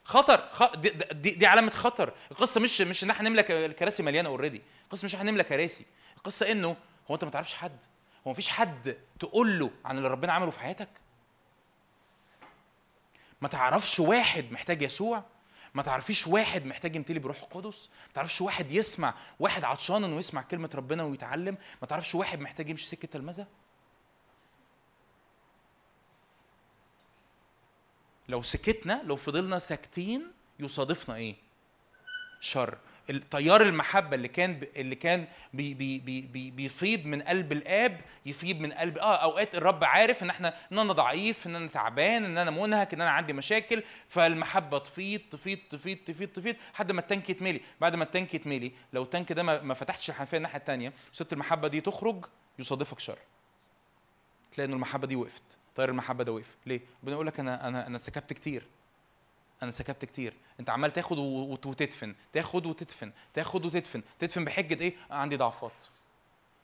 خطر. دي, دي, دي علامة خطر. القصة مش مش إن إحنا نملى الكراسي مليانة اوريدي القصة مش إن إحنا نملى كراسي. القصة إنه هو أنت ما تعرفش حد. هو مفيش حد تقول له عن اللي ربنا عمله في حياتك. ما تعرفش واحد محتاج يسوع. ما تعرفيش واحد محتاج يمتلي بروح القدس. ما تعرفش واحد يسمع واحد عطشان إنه يسمع كلمة ربنا ويتعلم. ما تعرفش واحد محتاج يمشي سكة تلمذة. لو سكتنا لو فضلنا ساكتين يصادفنا إيه؟ شر. تيار المحبة اللي كان اللي كان بي بي بي بي بيفيض من قلب الآب يفيض من قلب آه أوقات الرب عارف إن إحنا إن أنا ضعيف إن أنا تعبان إن أنا منهك إن أنا عندي مشاكل فالمحبة تفيض تفيض تفيض تفيض تفيض لحد ما ال tank يتملي. بعد ما ال tank يتملي لو ال tank ده ما ما فتحتش الحنفية الناحية التانية وسبت المحبة دي تخرج يصادفك شر. تلاقي إن المحبة دي وقفت. طير المحبة ده وقف. ليه؟ ربنا يقول لك أنا أنا أنا سكبت كتير. أنا سكبت كتير. أنت عمال تاخد وتدفن. تاخد وتدفن. تاخد وتدفن. تدفن بحجة إيه؟ عندي ضعفات.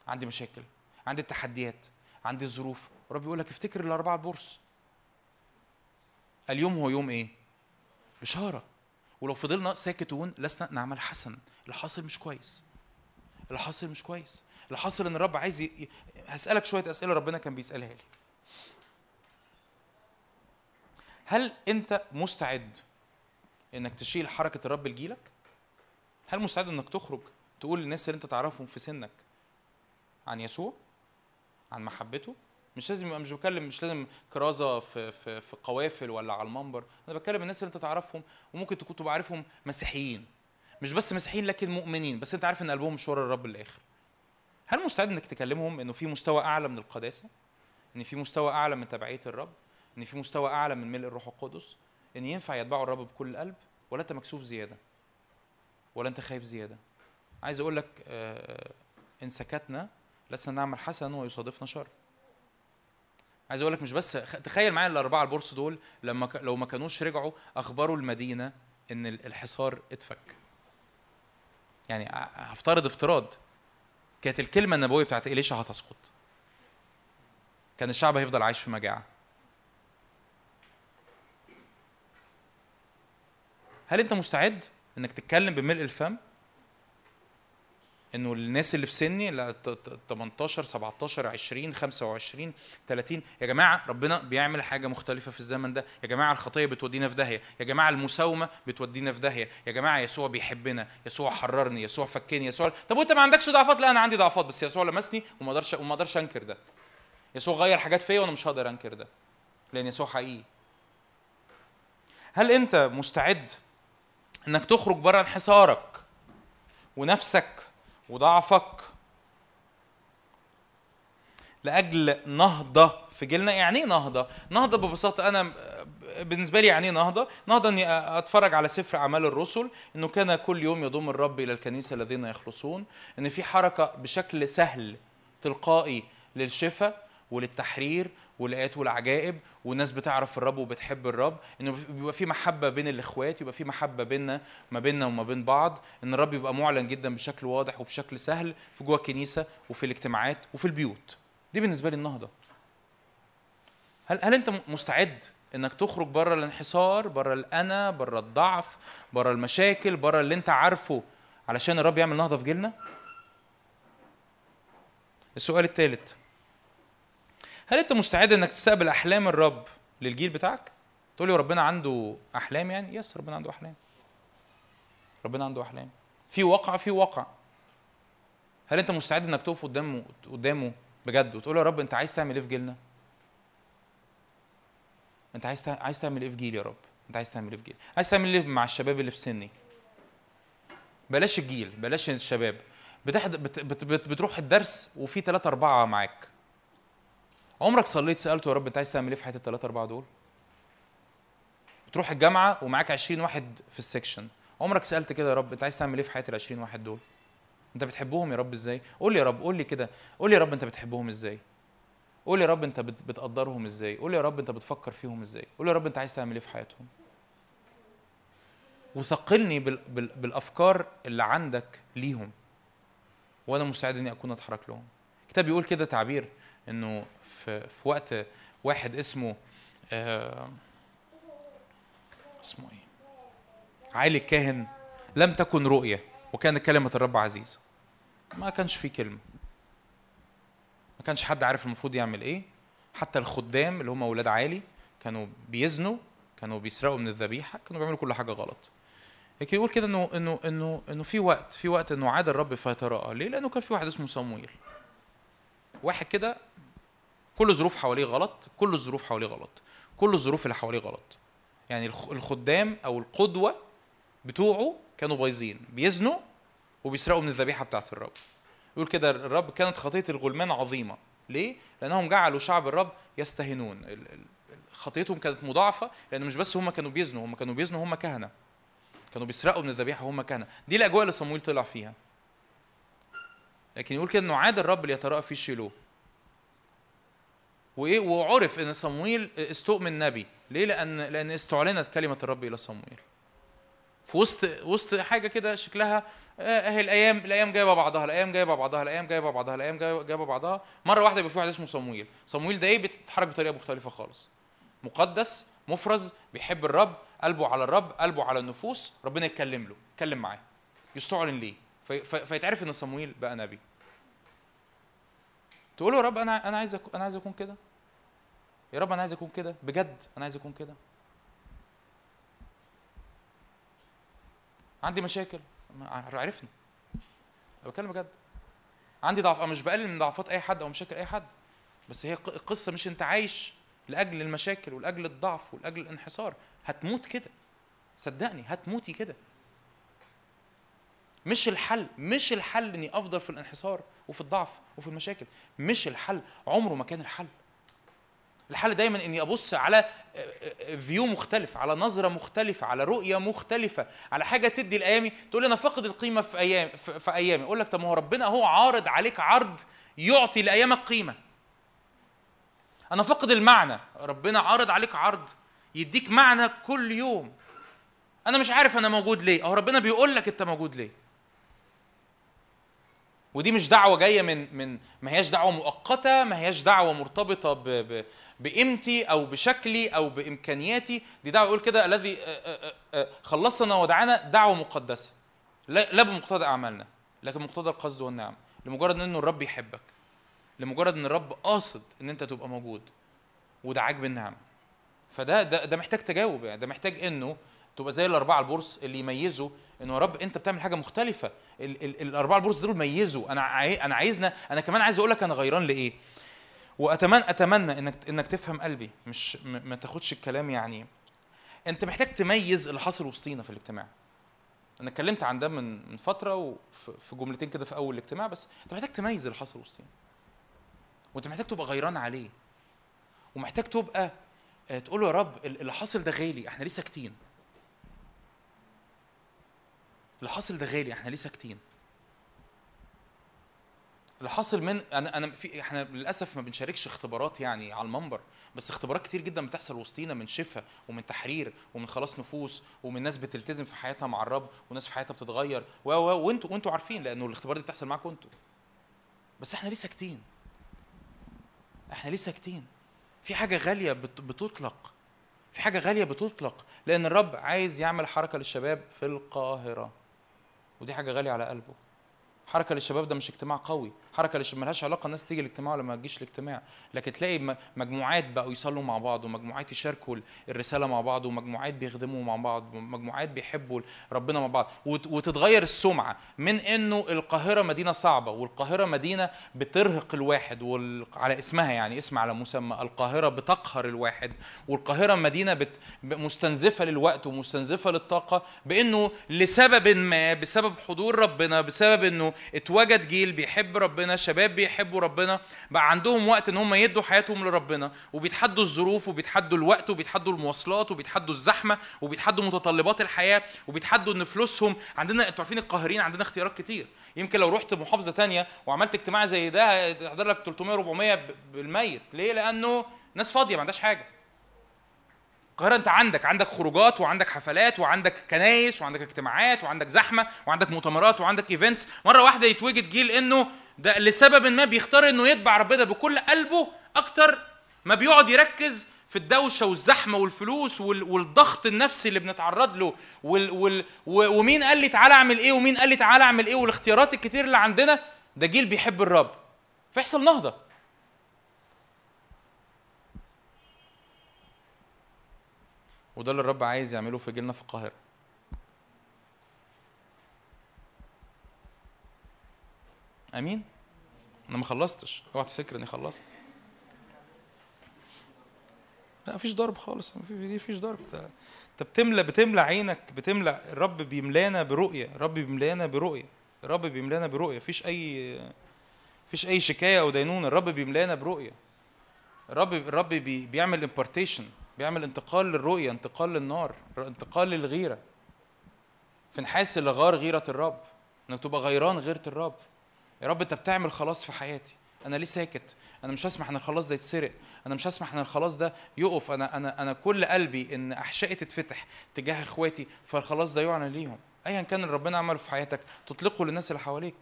عندي مشاكل. عندي تحديات عندي ظروف رب يقول لك افتكر الأربعة بورص اليوم هو يوم إيه؟ اشاره ولو فضلنا ساكتون لسنا نعمل حسن. اللي حاصل مش كويس. اللي حاصل مش كويس. اللي حاصل إن الرب عايز. ي- هسألك شوية أسئلة ربنا كان بيسألها لي. هل انت مستعد انك تشيل حركة الرب لجيلك؟ هل مستعد انك تخرج تقول للناس اللي انت تعرفهم في سنك عن يسوع؟ عن محبته؟ مش لازم يبقى- مش بتكلم مش لازم كرازة في في في قوافل ولا على المنبر. أنا بتكلم الناس اللي انت تعرفهم وممكن تكون تبقى عارفهم مسيحيين. مش بس مسيحيين لكن مؤمنين. بس انت عارف ان قلبهم مش ورا الرب للآخر. هل مستعد انك تكلمهم إنه في مستوى أعلى من القداسة؟ إن في مستوى أعلى من تبعية الرب؟ إن في مستوى أعلى من ملء الروح القدس إن ينفع يتبعوا الرب بكل القلب ولا أنت مكسوف زيادة ولا أنت خايف زيادة. عايز أقول لك آه، إن سكتنا لسنا نعمل حسن ويصادفنا شر. عايز أقول لك مش بس تخيل معايا الأربعة البورص دول لما. لو ما كانوش رجعوا أخبروا المدينة إن ال- الحصار اتفك. يعني هفترض افتراض. كانت الكلمة النبوية بتاعت اليشا هتسقط. كان الشعب هيفضل عايش في مجاعة. هل انت مستعد انك تتكلم بملء الفم؟ انه الناس اللي في سني ت- 18 17 20 25 30 يا جماعة ربنا بيعمل حاجة مختلفة في الزمن ده. يا جماعة الخطية بتودينا في داهية. يا جماعة المساومة بتودينا في داهية. يا جماعة يسوع بيحبنا. يسوع حررني. يسوع فكني. يسوع طب وانت ما عندكش ضعفات؟ لا أنا عندي ضعفات بس يسوع لمسني وما أقدرش وما أقدرش انكر ده. يسوع غير حاجات فيا وأنا مش هقدر انكر ده لأن يسوع حقيقي. هل انت مستعد إنك تخرج بره انحسارك ونفسك وضعفك لأجل نهضة في جيلنا. يعني إيه نهضة؟ نهضة ببساطة أنا بالنسبة لي يعني إيه نهضة؟ نهضة إني أتفرج على سفر أعمال الرسل إنه كان كل يوم يضم الرب إلى الكنيسة الذين يخلصون إن في حركة بشكل سهل تلقائي للشفاء وللتحرير والآيات والعجائب والناس بتعرف الرب وبتحب الرب إنه بيبقى في محبة بين الإخوات يبقى في محبة بيننا ما بيننا وما بين بعض إن الرب يبقى معلن جدا بشكل واضح وبشكل سهل في جوه الكنيسة وفي الاجتماعات وفي البيوت. دي بالنسبة لي النهضة. هل هل أنت مستعد إنك تخرج بره الانحسار بره الأنا بره الضعف بره المشاكل بره اللي أنت عارفه علشان الرب يعمل نهضة في جيلنا؟ السؤال الثالث هل انت مستعد انك تستقبل احلام الرب للجيل بتاعك؟ تقول لي ربنا عنده احلام يعني؟ يس ربنا عنده احلام. ربنا عنده احلام. في واقع في واقع. هل انت مستعد انك تقف قدامه قدامه بجد وتقول يا رب انت عايز تعمل إيه في جيلنا؟ انت عايز عايز تعمل إيه في جيل يا رب؟ انت عايز تعمل إيه في جيل عايز تعمل إيه مع الشباب اللي في سني؟ بلاش الجيل بلاش الشباب. بتحد... بت... بت... بت... بتروح الدرس وفي ثلاثة أربعة معاك. عمرك صليت سألته يا رب أنت عايز تعمل إيه في حياة الثلاثة أربعة دول؟ بتروح الجامعة ومعاك 20 واحد في السكشن عمرك سألت كده يا رب أنت عايز تعمل إيه في حياة ال 20 واحد دول؟ أنت بتحبهم يا رب إزاي؟ قول لي يا رب قول لي كده قول لي يا رب أنت بتحبهم إزاي؟ قول يا رب بت... بتقدرهم إزاي؟ قول يا رب أنت بتفكر فيهم إزاي؟ قول يا رب أنت عايز تعمل إيه في حياتهم؟ وثقلني بال... بال... بالأفكار اللي عندك ليهم وأنا مستعد إني أكون أتحرك لهم الكتاب بيقول كده تعبير إنه في, في وقت واحد اسمه آه اسمه إيه؟ عالي الكاهن لم تكن رؤية وكان كلمة الرب عزيزة. ما كانش في كلمة. ما كانش حد عارف المفروض يعمل إيه. حتى الخدام اللي هم أولاد عالي كانوا بيزنوا كانوا بيسرقوا من الذبيحة كانوا بيعملوا كل حاجة غلط. لكن يقول كده إنه إنه إنه إنه في وقت في وقت إنه عاد الرب فيتراءى. ليه؟ لأنه كان في واحد اسمه صمويل. واحد كده كل الظروف حواليه غلط كل الظروف حواليه غلط كل الظروف اللي حواليه غلط. يعني الخ- الخدام أو القدوة بتوعه كانوا بايظين بيزنوا وبيسرقوا من الذبيحة بتاعت الرب. يقول كده الرب كانت خطية الغلمان عظيمة. ليه؟ لأنهم جعلوا شعب الرب يستهينون. خطيتهم كانت مضاعفة لأن مش بس هم كانوا بيزنوا هم كانوا بيزنوا هم كهنة. كانوا بيسرقوا من الذبيحة وهم كهنة. دي الأجواء اللي صمويل طلع فيها. لكن يقول كده إنه عاد الرب ليتراءى في شيلوه وإيه وعرف إن صمويل استؤمن نبي. ليه؟ لأن لأن استعلنت كلمة الرب إلى صمويل. في وسط وسط حاجة كده شكلها آه، أهي الأيام الأيام جايبه بعضها الأيام جايبه بعضها الأيام جايبه بعضها الأيام جايبه بعضها. مرة واحدة يبقى في واحد اسمه صمويل. صمويل ده إيه؟ بيتحرك بطريقة مختلفة خالص. مقدس مفرز بيحب الرب قلبه على الرب قلبه على النفوس ربنا يتكلم له يتكلم معاه يستعلن ليه. في فيتعرف إن صمويل بقى نبي. تقول له يا رب أنا أنا عايز أنا عايز أكون كده. يا رب أنا عايز أكون كده. بجد أنا عايز أكون كده. عندي مشاكل. عرفني. أنا بتكلم بجد. عندي ضعف أنا مش بقلل من ضعفات أي حد أو مشاكل أي حد. بس هي القصة مش أنت عايش لأجل المشاكل ولأجل الضعف ولأجل الانحسار. هتموت كده. صدقني هتموتي كده. مش الحل مش الحل إني أفضل في الانحسار وفي الضعف وفي المشاكل. مش الحل عمره ما كان الحل. الحل دايما إني أبص على فيو مختلف على نظرة مختلفة على رؤية مختلفة على حاجة تدي لأيامي. تقول لي أنا فاقد القيمة في أيام في في أيامي. أقول لك طب ما هو ربنا هو عارض عليك عرض يعطي لأيامك قيمة. أنا فاقد المعنى. ربنا عارض عليك عرض يديك معنى كل يوم. أنا مش عارف أنا موجود ليه. أهو ربنا بيقول لك أنت موجود ليه. ودي مش دعوة جاية من من ما هياش دعوة مؤقتة ما هياش دعوة مرتبطة ب ب بقيمتي أو بشكلي أو بإمكانياتي. دي دعوة يقول كده الذي خلصنا ودعانا دعوة مقدسة. لا بمقتضى أعمالنا لكن مقتضى القصد والنعم. لمجرد انه الرب يحبك لمجرد إن الرب قاصد إن أنت تبقى موجود ودعاك بالنعم. فده ده ده محتاج تجاوب يعني ده محتاج إنه تبقى زي الأربعة البورس اللي يميزوا انه يا رب انت بتعمل حاجة مختلفة. ال ال الأربعة البورس دول ميزوا. أنا عاي أنا عايزنا أنا كمان عايز أقول لك أنا غيران لإيه. واتمنى أتمنى إنك إنك تفهم قلبي. مش ما تاخدش الكلام يعني. أنت محتاج تميز اللي حاصل وسطينا في الاجتماع. أنا اتكلمت عن ده من من فترة وفي في جملتين كده في أول الاجتماع بس. أنت محتاج تميز اللي حصل وسطينا. وأنت محتاج تبقى غيران عليه. ومحتاج تبقى آه، تقول له يا رب ال- اللي حاصل ده غالي. إحنا ليه ساكتين اللي حاصل ده غالي إحنا ليه ساكتين؟ اللي حاصل من أنا أنا في إحنا للأسف ما بنشاركش اختبارات يعني على المنبر بس اختبارات كتير جدا بتحصل وسطينا من شفاء ومن تحرير ومن خلاص نفوس ومن ناس بتلتزم في حياتها مع الرب وناس في حياتها بتتغير. و و وانتوا وانتوا عارفين لأنه الاختبارات دي بتحصل معاكم أنتوا. بس إحنا ليه ساكتين؟ إحنا ليه ساكتين؟ في حاجة غالية بت- بتطلق. في حاجة غالية بتطلق لأن الرب عايز يعمل حركة للشباب في القاهرة. ودي حاجة غالية على قلبه. حركة للشباب ده مش اجتماع قوي. حركة للشباب ملهاش علاقة الناس تيجي الاجتماع ولا ما تجيش الاجتماع. لكن تلاقي مجموعات بقوا يصلوا مع بعض ومجموعات يشاركوا الرسالة مع بعض ومجموعات بيخدموا مع بعض ومجموعات بيحبوا ربنا مع بعض. وت- وتتغير السمعة من إنه القاهرة مدينة صعبة والقاهرة مدينة بترهق الواحد وال... على اسمها يعني اسم على مسمى القاهرة بتقهر الواحد. والقاهرة مدينة بت... مستنزفة للوقت ومستنزفة للطاقة بإنه لسبب ما بسبب حضور ربنا بسبب إنه اتوجد جيل بيحب ربنا شباب بيحبوا ربنا بقى عندهم وقت إن هم يدوا حياتهم لربنا وبيتحدوا الظروف وبيتحدوا الوقت وبيتحدوا المواصلات وبيتحدوا الزحمة وبيتحدوا متطلبات الحياة وبيتحدوا إن فلوسهم عندنا أنتوا عارفين القاهرين عندنا اختيارات كتير. يمكن لو رحت محافظة تانية وعملت اجتماع زي ده هيحضر لك 300 400 ب- بالميت. ليه؟ لأنه ناس فاضية ما عندهاش حاجة. القاهره انت عندك عندك خروجات وعندك حفلات وعندك كنايس وعندك اجتماعات وعندك زحمة وعندك مؤتمرات وعندك ايفنتس مرة واحدة يتوجد جيل إنه ده لسبب ما بيختار إنه يتبع ربنا بكل قلبه أكتر ما بيقعد يركز في الدوشة والزحمة والفلوس وال- والضغط النفسي اللي بنتعرض له وال وال ومين قال لي تعالى أعمل إيه ومين قال لي تعالى أعمل إيه والإختيارات الكتير اللي عندنا ده جيل بيحب الرب. فيحصل نهضة. وده اللي الرب عايز يعمله في جيلنا في القاهرة. آمين؟ أنا ما خلصتش. أوعى تفكر إني خلصت. لا مفيش ضرب خالص. مفيش ضرب. انت بتملى بتملى عينك. بتملى الرب بيملانا برؤية. الرب بيملانا برؤية. الرب بيملانا برؤية. مفيش اي مفيش أي شكاية أو دينونة. الرب بيملانا برؤية. الرب الرب بي بيعمل impartation بيعمل انتقال للرؤية انتقال للنار انتقال للغيرة. فنحاس اللي غار غيرة الرب إنك تبقى غيران غيرة الرب. يا رب أنت بتعمل خلاص في حياتي. أنا ليه ساكت؟ أنا مش هسمح إن الخلاص ده يتسرق. أنا مش هسمح إن الخلاص ده يقف. أنا أنا أنا كل قلبي إن أحشائي تتفتح تجاه إخواتي فالخلاص ده يعلن ليهم. ايا كان اللي ربنا عمله في حياتك تطلقه للناس اللي حواليك.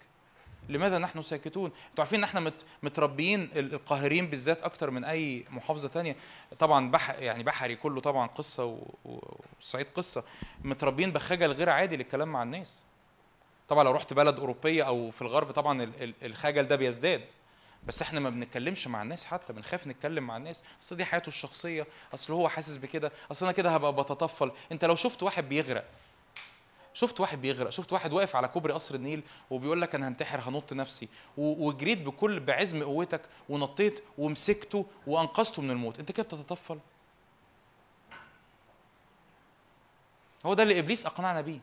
لماذا نحن ساكتون؟ أنتوا عارفين إن إحنا مت متربيين ال- القاهرين بالذات أكتر من أي محافظة تانية. طبعا بح يعني بحري كله طبعا قصة والصعيد قصة. متربيين بخجل غير عادي للكلام مع الناس. طبعا لو رحت بلد أوروبية أو في الغرب طبعا ال- ال- الخجل ده بيزداد. بس إحنا ما بنتكلمش مع الناس حتى بنخاف نتكلم مع الناس. أصل دي حياته الشخصية أصل هو حاسس بكده أصل أنا كده هبقى بتطفل. أنت لو شفت واحد بيغرق شفت واحد بيغرق شفت واحد واقف على كوبري قصر النيل وبيقول لك أنا هنتحر هنط نفسي. وجريت بكل بعزم قوتك ونطيت ومسكته وأنقذته من الموت. أنت كده بتتطفل. هو ده اللي إبليس أقنعنا بيه.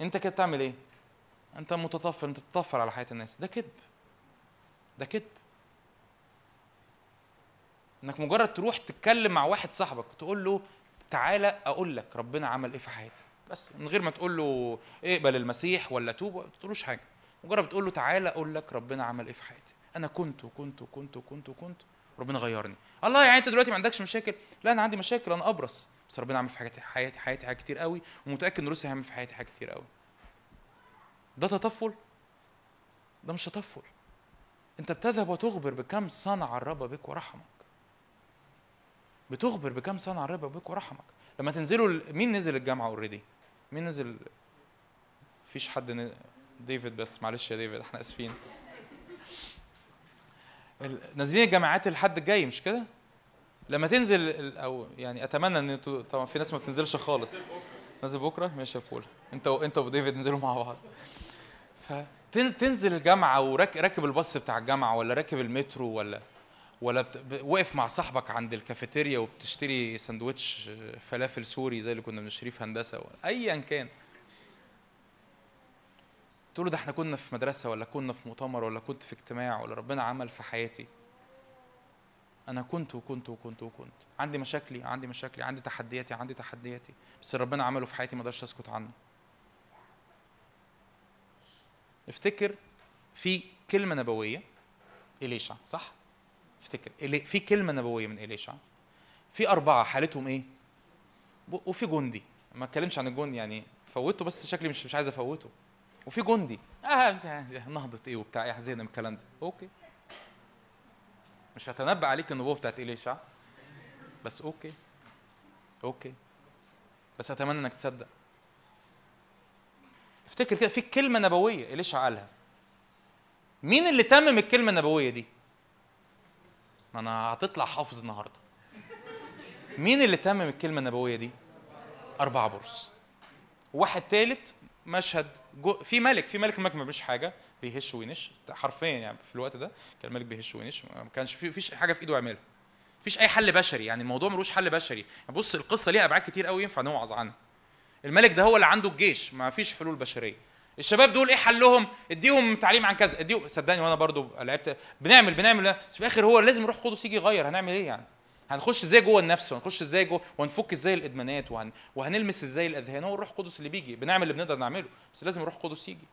أنت كده بتعمل إيه؟ أنت متطفل أنت بتطفل على حياة الناس. ده كذب. ده كذب. إنك مجرد تروح تتكلم مع واحد صاحبك تقول له تعالى أقول لك ربنا عمل إيه في حياتي بس من غير ما تقول له اقبل المسيح ولا توب ما تقولوش حاجة. مجرد بتقول له تعالى أقول لك ربنا عمل إيه في حياتي. أنا كنت وكنت وكنت وكنت وكنت ربنا غيرني. الله يعني أنت دلوقتي ما عندكش مشاكل؟ لا أنا عندي مشاكل أنا أبرص. بس ربنا عمل في حياتي حياتي حياتي حاجات كتير قوي ومتأكد ان لسه هيعمل في حياتي حاجات كتير قوي. ده تطفل؟ ده مش تطفل. أنت بتذهب وتخبر بكم صنع الرب بك ورحمك. بتخبر بكم صنع الرب بك ورحمك. لما تنزلوا مين نزل الجامعة already مين نزل؟ مفيش حد ن... ديفيد بس معلش يا ديفيد إحنا آسفين. نازلين الجامعات الحد الجاي مش كده؟ لما تنزل أو يعني اتمنى ان أنتوا طبعا في ناس ما بتنزلش خالص. نازل بكرة؟ ماشي يا بول. انت. انت وديفيد انزلوا مع بعض. فتنزل الجامعة وراكب الباص بتاع الجامعة ولا راكب المترو ولا؟ ولا بت... واقف مع صاحبك عند الكافيتيريا وبتشتري سندوتش فلافل سوري زي اللي كنا بنشتريه في هندسة ولا ايا كان. تقول له ده إحنا كنا في مدرسة ولا كنا في مؤتمر ولا كنت في اجتماع ولا ربنا عمل في حياتي. أنا كنت وكنت وكنت وكنت. عندي مشاكلي عندي مشاكلي عندي تحدياتي عندي تحدياتي. بس ربنا عمله في حياتي ما أقدرش أسكت عنه. افتكر في كلمة نبوية إليشع صح؟ افتكر. في كلمة نبوية من إليشع. في أربعة حالتهم إيه؟ وفي جندي. ما اتكلمش عن الجندي يعني فوته بس شكلي مش مش عايز أفوته. وفي جندي. آه نهضة إيه وبتاع إيه حزينة من الكلام ده. okay. مش هتنبأ عليك النبوة بتاعت إليشع. بس okay. okay. بس أتمنى إنك تصدق. افتكر كده في كلمة نبوية إليشع قالها. مين اللي تمم الكلمة النبوية دي؟ ما أنا هتطلع حافظ النهاردة. مين اللي تمم الكلمة النبوية دي؟ أربعة برص واحد تالت مشهد جو في ملك في ملك الملك ما بيعملش حاجة. بيهش وينش. حرفيا يعني في الوقت ده كان الملك بيهش وينش. ما كانش في فيش حاجة في إيده يعملها. مفيش أي حل بشري. يعني الموضوع ملوش حل بشري. يعني بص القصة ليها أبعاد كتير قوي ينفع نوعظ عنها. الملك ده هو اللي عنده الجيش. ما فيش حلول بشرية. الشباب دول إيه حلهم؟ اديهم تعليم عن كذا. اديهم صدقني وأنا برضو لعبت بنعمل بنعمل بس في الآخر هو لازم يروح قدس يجي يغير. هنعمل إيه يعني؟ هنخش إزاي جوه النفس؟ وهنخش إزاي جوه وهنفك إزاي الادمانات؟ وهن... وهنلمس إزاي الأذهان؟ هو الروح القدس اللي بيجي. بنعمل اللي بنقدر نعمله بس لازم الروح القدس يجي.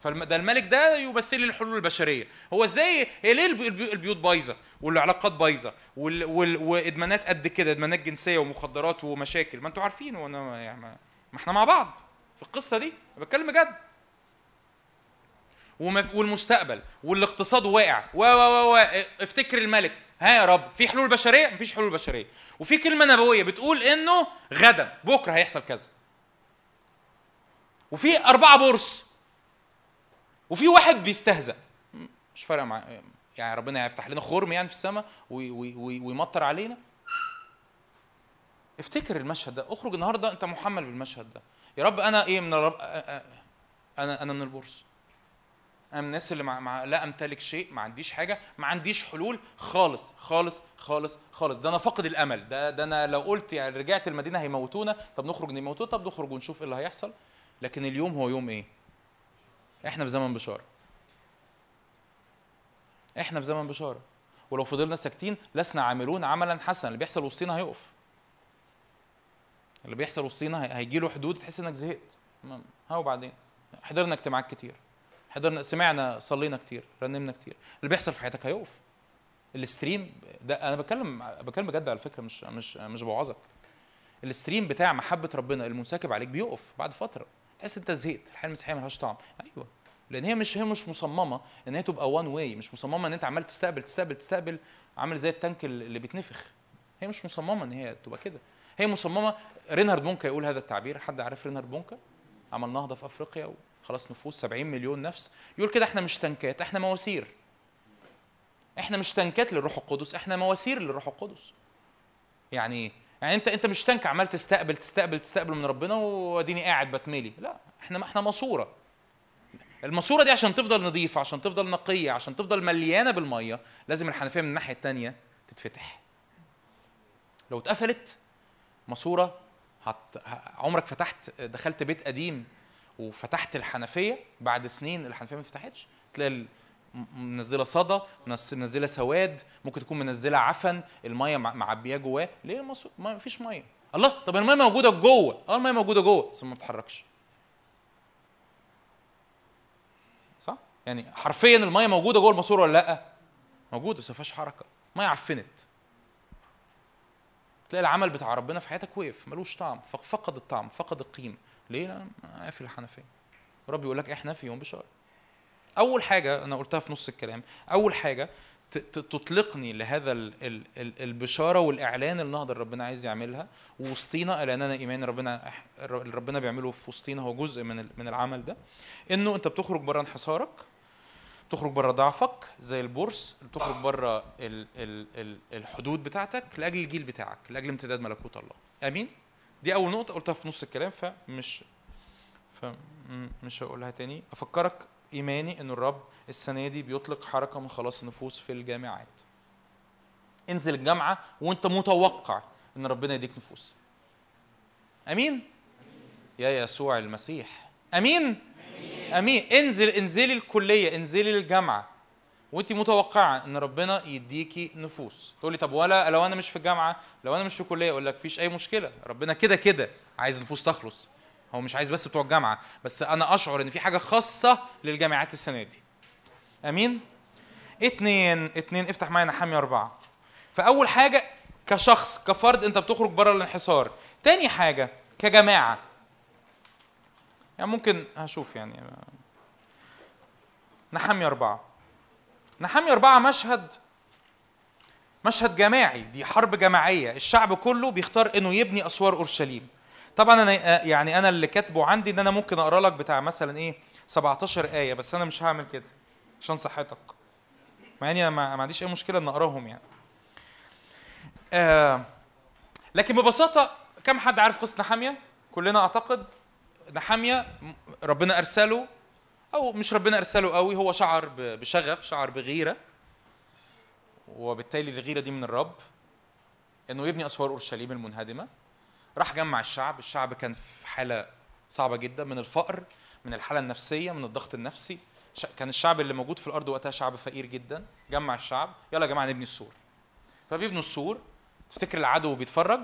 فده الملك ده يمثل الحلول البشرية. هو إزاي ليه البي- البي- البيوت بايظة؟ والعلاقات بايظة. وادمانات قد كده ادمانات جنسية ومخدرات ومشاكل. ما أنتوا عارفين وأنا يعني ما... ما إحنا مع بعض. في القصة دي؟ بتكلم بجد. والمستقبل والاقتصاد واقع. و و و افتكر الملك. ها يا رب في حلول بشرية؟ مفيش حلول بشرية. وفي كلمة نبوية بتقول إنه غدا بكرة هيحصل كذا. وفي أربعة بورس وفي واحد بيستهزأ. مش فارقة مع يعني ربنا هيفتح لنا خرم يعني في السماء وي- وي- وي- ويمطر علينا. افتكر المشهد ده. اخرج النهارده انت محمل بالمشهد ده. يا رب أنا إيه من الرب أنا أنا من البورس أنا من الناس اللي مع, مع لا أمتلك شيء ما عنديش حاجة ما عنديش حلول خالص خالص خالص خالص. ده أنا فاقد الأمل. ده ده أنا لو قلت يعني رجعت المدينة هيموتونا طب نخرج نموتونا طب نخرج ونشوف إيه اللي هيحصل. لكن اليوم هو يوم إيه؟ إحنا في زمن بشارة. إحنا في زمن بشارة. ولو فضلنا ساكتين لسنا عاملون عملا حسنا. اللي بيحصل وسطينا هيقف. اللي بيحصل وسطينا هي- هيجي له حدود تحس إنك زهقت. ها وبعدين حضرنا اجتماعات كتير. حضرنا سمعنا صلينا كتير رنمنا كتير. اللي بيحصل في حياتك هيقف. ال stream ده أنا بتكلم بتكلم بجد على فكرة مش مش مش بوعظك. ال stream بتاع محبة ربنا المنسكب عليك بيقف بعد فترة. تحس أنت زهقت الحياة المسيحية ملهاش طعم. أيوه. لأن هي مش هي مش مصممة إن هي تبقى one way مش مصممة إن أنت عمال تستقبل تستقبل تستقبل عامل زي ال tank اللي بيتنفخ. هي مش مصممة إن هي تبقى كده. هي مصممة. رينهارد بونكا يقول هذا التعبير. حد عارف رينهارد بونكا؟ عمل نهضه في أفريقيا وخلاص نفوس 70 مليون نفس. يقول كده إحنا مش تنكات إحنا مواسير. إحنا مش تنكات للروح القدس إحنا مواسير للروح القدس. يعني يعني أنت أنت مش تنك عمال تستقبل تستقبل تستقبل من ربنا وأديني قاعد بتملي لا إحنا إحنا ماسورة. الماسورة دي عشان تفضل نظيفة عشان تفضل نقية عشان تفضل مليانة بالمية لازم الحنفية من الناحية الثانية تتفتح. لو اتقفلت ماسورة هت... عمرك فتحت دخلت بيت قديم وفتحت الحنفية بعد سنين الحنفية ما فتحتش تلاقي منزلة صدى منزلة سواد ممكن تكون منزلة عفن المية مع- معبياه جواه. ليه؟ الماسوره ما فيش مية. الله طب المية موجودة جوه. آه المية موجودة جوه بس ما بتتحركش صح؟ يعني حرفيا المية موجودة جوه الماسورة ولا لأ؟ موجودة بس ما فيهاش حركة. ميه عفنت. تلاقي العمل بتاع ربنا في حياتك وقف ملوش طعم فق- فقد الطعم فقد القيمة. ليه لأن قافل الحنفية. رب يقول لك إحنا في يوم بشار أول حاجة أنا قلتها في نص الكلام أول حاجة تطلقني لهذا ال- ال- ال- البشارة والإعلان النهضه اللي ربنا عايز يعملها وسطينا لأن أنا ايماني ربنا اللي ربنا بيعمله في وسطينا هو جزء من من العمل ده. إنه أنت بتخرج بره انحسارك بتخرج بره ضعفك زي البورس بتخرج بره ال ال ال الحدود بتاعتك لأجل الجيل بتاعك لأجل امتداد ملكوت الله. آمين؟ دي أول نقطة قلتها في نص الكلام فمش فمش هقولها تاني. أفكرك إيماني إن الرب السنة دي بيطلق حركة من خلاص النفوس في الجامعات. انزل الجامعة وانت متوقع إن ربنا يديك نفوس. أمين؟ يا يسوع المسيح. أمين. أمين. انزل انزلي الكلية انزلي الجامعة. وانت متوقعة ان ربنا يديكي نفوس. تقولي طب ولا لو أنا مش في الجامعة لو أنا مش في كلية أقول لك فيش أي مشكلة. ربنا كده كده عايز نفوس تخلص. هو مش عايز بس بتوع الجامعة بس أنا أشعر إن في حاجة خاصة للجامعات السنة دي. آمين؟ اتنين اتنين افتح معايا نحامي أربعة. فأول حاجة كشخص كفرد أنت بتخرج بره الانحصار. تاني حاجة كجماعة. يعني ممكن هشوف يعني. نحامي أربعة. نحامي أربعة مشهد مشهد جماعي دي حرب جماعية الشعب كله بيختار إنه يبني أسوار أورشليم. طبعا أنا يعني أنا اللي كاتبه عندي إن أنا ممكن أقرأ لك بتاع مثلا إيه 17 آية بس أنا مش هعمل كده عشان صحتك. مع إني أنا ما عنديش أي مشكلة إن أقراهم يعني. آه لكن ببساطة كم حد عارف قصة نحامية؟ كلنا أعتقد نحامية ربنا أرسله أو مش ربنا أرسله قوي هو شعر بشغف شعر بغيرة. وبالتالي الغيرة دي من الرب إنه يبني أسوار أورشليم المنهدمة. راح جمع الشعب الشعب كان في حالة صعبة جدا من الفقر من الحالة النفسية من الضغط النفسي. كان الشعب اللي موجود في الأرض وقتها شعب فقير جدا. جمع الشعب يلا يا جماعة نبني السور. فبيبنوا السور. تفتكر العدو بيتفرج؟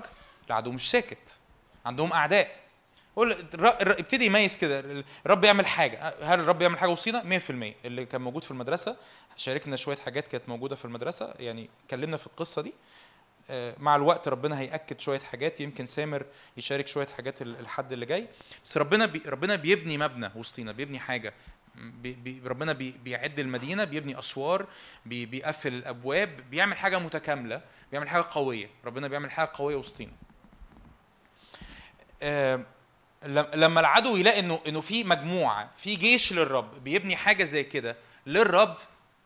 العدو مش ساكت. عندهم أعداء. قول ابتدي يميز كده. الرب يعمل حاجة. هل الرب يعمل حاجة وسطينا 100% اللي كان موجود في المدرسة شاركنا شوية حاجات كانت موجودة في المدرسة. يعني اتكلمنا في القصة دي. آه، مع الوقت ربنا هيأكد شوية حاجات. يمكن سامر يشارك شوية حاجات ال- الحد اللي جاي. بس ربنا بي ربنا بيبني مبنى وسطينا بيبني حاجة. بي بي ربنا بي بيعد المدينة بيبني أسوار بي بيقفل الأبواب بيعمل حاجة متكاملة بيعمل حاجة قوية. ربنا بيعمل حاجة قوية وسطينا. آه، لما العدو يلاقي انه إنه في مجموعة في جيش للرب بيبني حاجة زي كده للرب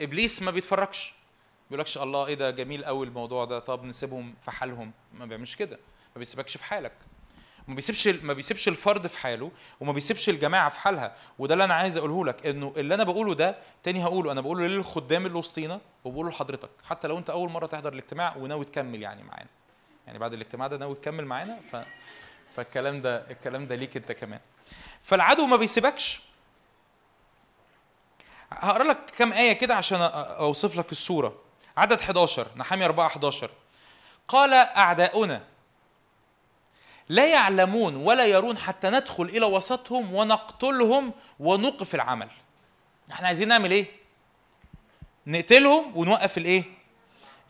إبليس ما بيتفرجش. بيقولكش الله إيه ده؟ جميل قوي الموضوع ده. طب نسيبهم في حالهم. ما بيعملش كده. ما بيسيبكش في حالك. ما بيسيبش ما بيسيبش الفرد في حاله وما بيسيبش الجماعة في حالها. وده اللي أنا عايز أقوله لك إنه اللي أنا بقوله ده تاني هقوله. أنا بقوله للخدام اللي وسطينا وبقوله لحضرتك. حتى لو أنت أول مرة تحضر الاجتماع وناوي تكمل يعني معانا. يعني بعد الاجتماع ده ناوي تكمل معانا ف فالكلام ده الكلام ده ليك انت كمان. فالعدو ما بيسيبكش. هقرأ لك كام آية كده عشان أوصف لك الصورة. عدد 11 نحامي 4 11 قال أعداؤنا لا يعلمون ولا يرون حتى ندخل إلى وسطهم ونقتلهم ونوقف العمل. إحنا عايزين نعمل إيه؟ نقتلهم ونوقف الإيه؟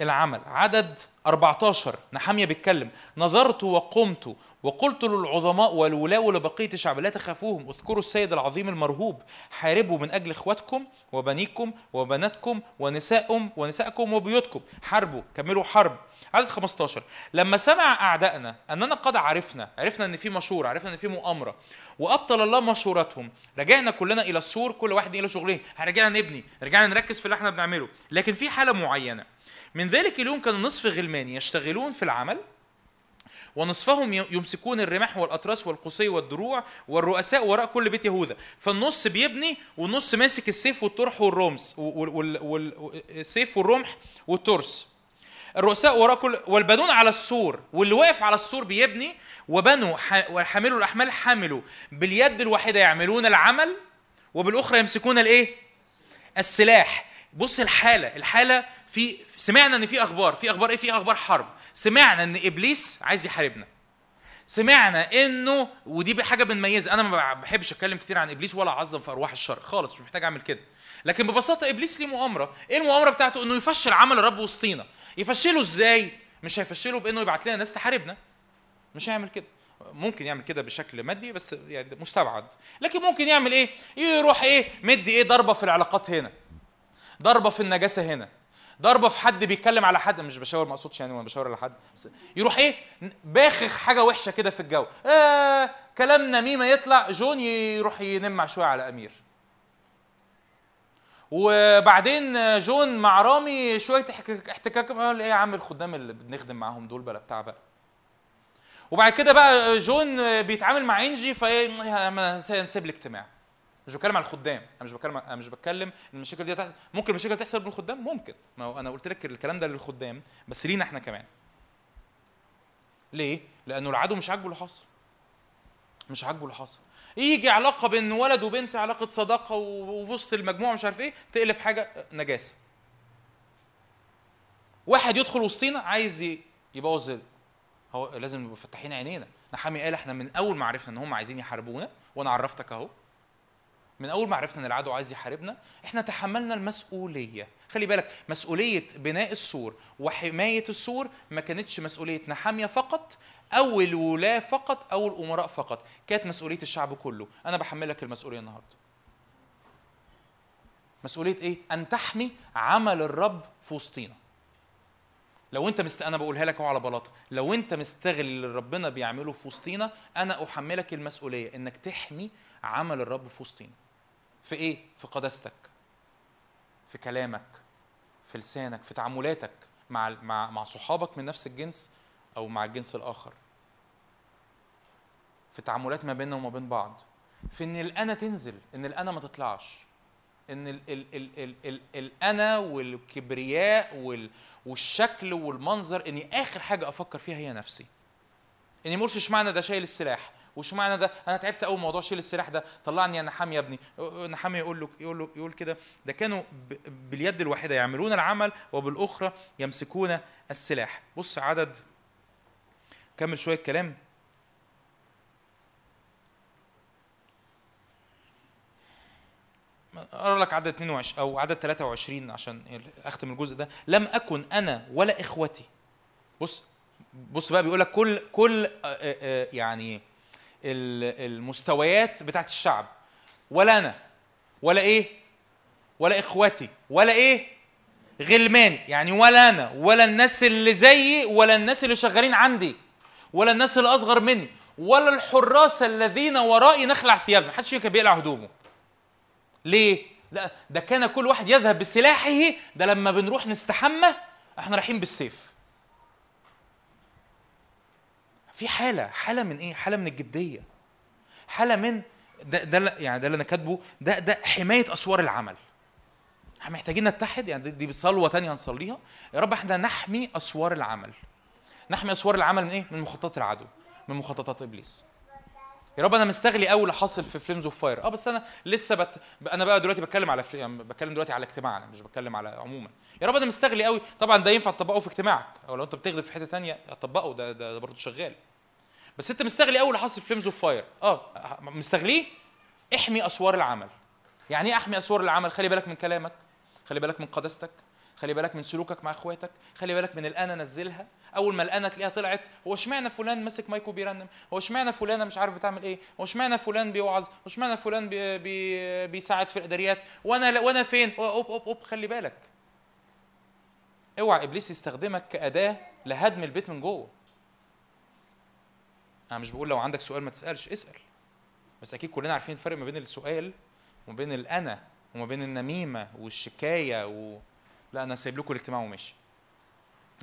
العمل. عدد 14 نحامية بيتكلم. نظرت وقمت وقلت للعظماء والولاة ولبقية الشعب لا تخافوهم. اذكروا السيد العظيم المرهوب. حاربوا من أجل إخواتكم وبنيكم وبناتكم ونسائهم ونسائكم وبيوتكم. حاربوا. كملوا حرب. عدد 15 لما سمع أعدائنا أننا قد عرفنا عرفنا أن في مشورة عرفنا أن في مؤامرة وأبطل الله مشورتهم رجعنا كلنا إلى السور كل واحد إلى شغله. رجعنا نبني رجعنا نركز في اللي إحنا بنعمله. لكن في حالة معينة من ذلك اليوم كان نصف غلمان يشتغلون في العمل ونصفهم يمسكون الرماح والأطراس والقصي والدروع والرؤساء وراء كل بيت يهوذا. فالنص بيبني والنص ماسك السيف والطرح والرمس والسيف والرمح والترس. الرؤساء وراء كل والبنون على السور واللي واقف على السور بيبني وبنوا وحاملوا الأحمال حملوا باليد الواحدة يعملون العمل وبالأخرى يمسكون الإيه؟ السلاح. بص الحالة الحالة في سمعنا إن في أخبار في أخبار إيه؟ في أخبار حرب. سمعنا إن إبليس عايز يحاربنا. سمعنا إنه ودي حاجة بنميزها. أنا ما بحبش أتكلم كتير عن إبليس ولا أعظم في أرواح الشر. خالص مش محتاج أعمل كده. لكن ببساطة إبليس ليه مؤامرة. إيه المؤامرة بتاعته؟ إنه يفشل عمل الرب وسطينا. يفشله إزاي؟ مش هيفشله بإنه يبعت لنا ناس تحاربنا. مش هيعمل كده. ممكن يعمل كده بشكل مادي بس يعني مستبعد. لكن ممكن يعمل إيه؟ يروح إيه؟ مدي إيه؟ ضربة في العلاقات هنا. ضربة في النجاسة هنا. ضربة في حد بيتكلم على حد مش بشاور ما اقصدش يعني وأنا بشاور على حد. يروح إيه؟ باخخ حاجة وحشة كده في الجو. آه كلام نميمة يطلع جون يروح ينمع شوية على أمير. وبعدين جون مع رامي شوية احتكاك قال إيه يا عم الخدام اللي بنخدم معاهم دول بلا بتاع بقى. وبعد كده بقى جون بيتعامل مع إنجي فإيه يا عم أنا نسيب الاجتماع مش بتكلم على الخدام. أنا مش بتكلم أنا مش بتكلم إن المشاكل دي تحصل ممكن المشاكل تحصل بين الخدام ممكن. ما هو أنا قلت لك الكلام ده للخدام بس لينا إحنا كمان. ليه؟ لأنه العدو مش عاجبه اللي حصل. مش عاجبه اللي حصل. يجي علاقة بين ولد وبنت علاقة صداقة وفي وسط المجموعة مش عارف إيه تقلب حاجة نجاسة. واحد يدخل وسطينا عايز يبوظ هو لازم نبقى فاتحين عينينا. نحامي قال إحنا من أول ما عرفنا إن هم عايزين يحاربونا وأنا عرفتك أهو. من أول ما عرفنا إن العدو عايز يحاربنا إحنا تحملنا المسؤولية. خلي بالك مسؤولية بناء السور وحماية السور ما كانتش مسؤولية نحامية فقط أو الولاة فقط أو الأمراء فقط كانت مسؤولية الشعب كله. أنا بحملك المسؤولية النهارده. مسؤولية إيه؟ أن تحمي عمل الرب في وسطينا. لو أنت مست... أنا بقولها لك أهو على بلاطة. لو أنت مستغل اللي ربنا بيعمله في وسطينا أنا أحملك المسؤولية إنك تحمي عمل الرب في وسطينا. في إيه؟ في قداستك في كلامك في لسانك في تعاملاتك مع مع مع صحابك من نفس الجنس أو مع الجنس الآخر. في التعاملات ما بيننا وما بين بعض. في إن الأنا تنزل إن الأنا ما تطلعش. إن ال ال ال ال ال الأنا والكبرياء وال والشكل والمنظر إني آخر حاجة أفكر فيها هي نفسي. إني ما اقولش اشمعنى ده شايل السلاح. واشمعنى ده؟ أنا تعبت قوي موضوع شيل السلاح ده. طلعني يا نحام يا ابني. نحام يقول له يقول له يقول كده ده كانوا باليد الواحده يعملون العمل وبالأخرى يمسكون السلاح. بص عدد كمل شوية كلام. أقرأ لك عدد 22 أو عدد 23 عشان أختم الجزء ده. لم أكن أنا ولا إخوتي. بص بص بقى بيقول لك كل كل آه، آه، يعني ال- المستويات بتاعت الشعب. ولا أنا ولا إيه ولا اخوتي ولا إيه غلمان. يعني ولا أنا ولا الناس اللي زيي ولا الناس اللي شغالين عندي ولا الناس اللي أصغر مني ولا الحراس الذين ورائي نخلع ثيابنا محدش فيهم كان بيقلع هدومه. ليه؟ لا ده كان كل واحد يذهب بسلاحه ده لما بنروح نستحمى إحنا رايحين بالسيف. في حالة حالة من إيه؟ حالة من الجدية. حالة من ده ده يعني ده اللي أنا كاتبه ده ده حماية أسوار العمل. إحنا محتاجين نتحد يعني دي- صلوه تانية هنصليها. يا رب إحنا نحمي أسوار العمل. نحمي أسوار العمل من إيه؟ من مخططات العدو من مخططات إبليس. يا رب أنا مستغلي قوي اللي حصل في Flames of Fire آه بس أنا لسه بت... أنا بقى دلوقتي بتكلم على فل... يعني بتكلم دلوقتي على اجتماعنا مش بتكلم على عموما. يا رب أنا مستغلي قوي طبعا ده ينفع تطبقه في اجتماعك. أو لو أنت بتخدم في حتة تانية طبقه ده ده, ده برضه شغال. بس انت مستغلي حصل في Flames of Fire آه مستغليه؟ احمي اسوار العمل. يعني إيه احمي اسوار العمل؟ خلي بالك من كلامك خلي بالك من قداستك خلي بالك من سلوكك مع اخواتك خلي بالك من الانا نزلها. اول ما الانا تلاقيها طلعت هو اشمعنى فلان ماسك مايك وبيرنم هو اشمعنى فلانه مش عارف بتعمل إيه؟ هو اشمعنى فلان بيوعظ؟ هو اشمعنى فلان بي بي بيساعد في الإداريات؟ وأنا وأنا فين؟ اوب اوب اوب خلي بالك. اوعى إبليس يستخدمك كأداة لهدم البيت من جوه. أنا مش بقول لو عندك سؤال ما تسألش اسأل. بس أكيد كلنا عارفين الفرق ما بين السؤال وما بين الأنا وما بين النميمة والشكاية و... لا أنا سايب لكم الاجتماع وماشي.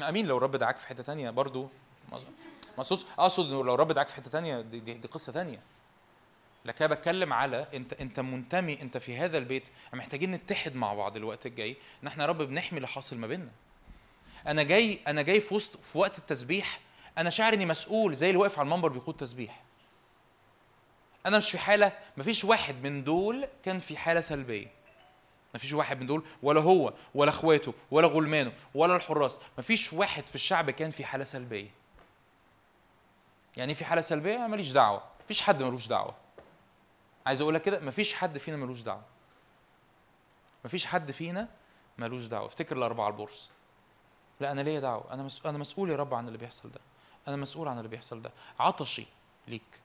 أمين لو الرب دعاك في حتة تانية برضو ما اقصدش أقصد لو الرب دعاك في حتة تانية دي, دي, دي قصة تانية. لكن أنا بتكلم على انت أنت منتمي أنت في هذا البيت محتاجين نتحد مع بعض الوقت الجاي إن إحنا يا رب بنحمي اللي حاصل ما بيننا. أنا جاي أنا جاي في وسط في وقت التسبيح أنا شاعر إني مسؤول زي اللي واقف على المنبر بيقود تسبيح. أنا مش في حالة مفيش واحد من دول كان في حالة سلبية. مفيش واحد من دول ولا هو ولا أخواته ولا غلمانه ولا الحراس. مفيش واحد في الشعب كان في حالة سلبية. يعني في حالة سلبية ماليش دعوة. مفيش حد ملوش دعوة. عايز أقول لك كده مفيش حد فينا ملوش دعوة. مفيش حد فينا ملوش دعوة. افتكر الأربعة البورس لا أنا ليا دعوة. أنا مسؤول أنا مسؤول يا رب عن اللي بيحصل ده. أنا مسؤول عن اللي بيحصل ده. عطشي ليك.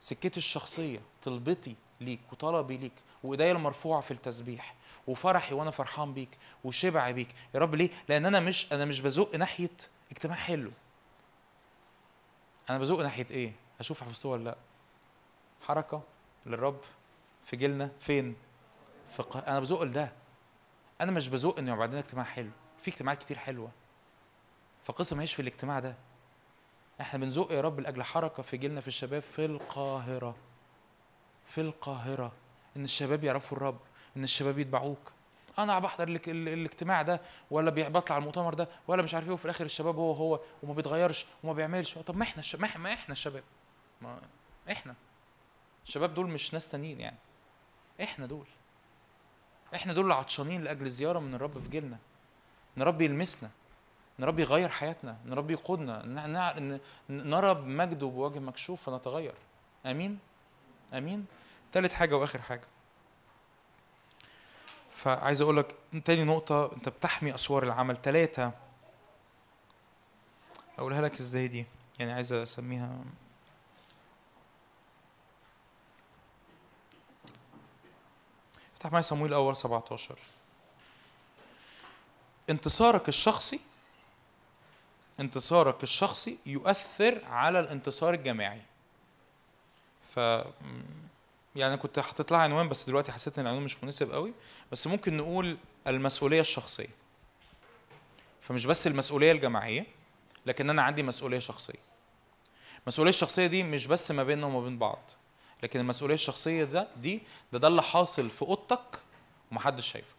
سكتي الشخصية طلبتي ليك وطلبي ليك وإيديا المرفوعة في التسبيح وفرحي وأنا فرحان بيك وشبعي بيك. يا رب ليه؟ لأن أنا مش أنا مش بزق ناحية اجتماع حلو. أنا بزق ناحية إيه؟ هشوف حفظتوها ولا لأ؟ حركة للرب في جيلنا. فين؟ في ق... أنا بزق لده. أنا مش بزق يبقى عندنا اجتماع حلو. في اجتماعات كتير حلوة. فالقصة ما هيش في الاجتماع ده. إحنا بنزق يا رب لأجل حركة في جيلنا في الشباب في القاهرة. في القاهرة. إن الشباب يعرفوا الرب. إن الشباب يتبعوك. أنا بحضر الاج- ال- الاجتماع ده ولا بطلع المؤتمر ده ولا مش عارف إيه وفي الآخر الشباب هو هو وما بيتغيرش وما بيعملش. طب ما إحنا الش... ما إحنا الشباب. ما إحنا. الشباب دول مش ناس تانيين يعني. إحنا دول. إحنا دول عطشانين لأجل زيارة من الرب في جيلنا. إن الرب يلمسنا. إن الرب يغير حياتنا إن الرب يقودنا إن نرى بمجده بوجه مكشوف فنتغير. آمين؟ آمين؟ تالت حاجة وآخر حاجة. فعايز أقول لك تاني نقطة أنت بتحمي أسوار العمل. ثلاثة أقولها لك إزاي دي؟ يعني عايز أسميها. افتح معايا صمويل الأول 17 انتصارك الشخصي انتصارك الشخصي يؤثر على الانتصار الجماعي. ف يعني كنت حاطط لها عنوان بس دلوقتي حسيت إن العنوان مش مناسب قوي بس ممكن نقول المسؤولية الشخصية. فمش بس المسؤولية الجماعية لكن أنا عندي مسؤولية شخصية. المسؤوليه الشخصية دي مش بس ما بيننا وما بين بعض لكن المسؤولية الشخصية ده دي ده ده اللي حاصل في أوضتك ومحدش شايفك.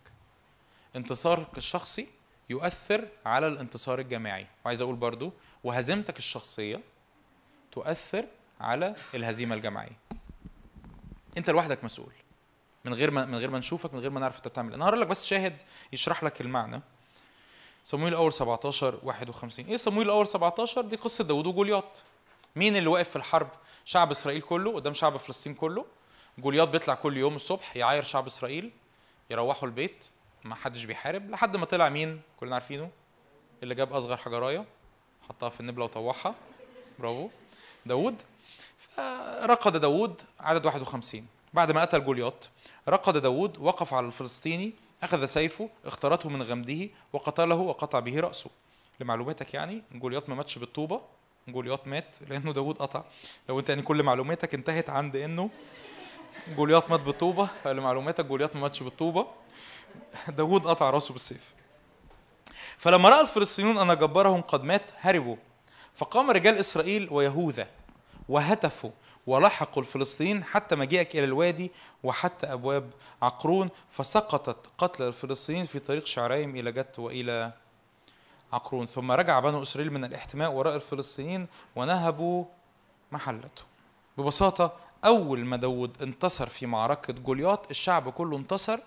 انتصارك الشخصي يؤثر على الانتصار الجماعي. وعايز أقول برضو وهزيمتك الشخصية تؤثر على الهزيمة الجماعية. أنت لوحدك مسؤول. من غير ما من غير ما نشوفك من غير ما نعرف أنت بتعمل إيه. أنا هقول لك بس شاهد يشرح لك المعنى. صمويل الأول 17 51 إيه صمويل الأول 17 دي قصة داوود وجولياط. مين اللي واقف في الحرب؟ شعب إسرائيل كله قدام شعب فلسطين كله. جولياط بيطلع كل يوم الصبح يعاير شعب إسرائيل يروحوا البيت. ما حدش بيحارب لحد ما طلع مين كلنا عارفينه؟ اللي جاب أصغر حجراية حطها في النبلة وطوحها. برافو. داوود. فرقد داوود عدد 51 بعد ما قتل جولياط رقد داوود وقف على الفلسطيني أخذ سيفه اختارته من غمده وقتله وقطع به رأسه. لمعلوماتك يعني جولياط ما ماتش بالطوبة. جولياط مات لأنه داوود قطع. لو أنت يعني كل معلوماتك انتهت عند إنه جولياط مات بالطوبة لمعلوماتك جولياط ما ماتش بالطوبة. داوود قطع راسه بالسيف. فلما رأى الفلسطينيون أن جبارهم قد مات هربوا. فقام رجال إسرائيل ويهوذا وهتفوا ولحقوا الفلسطينيين حتى مجيئك إلى الوادي وحتى أبواب عقرون فسقطت قتل الفلسطينيين في طريق شعريم إلى جت وإلى عقرون. ثم رجع بنو إسرائيل من الاحتماء وراء الفلسطينيين ونهبوا محلته. ببساطة أول ما داود انتصر في معركة جولياط الشعب كله انتصر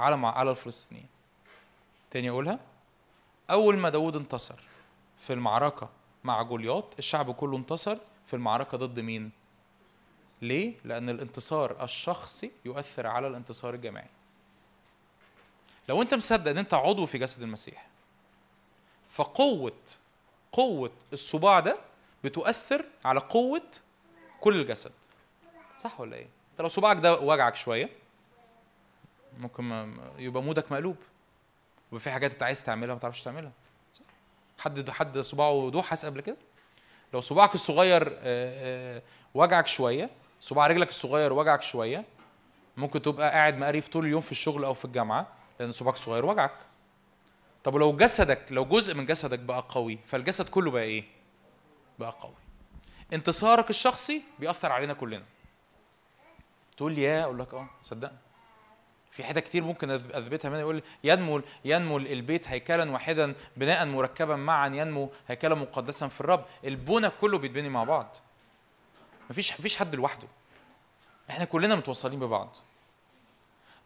على على الفلسطينيين تاني أقولها أول ما داود انتصر في المعركة مع جولياط الشعب كله انتصر في المعركة ضد مين؟ ليه؟ لأن الانتصار الشخصي يؤثر على الانتصار الجماعي. لو أنت مصدق إن أنت عضو في جسد المسيح فقوة قوة الصباع ده بتؤثر على قوة كل الجسد. صح ولا إيه؟ أنت لو صباعك ده وجعك شوية ممكن يبقى مودك مقلوب. وفي في حاجات أنت عايز تعملها ما تعرفش تعملها. صح؟ حد حد صباعه دوحس قبل كده؟ لو صباعك الصغير آه، آه، وجعك شوية صباع رجلك الصغير وجعك شوية ممكن تبقى قاعد مقريف طول اليوم في الشغل أو في الجامعة لأن صباعك الصغير وجعك طب ولو جسدك لو جزء من جسدك بقى قوي فالجسد كله بقى إيه بقى قوي انتصارك الشخصي بيأثر علينا كلنا تقول لي يا أقول لك آه صدقني في حتت كتير ممكن اثبتها منها يقول ينمو ينمو البيت هيكلا واحدا بناء مركبا معا ينمو هيكلا مقدسا في الرب. البنى كله بيتبني مع بعض. مفيش مفيش حد لوحده. إحنا كلنا متوصلين ببعض.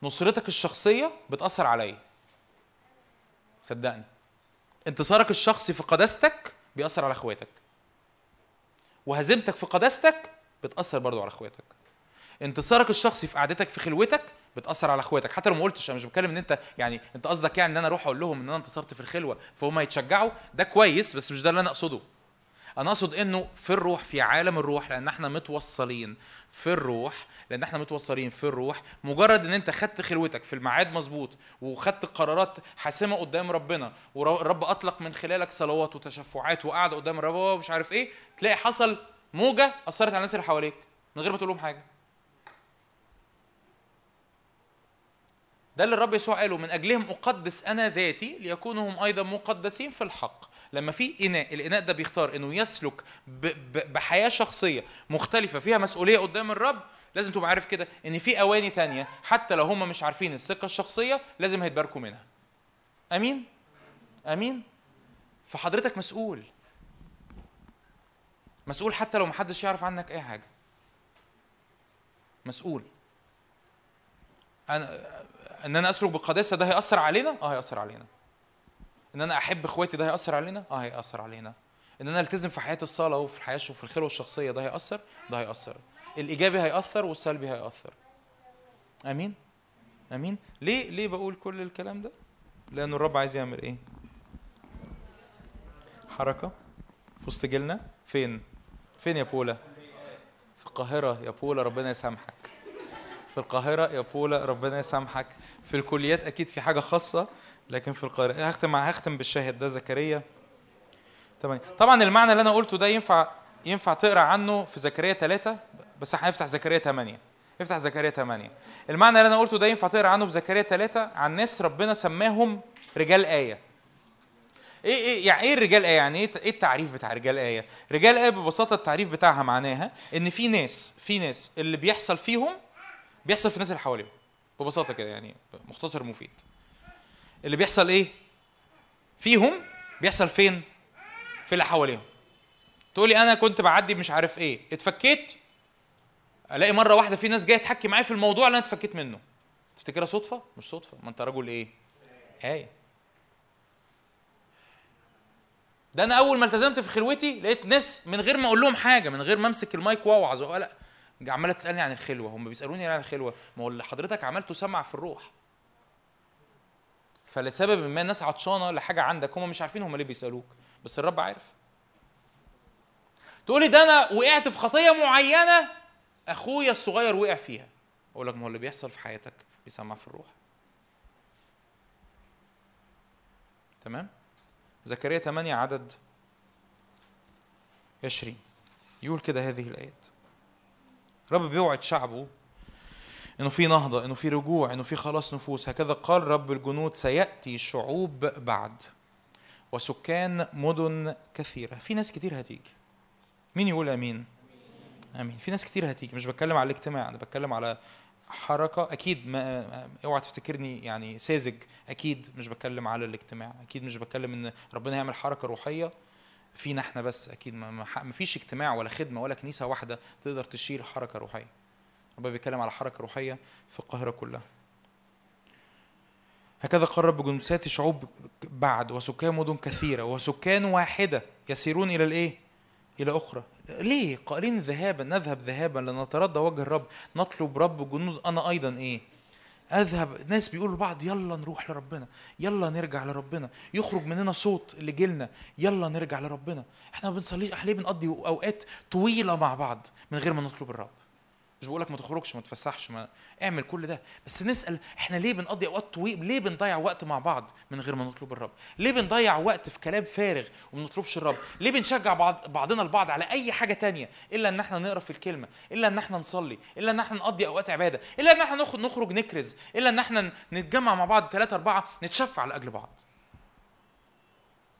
نصرتك الشخصية بتأثر عليا. صدقني. انتصارك الشخصي في قداستك بيأثر على أخواتك. وهزيمتك في قداستك بتأثر برضو على أخواتك. انتصارك الشخصي في قعدتك في خلوتك بتأثر على اخواتك. حتى لو ما قلتش أنا مش بتكلم إن أنت يعني أنت قصدك يعني إن أنا أروح أقول لهم إن أنا انتصرت في الخلوة فهم يتشجعوا. ده كويس بس مش ده اللي أنا أقصده. أنا أقصد إنه في الروح في عالم الروح لأن إحنا متوصلين في الروح لأن إحنا متوصلين في الروح. مجرد إن أنت خدت خلوتك في الميعاد مظبوط وخدت قرارات حاسمة قدام ربنا والرب أطلق من خلالك صلوات وتشفعات وقعد قدام الرب ومش عارف إيه تلاقي حصل موجة أثرت على الناس اللي حواليك من غير ما تقول لهم حاجة. ده اللي الرب يسوع قاله من أجلهم أقدس أنا ذاتي ليكونوا هم أيضا مقدسين في الحق. لما في إناء الإناء ده بيختار إنه يسلك بحياة شخصية مختلفة فيها مسؤولية قدام الرب لازم تبقى عارف كده إن في أواني تانية حتى لو هم مش عارفين الثقة الشخصية لازم هيتباركوا منها. آمين؟ آمين؟ فحضرتك مسؤول. مسؤول حتى لو محدش يعرف عنك أي حاجة. مسؤول. أنا إن أنا أسلك بالقداسة ده هيأثر علينا؟ آه هيأثر علينا. إن أنا أحب إخواتي ده هيأثر علينا؟ آه هيأثر علينا. إن أنا ألتزم في حياة الصلاه وفي الحياة وفي الخلوه الشخصيه ده هيأثر؟ ده هيأثر. الإيجابي هيأثر والسلبي هيأثر. آمين؟ آمين؟ ليه ليه بقول كل الكلام ده؟ لأنه الرب عايز يعمل إيه؟ حركة في وسط جيلنا؟ فين؟ فين يا بولا؟ في القاهرة يا بولا ربنا يسامحك. في القاهرة يا بولا ربنا يسامحك. في الكليات أكيد في حاجة خاصة لكن في القاهرة هختم هختم بالشاهد ده زكريا. تمام. طبعا المعنى اللي أنا قلته ده ينفع ينفع تقرأ عنه في زكريا ثلاثة بس هنفتح زكريا 8 افتح زكريا 8 المعنى اللي أنا قلته ده ينفع تقرأ عنه في زكريا ثلاثة عن ناس ربنا سماهم رجال آية. إيه إيه يعني إيه الرجال آية؟ يعني إيه إيه التعريف بتاع رجال آية؟ رجال آية ببساطة التعريف بتاعها معناها إن في ناس في ناس اللي بيحصل فيهم بيحصل في الناس اللي حواليهم ببساطة كده يعني مختصر مفيد. اللي بيحصل إيه؟ فيهم بيحصل فين؟ في اللي حواليهم. تقولي أنا كنت بعدي مش عارف إيه اتفكيت ألاقي مرة واحدة في ناس جاية تحكي معايا في الموضوع اللي أنا اتفكيت منه. تفتكرها صدفة؟ مش صدفة. ما أنت رجل إيه؟ إيه ده أنا أول ما التزمت في خلوتي لقيت ناس من غير ما أقول لهم حاجة من غير ما أمسك المايك واوعظ ولا عماله تسألني عن الخلوة هم بيسألوني عن الخلوة. ما هو اللي حضرتك عملته سمع في الروح. فلسبب ما الناس عطشانة لحاجة عندك هم مش عارفين هم ليه بيسألوك بس الرب عارف. تقولي ده أنا وقعت في خطية معينة أخويا الصغير وقع فيها. أقول لك ما هو اللي بيحصل في حياتك بيسمع في الروح. تمام؟ زكريا 8 عدد 20 يقول كده هذه الآيات. رب بيوعد شعبه إنه في نهضة إنه في رجوع إنه في خلاص نفوس. هكذا قال رب الجنود سيأتي شعوب بعد وسكان مدن كثيرة. في ناس كتير هتيجي. مين يقول آمين؟ آمين. في ناس كتير هتيجي. مش بتكلم على الاجتماع أنا بتكلم على حركة. أكيد ما اوعى تفتكرني يعني ساذج. أكيد مش بتكلم على الاجتماع. أكيد مش بتكلم إن ربنا يعمل حركة روحية. فينا إحنا بس أكيد ما, فيش اجتماع ولا خدمة ولا كنيسة واحدة تقدر تشيل حركة روحية. ربنا بيتكلم على حركة روحية في القاهرة كلها. هكذا قال رب جنود سياتي شعوب بعد وسكان مدن كثيرة وسكان واحدة يسيرون إلى الإيه؟ إلى أخرى. ليه؟ قائلين ذهابا نذهب ذهابا لنتردى وجه الرب نطلب رب جنود. أنا أيضا إيه؟ أذهب. ناس بيقولوا لبعض يلا نروح لربنا يلا نرجع لربنا. يخرج مننا صوت اللي جيلنا يلا نرجع لربنا. إحنا ما بنصليش إحنا ليه بنقضي أوقات طويلة مع بعض من غير ما نطلب الرب؟ مش بقول لك ما تخرجش ما تفسحش ما اعمل كل ده. بس نسأل إحنا ليه بنقضي اوقات طويل؟ ليه بنضيع وقت مع بعض من غير ما نطلب الرب؟ ليه بنضيع وقت في كلام فارغ وما نطلبش الرب؟ ليه بنشجع بعض بعضنا البعض على أي حاجة تانية؟ إلا إن إحنا نقرأ في الكلمة إلا إن إحنا نصلي إلا إن إحنا نقضي أوقات عبادة إلا إن إحنا نخرج نخرج نكرز إلا إن إحنا نتجمع مع بعض ثلاثة أربعة نتشفع لأجل بعض.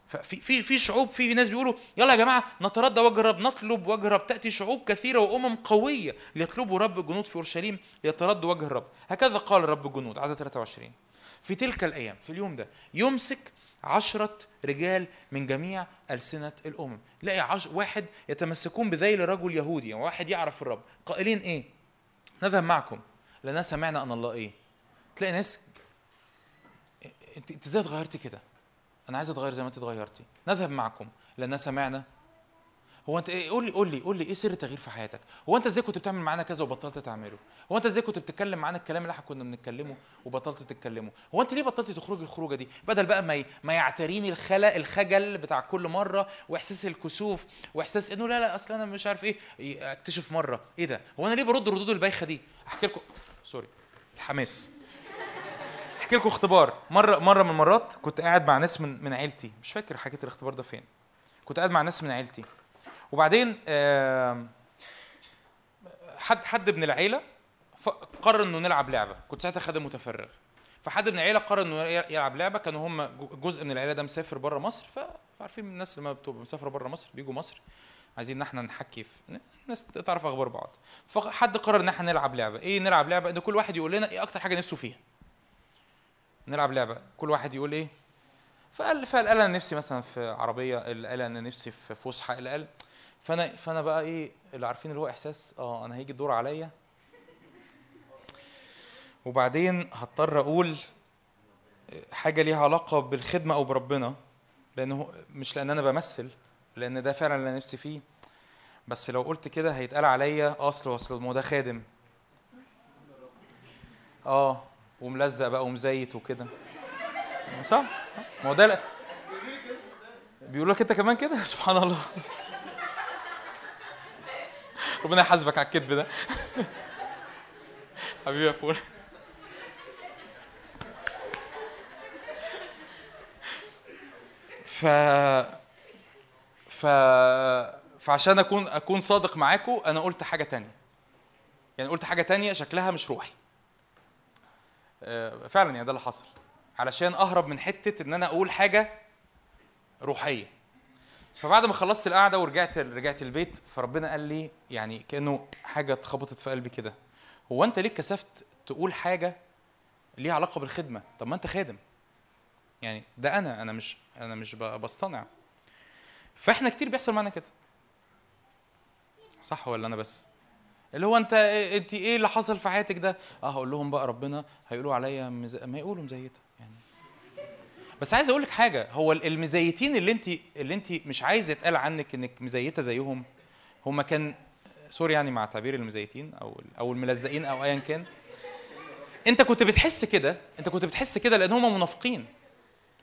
ففي في في شعوب في ناس بيقولوا يلا يا جماعة نتردى وجه الرب نطلب وجه الرب. تأتي شعوب كثيرة وأمم قوية ليطلبوا رب الجنود في أورشليم ليتردوا وجه الرب. هكذا قال رب الجنود عدد 23 في تلك الأيام في اليوم ده يمسك عشرة رجال من جميع ألسنة الأمم. لاقي عش... واحد يتمسكون بذيل رجل يهودي واحد يعرف الرب. قائلين إيه؟ نذهب معكم. لأننا سمعنا أن الله إيه؟ تلاقي ناس انت إزاي اتغيرتي كده؟ أنا عايز أتغير زي ما أنت اتغيرتي. نذهب معكم لأن سمعنا. هو أنت إيه؟ قول لي قول لي قول لي إيه سر التغيير في حياتك؟ هو أنت إزاي كنت بتعمل معانا كذا وبطلت تعمله؟ هو أنت إزاي كنت بتتكلم معانا الكلام اللي إحنا كنا بنتكلمه وبطلت تتكلمه؟ هو أنت ليه بطلت تخرجي الخروجة دي؟ بدل بقى ما. ما يعتريني الخلا الخجل بتاع كل مرة وإحساس الكسوف وإحساس إنه لا لا أصل أنا مش عارف إيه أكتشف مرة. إيه ده؟ هو أنا ليه برد الردود البايخة دي؟ أحكي لكم. سوري الحماس. أحكي لكم اختبار. مره مرة من المرات كنت قاعد مع ناس من من عيلتي. مش فاكر حكيت الاختبار ده فين. كنت قاعد مع ناس من عيلتي. وبعدين حد حد من العيلة قرر إنه نلعب لعبة. كنت ساعتها خادم متفرغ. فحد من العيلة قرر إنه يلعب لعبة. كانوا هم جزء من العيلة ده مسافر بره مصر. فعارفين الناس لما بتبقى مسافرة بره مصر بيجوا مصر. عايزين إن إحنا نحكي في الناس تعرف أخبار بعض. فحد قرر إن إحنا نلعب لعبة. إيه نلعب لعبة؟ إن كل واحد يقول لنا إيه أكتر حاجة نفسه فيها. نلعب لعبة. كل واحد يقول إيه؟ فقال فقال قال أنا نفسي مثلا في عربية اللي قال أنا نفسي في فسحة اللي قال فانا فأنا بقى إيه اللي عارفين اللي هو إحساس آه أنا هيجي الدور عليا. وبعدين هضطر أقول حاجة ليها علاقة بالخدمة أو بربنا لأنه مش لأن أنا بمثل لأن ده فعلا اللي أنا نفسي فيه. بس لو قلت كده هيتقال عليا أصل اصل ما ده خادم. آه. وملزق بقى ومزيت وكده. صح؟ ما هو ده بيقول لك انت كمان كده؟ سبحان الله. ربنا يحاسبك على الكذب ده. حبيبي يا فول. ف ف فعشان أكون أكون صادق معاكم أنا قلت حاجة تانية. يعني قلت حاجة تانية شكلها مش روحي. فعلا يعني ده اللي حصل. علشان أهرب من حتة إن أنا أقول حاجة روحية. فبعد ما خلصت القعدة ورجعت رجعت البيت فربنا قال لي يعني كأنه حاجة اتخبطت في قلبي كده. هو أنت ليه كسفت تقول حاجة ليها علاقة بالخدمة؟ طب ما أنت خادم. يعني ده أنا أنا مش أنا مش بصطنع. فإحنا كتير بيحصل معانا كده. صح ولا أنا بس؟ اللي هو انت انت إيه اللي حصل في حياتك ده؟ آه هقول لهم بقى ربنا هيقولوا عليا مز... ما يقولوا مزيتة يعني. بس عايز أقول لك حاجة هو ال- المزيتين اللي انت اللي انت مش عايزه يتقال عنك انك مزيتة زيهم هم كان سوري يعني مع تعبير المزيتين أو أو الملزقين أو ايا كان. انت كنت بتحس كده انت كنت بتحس كده لأن هم منافقين.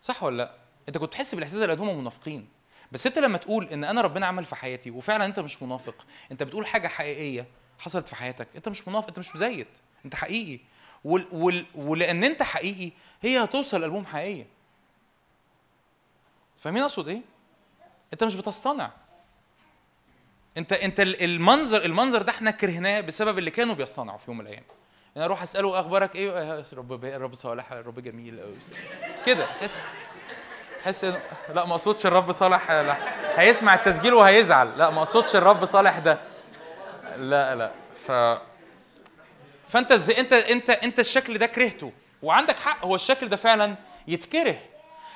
صح ولا لأ؟ انت كنت بتحس بالإحساس ده لأن هم منافقين. بس انت لما تقول إن أنا ربنا عمل في حياتي وفعلا أنت مش منافق أنت بتقول حاجة حقيقية حصلت في حياتك انت مش منافق انت مش مزيت انت حقيقي. وال وال ولأن انت حقيقي هي هتوصل لألبوم حقيقيه فاهمين أقصد إيه؟ انت مش بتصطنع. انت انت ال- المنظر المنظر ده إحنا كرهناه بسبب اللي كانوا بيصطنعوا في يوم من الأيام. أنا أروح أسأله أخبارك إيه؟ رب الرب صالح الرب جميل أوي. كده تحس تحس إنه لا ما أقصدش الرب صالح لا. هيسمع التسجيل وهيزعل. لا ما أقصدش الرب صالح ده. لا لا. ف فأنت إزاي أنت أنت أنت الشكل ده كرهته. وعندك حق هو الشكل ده فعلا يتكره.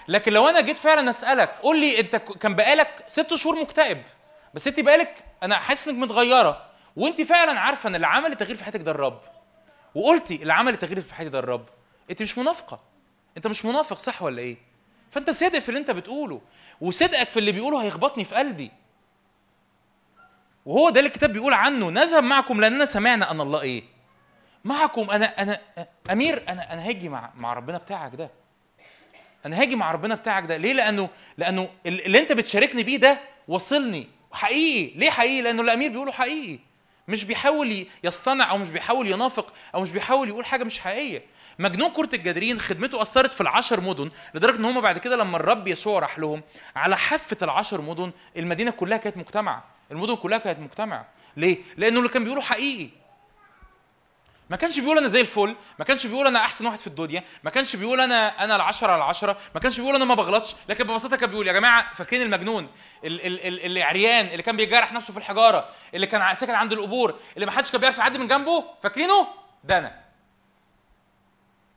لكن لو أنا جيت فعلا أسألك قول لي أنت كان بقالك ست شهور مكتئب. بس أنت بقالك أنا حاسس إنك متغيرة. وأنت فعلا عارفة إن اللي عمل التغيير في حياتك ده الرب. وقلتي اللي عمل التغيير في حياتي ده الرب. أنت مش منافقة. أنت مش منافق صح ولا إيه؟ فأنت صادق في اللي أنت بتقوله. وصدقك في اللي بيقوله هيخبطني في قلبي. وهو ده اللي الكتاب بيقول عنه. نذهب معكم لاننا سمعنا أن الله إيه؟ معكم. أنا أنا أمير أنا أنا هاجي مع مع ربنا بتاعك ده. أنا هاجي مع ربنا بتاعك ده. ليه؟ لأنه لأنه ال- اللي أنت بتشاركني بيه ده وصلني. حقيقي. ليه حقيقي؟ لأنه الأمير بيقوله حقيقي. مش بيحاول يصطنع أو مش بيحاول ينافق أو مش بيحاول يقول حاجة مش حقيقية. مجنون كرة الجدرين خدمته أثرت في العشر مدن لدرجة إن هم بعد كده لما الرب يسوع راح لهم على حافة العشر مدن المدينة كلها كانت مجتمعة. المدن كلها كانت مجتمعة. ليه؟ لأنه اللي كان بيقوله حقيقي. ما كانش بيقول أنا زي الفل ما كانش بيقول أنا أحسن واحد في الدنيا ما كانش بيقول أنا أنا العشرة على العشرة ما كانش بيقول أنا ما بغلطش لكن ببساطة كان بيقول يا جماعة فاكرين المجنون ال- ال- ال- اللي عريان اللي كان بيجرح نفسه في الحجارة اللي كان ساكن عند القبور اللي ما حدش كان بيعرف يعدي من جنبه؟ فاكرينه؟ ده أنا.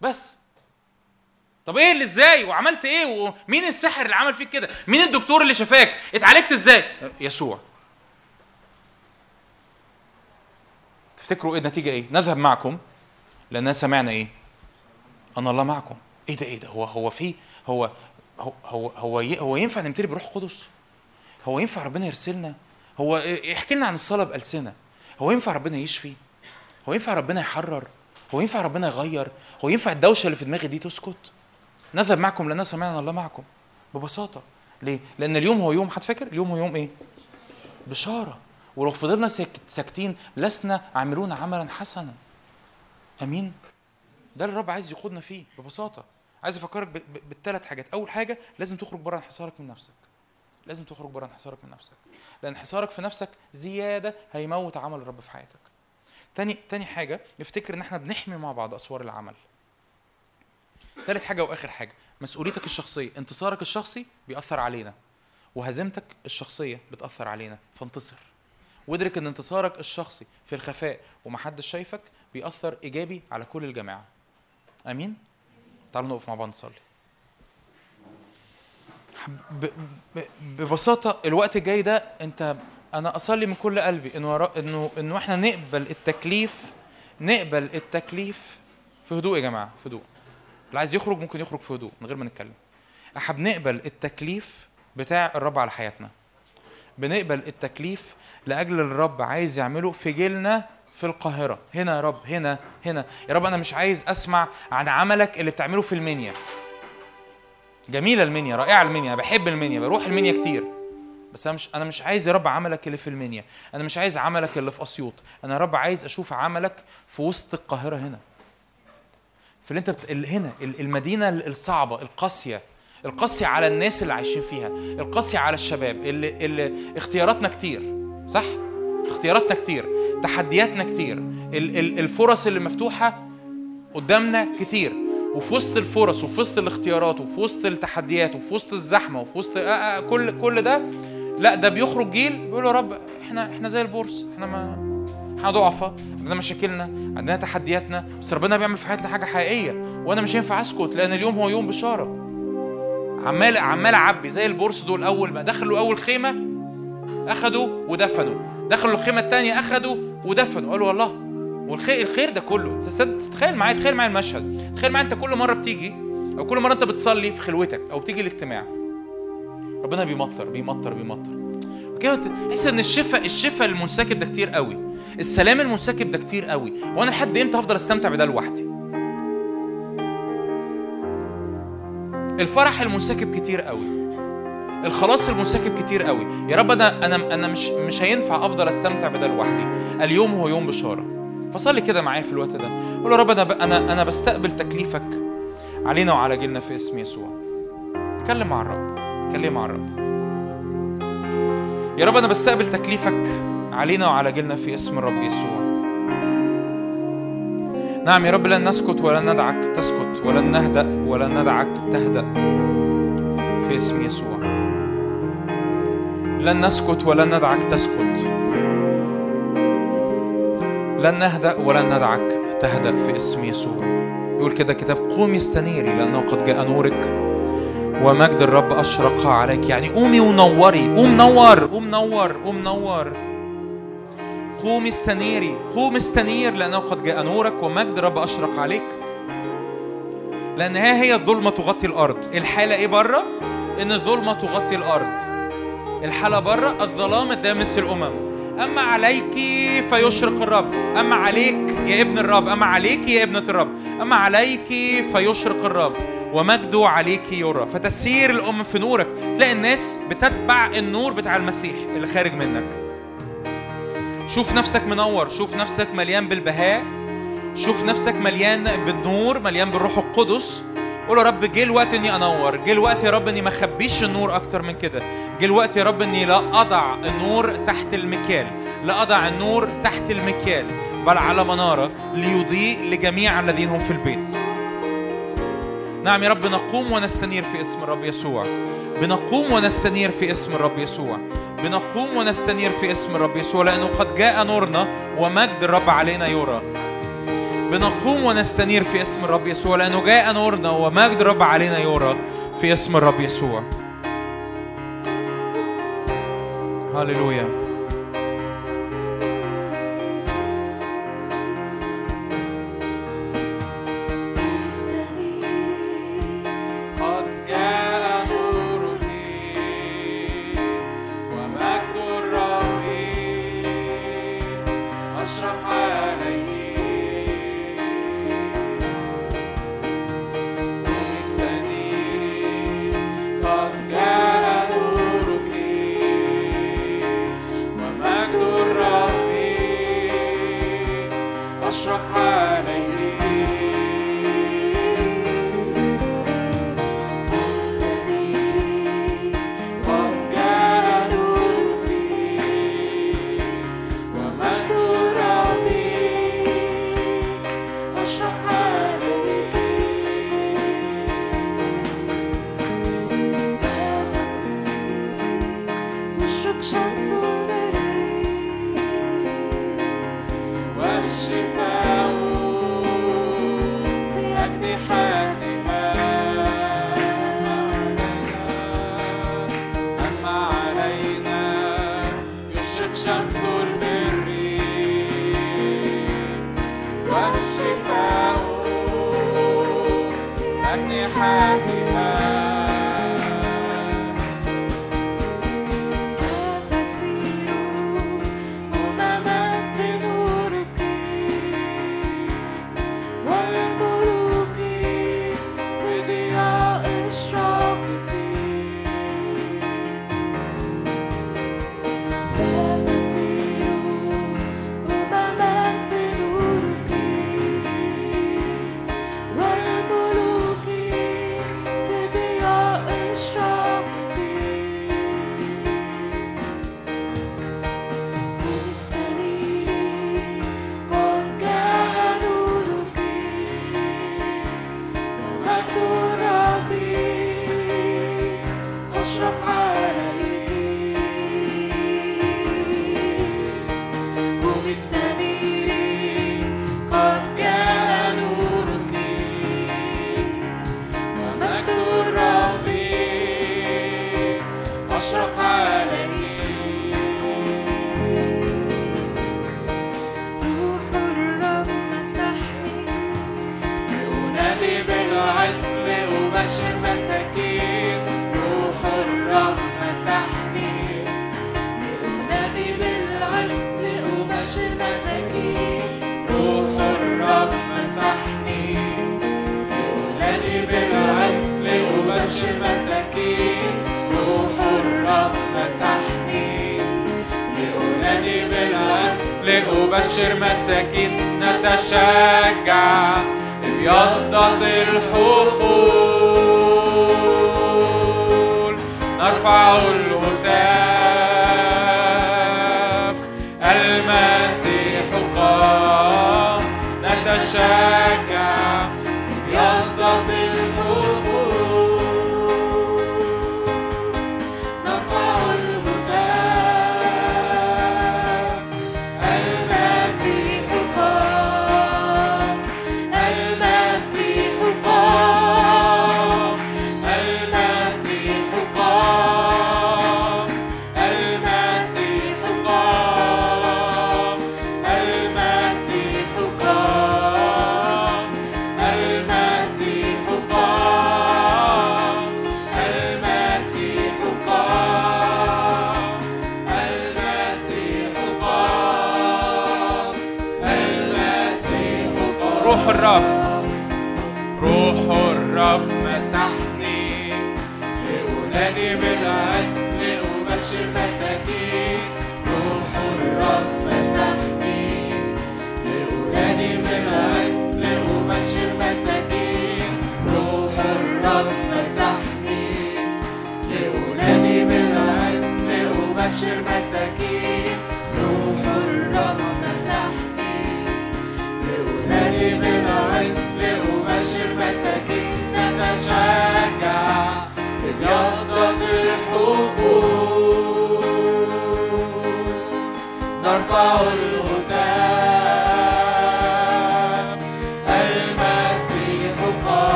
بس. طب إيه اللي إزاي؟ وعملت إيه؟ ومين السحر اللي عمل فيك كده؟ مين الدكتور اللي شفاك؟ اتعالجت إزاي؟ يسوع. تفتكروا إيه النتيجة إيه؟ نذهب معكم لأننا سمعنا إيه؟ أن الله معكم. إيه ده إيه ده؟ هو هو في هو هو هو هو, هو ينفع نمتلي بروح قدس هو ينفع ربنا يرسلنا؟ هو احكي لنا عن الصلاة بألسنة. هو ينفع ربنا يشفي؟ هو ينفع ربنا يحرر؟ هو ينفع ربنا يغير؟ هو ينفع الدوشة اللي في دماغي دي تسكت؟ نذهب معكم لأن سمعنا الله معكم. ببساطة. ليه؟ لأن اليوم هو يوم حد فاكر؟ اليوم هو يوم إيه؟ بشارة. ولو فضلنا ساك- ساكتين لسنا عاملون عملا حسنا. آمين. ده اللي الرب عايز يقودنا فيه ببساطة. عايز أفكرك بالثلاث حاجات. أول حاجة لازم تخرج بره انحصارك من نفسك. لازم تخرج بره انحصارك من نفسك. لأن انحصارك في نفسك زيادة هيموت عمل الرب في حياتك. تاني تاني حاجة افتكر إن إحنا بنحمي مع بعض أسوار العمل. تالت حاجة وآخر حاجة مسؤوليتك الشخصية. انتصارك الشخصي بيأثر علينا وهزيمتك الشخصية بتأثر علينا. فانتصر. وادرك إن انتصارك الشخصي في الخفاء ومحدش شايفك بيأثر إيجابي على كل الجماعة. آمين؟ تعالوا نقف مع بعض نصلي. ببساطة الوقت الجاي ده أنت أنا أصلي من كل قلبي انه إنه إنه إحنا نقبل التكليف نقبل التكليف في هدوء يا جماعة في هدوء. اللي عايز يخرج ممكن يخرج في هدوء من غير ما نتكلم. إحنا بنقبل التكليف بتاع الرب على حياتنا. بنقبل التكليف لأجل الرب عايز يعمله في جيلنا في القاهرة. هنا يا رب هنا هنا. يا رب أنا مش عايز أسمع عن عملك اللي بتعمله في المنيا. جميلة المنيا رائعة المنيا بحب المنيا بروح المنيا كتير. بس أنا مش أنا مش عايز يا رب عملك اللي في المنيا. أنا مش عايز عملك اللي في أسيوط. أنا يا رب عايز أشوف عملك في وسط القاهرة هنا. في اللي أنت بت... هنا ال- المدينة الصعبة القاسية القاسيه على الناس اللي عايشين فيها القاسيه على الشباب اللي, اللي اختياراتنا كتير صح؟ اختياراتنا كتير تحدياتنا كتير ال... ال... الفرص اللي مفتوحة قدامنا كتير. وفي وسط الفرص وفي وسط الاختيارات وفي وسط التحديات وفي وسط الزحمة وفي وسط آه آه كل كل ده لا ده بيخرج جيل بيقول يا رب إحنا إحنا زي البورس إحنا ما إحنا ضعفاء عندنا مشاكلنا عندنا تحدياتنا بس ربنا بيعمل في حياتنا حاجة حقيقية وأنا مش هينفع أسكت لأن اليوم هو يوم بشارة. عمال عمال أعبي زي البورس دول أول ما دخلوا أول خيمة أخدوا ودفنوا. دخلوا الخيمة الثانية أخدوا ودفنوا. قالوا والله والخير الخير ده كله. تخيل معايا تخيل معايا المشهد. تخيل معايا أنت كل مرة بتيجي أو كل مرة أنت بتصلي في خلوتك أو تيجي الاجتماع. ربنا بيمطر بيمطر بيمطر. كده تحس إن الشفاء الشفاء المنسكب ده كتير قوي. السلام المنسكب ده كتير قوي. وأنا لحد إمتى هفضل أستمتع بده لوحدي؟ الفرح المنسكب كتير قوي. الخلاص المنسكب كتير قوي. يا رب أنا أنا أنا مش مش هينفع أفضل أستمتع بده لوحدي. اليوم هو يوم بشارة. فصلي كده معايا في الوقت ده. قول يا رب أنا أنا أنا بستقبل تكليفك علينا وعلى جيلنا في اسم يسوع. اتكلم مع الرب. اتكلم مع الرب. يا رب أنا بستقبل تكليفك علينا وعلى جيلنا في اسم الرب يسوع. نعم يا رب لن نسكت ولن ندعك. تسكت ولن نهدأ ولن ندعك. تهدأ في اسم يسوع. لن نسكت ولن ندعك. تسكت. لن نهدأ ولن ندعك. تهدأ في اسم يسوع. يقول كده كتاب قومي استنيري لأنه قد جاء نورك ومجد الرب أشرق عليك. يعني قومي ونوري. قوم نور قوم نور قوم نور. قوم استنيري قوم استنير لأنه قد جاء نورك ومجد الرب أشرق عليك. لأن ها هي الظلمة تغطي الأرض. الحالة إيه بره؟ إن الظلمة تغطي الأرض. الحالة بره الظلام الدامس الأمم. أما عليك فيشرق الرب. أما عليك يا ابن الرب. أما عليك يا ابنة الرب. أما عليك فيشرق الرب. ومجده عليك يرى. فتسير الأمم في نورك. تلاقي الناس بتتبع النور بتاع المسيح اللي خارج منك. شوف نفسك منور شوف نفسك مليان بالبهاء شوف نفسك مليان بالنور مليان بالروح القدس. قول يا رب جه الوقت إني أنور جه الوقت يا رب إني ما أخبيش النور أكتر من كده. جه الوقت يا رب إني لا أضع النور تحت المكيال لا أضع النور تحت المكيال بل على منارة ليضيء لجميع الذين هم في البيت. نعم يا رب نقوم ونستنير في اسم الرب يسوع. بنقوم ونستنير في اسم الرب يسوع. بنقوم ونستنير في اسم الرب يسوع لأنه قد جاء نورنا ومجد الرب علينا يرى. بنقوم ونستنير في اسم الرب يسوع لأنه جاء نورنا ومجد الرب علينا يرى في اسم الرب يسوع. هللويا.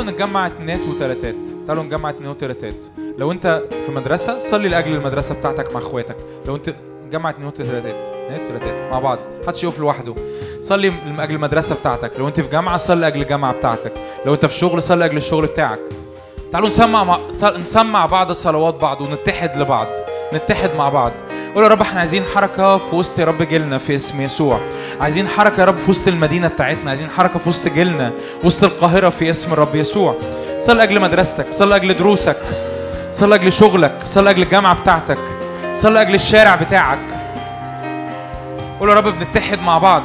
تعالوا نتجمع اتنينات وتلاتات تعالوا نجمع اتنينات وتلاتات لو انت في مدرسة صلي لأجل المدرسة بتاعتك مع اخواتك. لو انت نجمع اتنينات وتلاتات اتنينات وتلاتات مع بعض. محدش يقف لوحده. صلي لأجل المدرسة بتاعتك. لو انت في جامعة صلي لأجل الجامعة بتاعتك. لو انت في شغل صلي لأجل الشغل بتاعك. تعالوا نسمع مع... نسمع بعض صلوات بعض ونتحد لبعض. نتحد مع بعض. قول يا رب إحنا عايزين حركة في وسط يا رب جيلنا في اسم يسوع. عايزين حركة يا رب في وسط المدينة بتاعتنا. عايزين حركة في وسط جيلنا وسط القاهرة في اسم الرب يسوع. صل لأجل مدرستك صل لأجل دروسك صل لأجل شغلك صل لأجل الجامعة بتاعتك صل لأجل الشارع بتاعك. قول يا رب بنتحد مع بعض.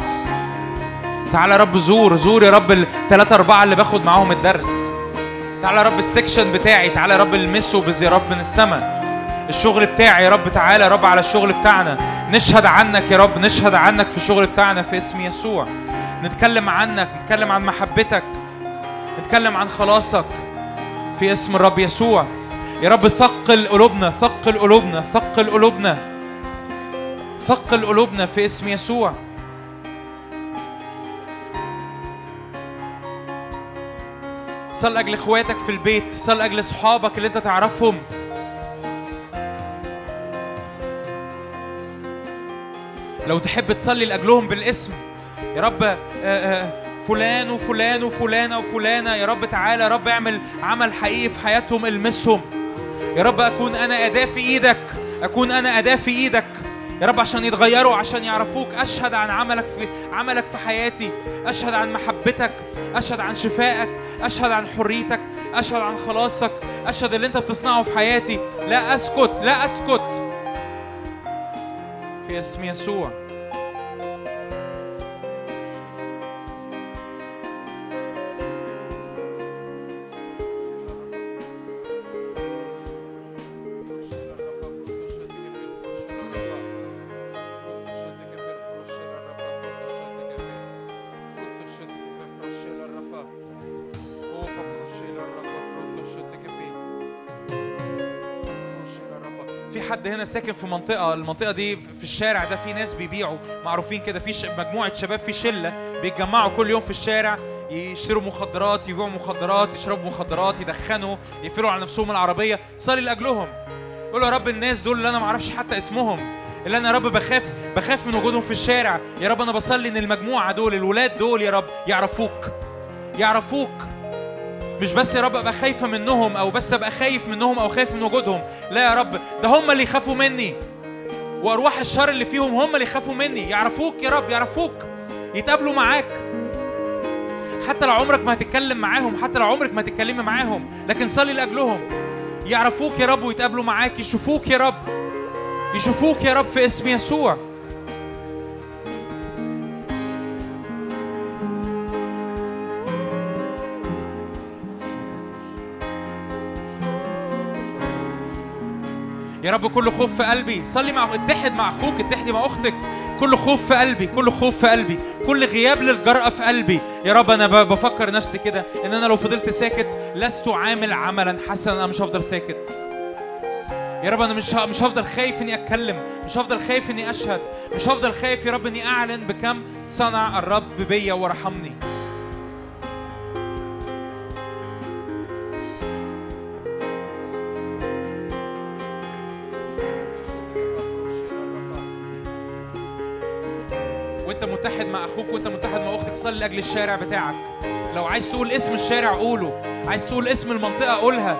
تعالى يا رب زور زور يا رب الثلاثة أربعة اللي باخد معاهم الدرس. تعالى يا رب السكشن بتاعي تعالى يا رب المسه يا رب من السماء. الشغل بتاعي يا رب تعالى يا رب على الشغل بتاعنا. نشهد عنك يا رب نشهد عنك في الشغل بتاعنا في اسم يسوع. نتكلم عنك نتكلم عن محبتك. نتكلم عن خلاصك في اسم الرب يسوع. يا رب ثقل قلوبنا ثقل قلوبنا ثقل قلوبنا. ثقل قلوبنا في اسم يسوع. صل لاجل إخواتك في البيت صل لاجل أصحابك اللي أنت تعرفهم. لو تحب تصلي لأجلهم بالاسم يا رب آه، آه، فلان وفلان وفلانه وفلانه يا رب تعالى يا رب اعمل عمل حقيقي في حياتهم المسهم. يا رب أكون أنا أداة في إيدك أكون أنا أداة في إيدك. يا رب عشان يتغيروا عشان يعرفوك أشهد عن عملك في عملك في حياتي. أشهد عن محبتك أشهد عن شفائك أشهد عن حريتك أشهد عن خلاصك. أشهد اللي أنت بتصنعه في حياتي. لا أسكت لا أسكت. في اسم يسوع هنا ساكن في منطقة المنطقة دي في الشارع ده في ناس بيبيعوا معروفين كده في مجموعة شباب في شلة بيتجمعوا كل يوم في الشارع يشتروا مخدرات يبيعوا مخدرات يشربوا مخدرات يدخنوا يقفلوا على نفسهم العربية صلي لأجلهم. قول يا رب الناس دول اللي أنا معرفش حتى اسمهم اللي أنا يا رب بخاف بخاف من وجودهم في الشارع. يا رب أنا بصلي إن المجموعة دول الولاد دول يا رب يعرفوك يعرفوك. مش بس يا رب أبقى خايفه منهم أو بس أبقى خايف منهم أو خايف من وجودهم. لا يا رب ده هم اللي يخافوا مني. وأرواح الشر اللي فيهم هم اللي يخافوا مني. يعرفوك يا رب يعرفوك. يتقابلوا معاك. حتى لو عمرك ما هتتكلم معاهم حتى لو عمرك ما هتتكلمي معاهم لكن صلي لأجلهم. يعرفوك يا رب ويتقابلوا معاك. يشوفوك يا رب. يشوفوك يا رب في اسم يسوع. يا رب كل خوف في قلبي. صلي مع اتحد مع أخوك اتحدي مع أختك. كل خوف في قلبي كل خوف في قلبي. كل غياب للجرأة في قلبي. يا رب أنا ب- بفكر نفسي كده إن أنا لو فضلت ساكت لست عامل عملا. حسنا أنا مش هفضل ساكت. يا رب أنا مش مش هفضل خايف إني أتكلم. مش هفضل خايف إني أشهد. مش هفضل خايف يا رب إني أعلن بكم صنع الرب بيا ورحمني مع أخوك وأنت متحد مع أختك صلي لأجل الشارع بتاعك. لو عايز تقول اسم الشارع قوله عايز تقول اسم المنطقة قولها.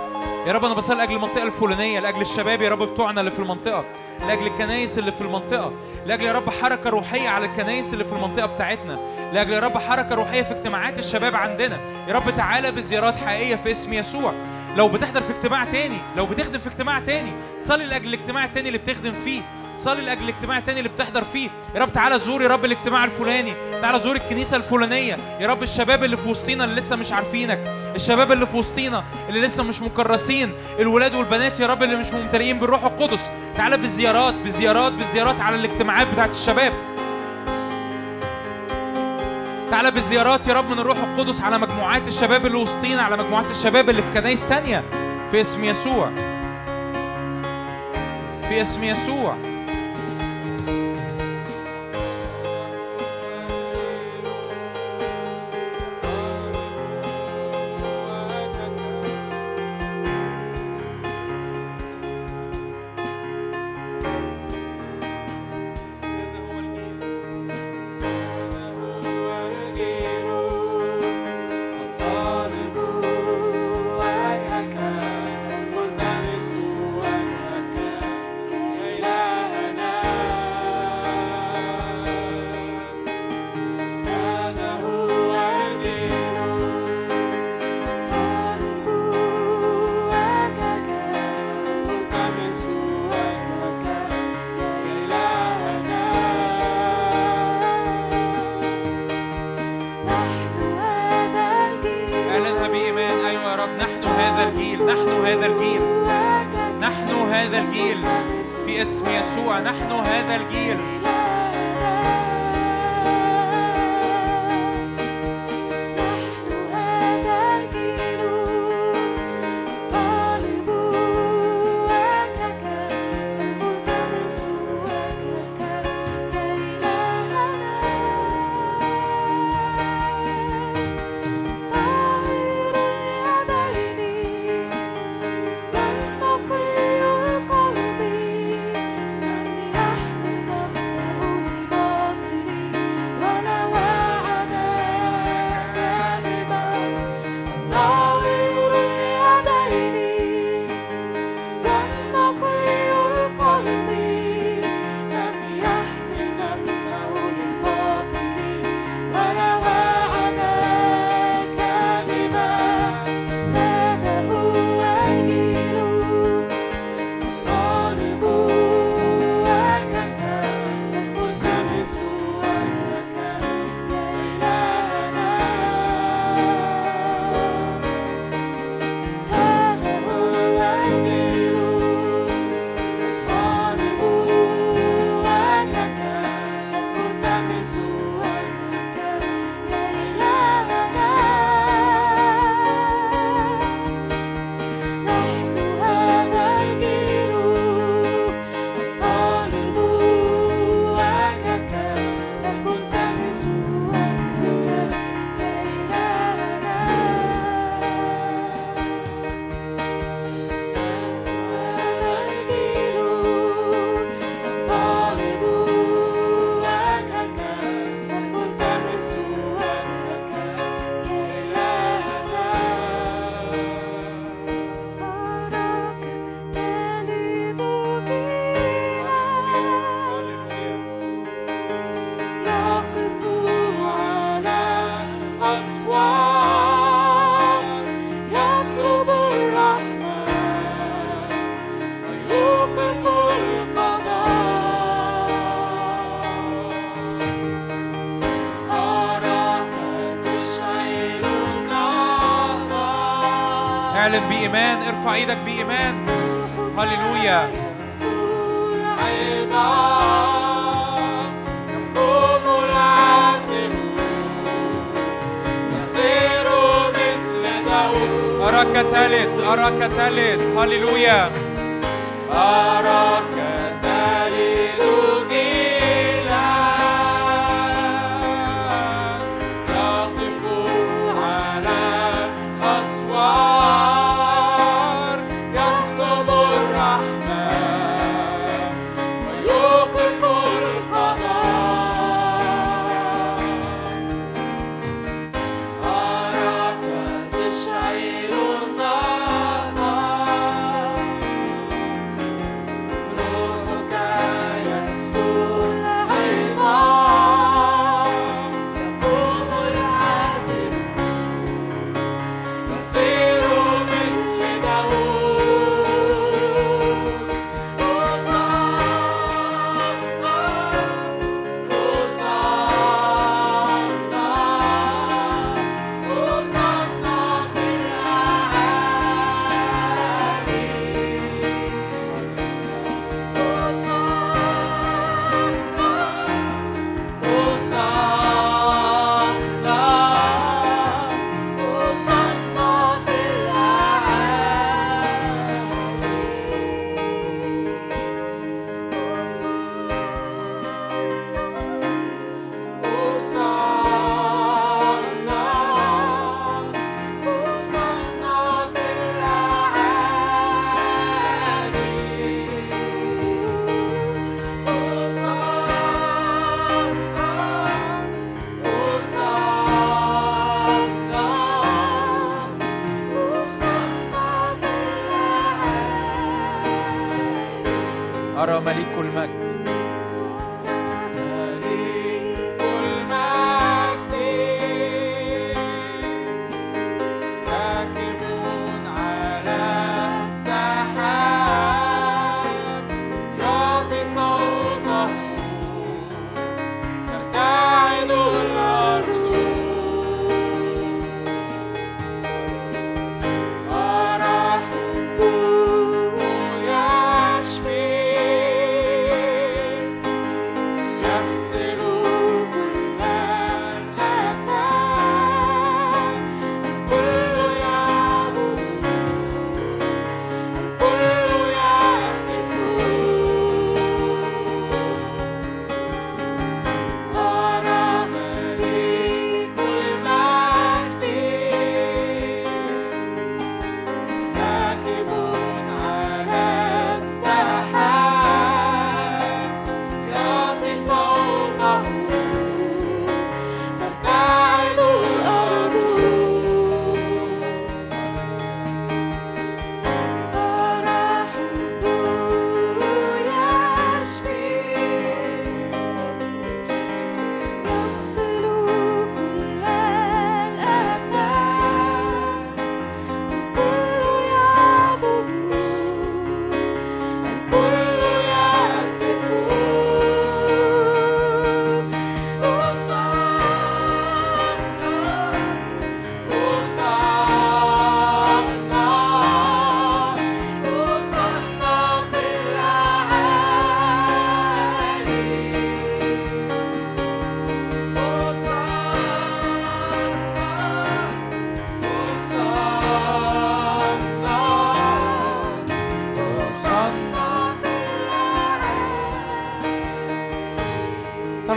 يا رب أنا بصلي لأجل المنطقة الفلانية لأجل الشباب يا رب بتوعنا اللي في المنطقة لأجل الكنايس اللي في المنطقة لأجل يا رب حركة روحية على الكنايس اللي في المنطقة بتاعتنا لأجل يا رب حركة روحية في اجتماعات الشباب عندنا. يا رب تعالى بزيارات حقيقية في اسم يسوع. لو بتحضر في اجتماع تاني لو بتخدم في اجتماع تاني صلي لأجل الاجتماع التاني اللي بتخدم فيه. صلي لأجل الاجتماع التاني اللي بتحضر فيه. يا رب تعالى زور يا رب الاجتماع الفلاني. تعالى زور الكنيسة الفلانية. يا رب الشباب اللي في وسطينا اللي لسه مش عارفينك. الشباب اللي في وسطينا اللي لسه مش مكرسين. الولاد والبنات يا رب اللي مش ممتلئين بالروح القدس. تعالى بزيارات بزيارات بزيارات على الاجتماعات بتاعت الشباب. تعالى بزيارات يا رب من الروح القدس على مجموعات الشباب اللي وسطينا على مجموعات الشباب اللي في كنايس تانية. في اسم يسوع. في اسم يسوع. إيدك بإيمان. هللويا. أراك ثالث أراك ثالث هللويا.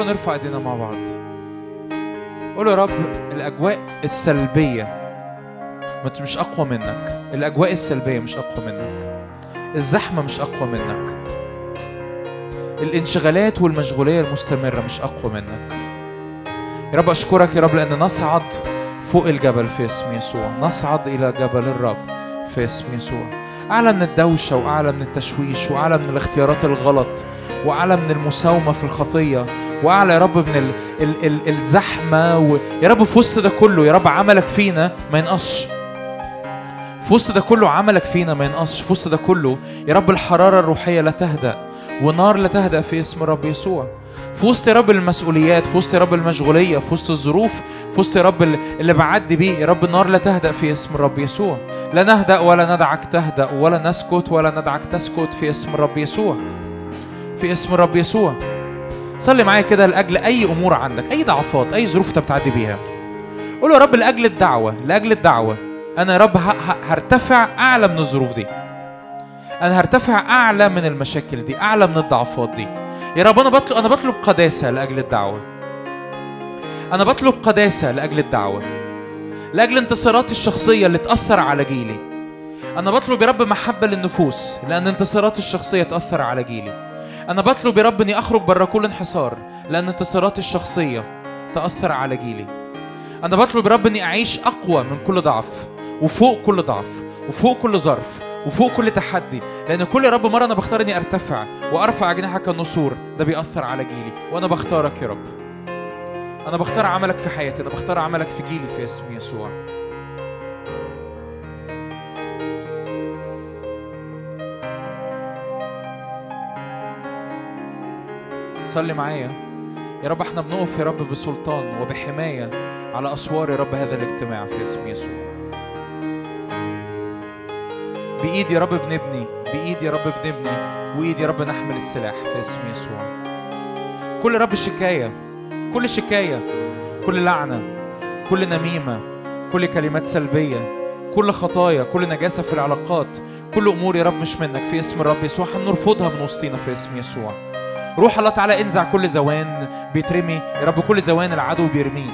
نرفع ايدينا مع بعض. قول يا رب الأجواء السلبية مش أقوى منك. الأجواء السلبية مش أقوى منك. الزحمة مش أقوى منك. الانشغالات والمشغولية المستمرة مش أقوى منك. يا رب أشكرك يا رب لأن نصعد فوق الجبل في اسم يسوع. نصعد إلى جبل الرب في اسم يسوع. اعلى من الدوشة واعلى من التشويش واعلى من الاختيارات الغلط واعلى من المساومة في الخطية. واعلى يا رب من ال ال ال الزحمة و... يا رب في وسط ده كله يا رب عملك فينا ما ينقصش. في وسط ده كله عملك فينا ما ينقصش. في وسط ده كله يا رب الحرارة الروحية لا تهدأ ونار لا تهدأ في اسم الرب يسوع. في وسط يا رب المسؤوليات في وسط يا رب المشغولية في وسط الظروف في وسط يا رب اللي بعدي بيه يا رب النار لا تهدأ في اسم الرب يسوع. لا نهدأ ولا ندعك تهدأ ولا نسكت ولا ندعك تسكت في اسم الرب يسوع. في اسم الرب يسوع. صلي معايا كده لأجل أي أمور عندك أي ضعفات أي ظروف أنت بتعدي بيها. قول يا رب لأجل الدعوة لأجل الدعوة. أنا يا رب هرتفع أعلى من الظروف دي. أنا هرتفع أعلى من المشاكل دي أعلى من الضعفات دي. يا رب أنا بطلب أنا بطلب قداسة لأجل الدعوة. أنا بطلب قداسة لأجل الدعوة. لأجل انتصاراتي الشخصية اللي تأثر على جيلي. أنا بطلب يا رب محبة للنفوس لأن انتصاراتي الشخصية تأثر على جيلي. أنا بطلب يا رب اني أخرج بره كل انحصار لأن انتصاراتي الشخصية تأثر على جيلي. أنا بطلب يا رب اني أعيش أقوى من كل ضعف وفوق كل ضعف وفوق كل ظرف وفوق كل تحدي لأن كل يا رب مرة أنا بختار إني أرتفع وأرفع اجنحه كالنسور ده بيأثر على جيلي وأنا بختارك يا رب. أنا بختار عملك في حياتي أنا بختار عملك في جيلي في اسم يسوع. صلي معايا. يا رب إحنا بنقف يا رب بسلطان وبحماية على أسوار يا رب هذا الاجتماع في اسم يسوع. بإيد يا رب بنبني بإيد يا رب بنبني وإيد يا رب نحمل السلاح في اسم يسوع. كل رب شكاية كل شكاية كل لعنة كل نميمة كل كلمات سلبية كل خطايا كل نجاسة في العلاقات كل أمور يا رب مش منك في اسم الرب يسوع. هنرفضها من وسطينا في اسم يسوع. روح الله تعالى انزع كل زوان بيترمي. يا رب كل زوان العدو بيرميه.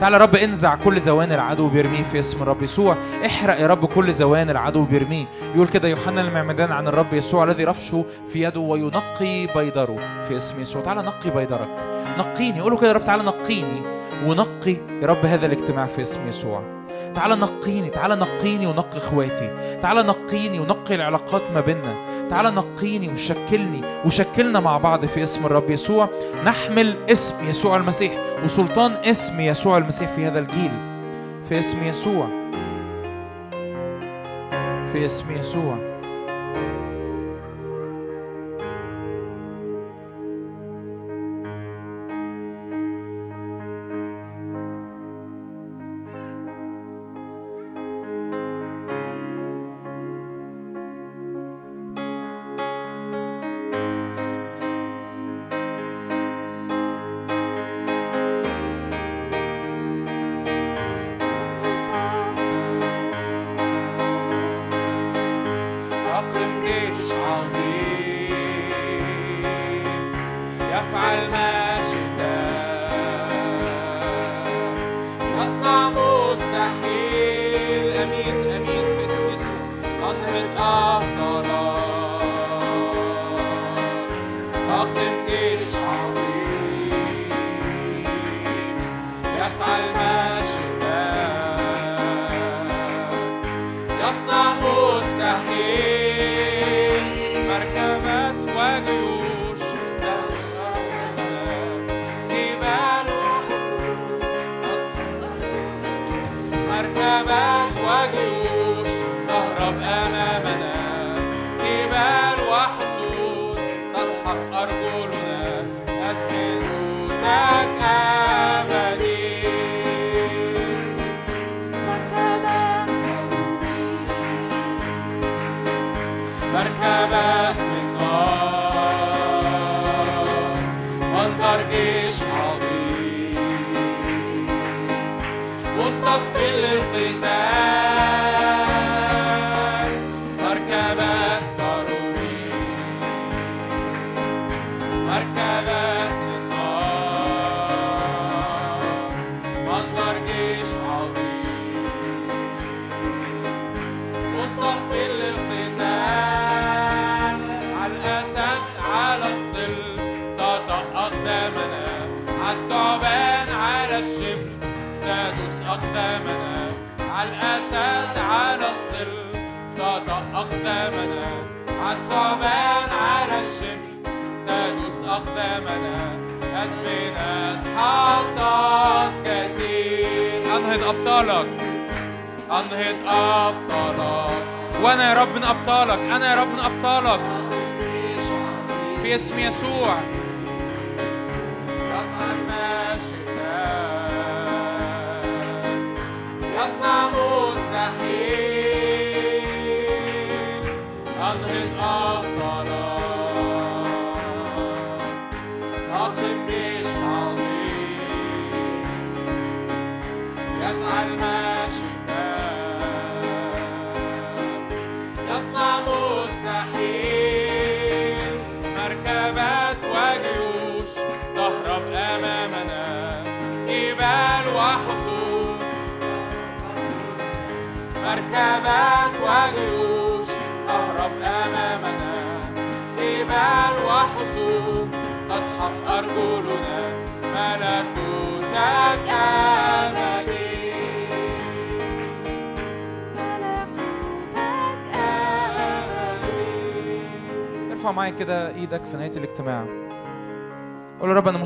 تعالى يا رب انزع كل زوان العدو بيرميه في اسم الرب يسوع. احرق يا رب كل زوان العدو بيرميه. يقول كده يوحنا المعمدان عن الرب يسوع الذي رفشه في يده وينقي بيدره في اسم يسوع. تعالى نقي بيدرك. نقيني. قولوا كده يا رب تعالى نقيني. ونقي يا رب هذا الاجتماع في اسم يسوع. تعالى نقيني تعالى نقيني ونقي إخواتي. تعالى نقيني ونقي العلاقات ما بيننا. تعالى نقيني وشكلني وشكلنا مع بعض في اسم الرب يسوع. نحمل اسم يسوع المسيح وسلطان اسم يسوع المسيح في هذا الجيل. في اسم يسوع. في اسم يسوع.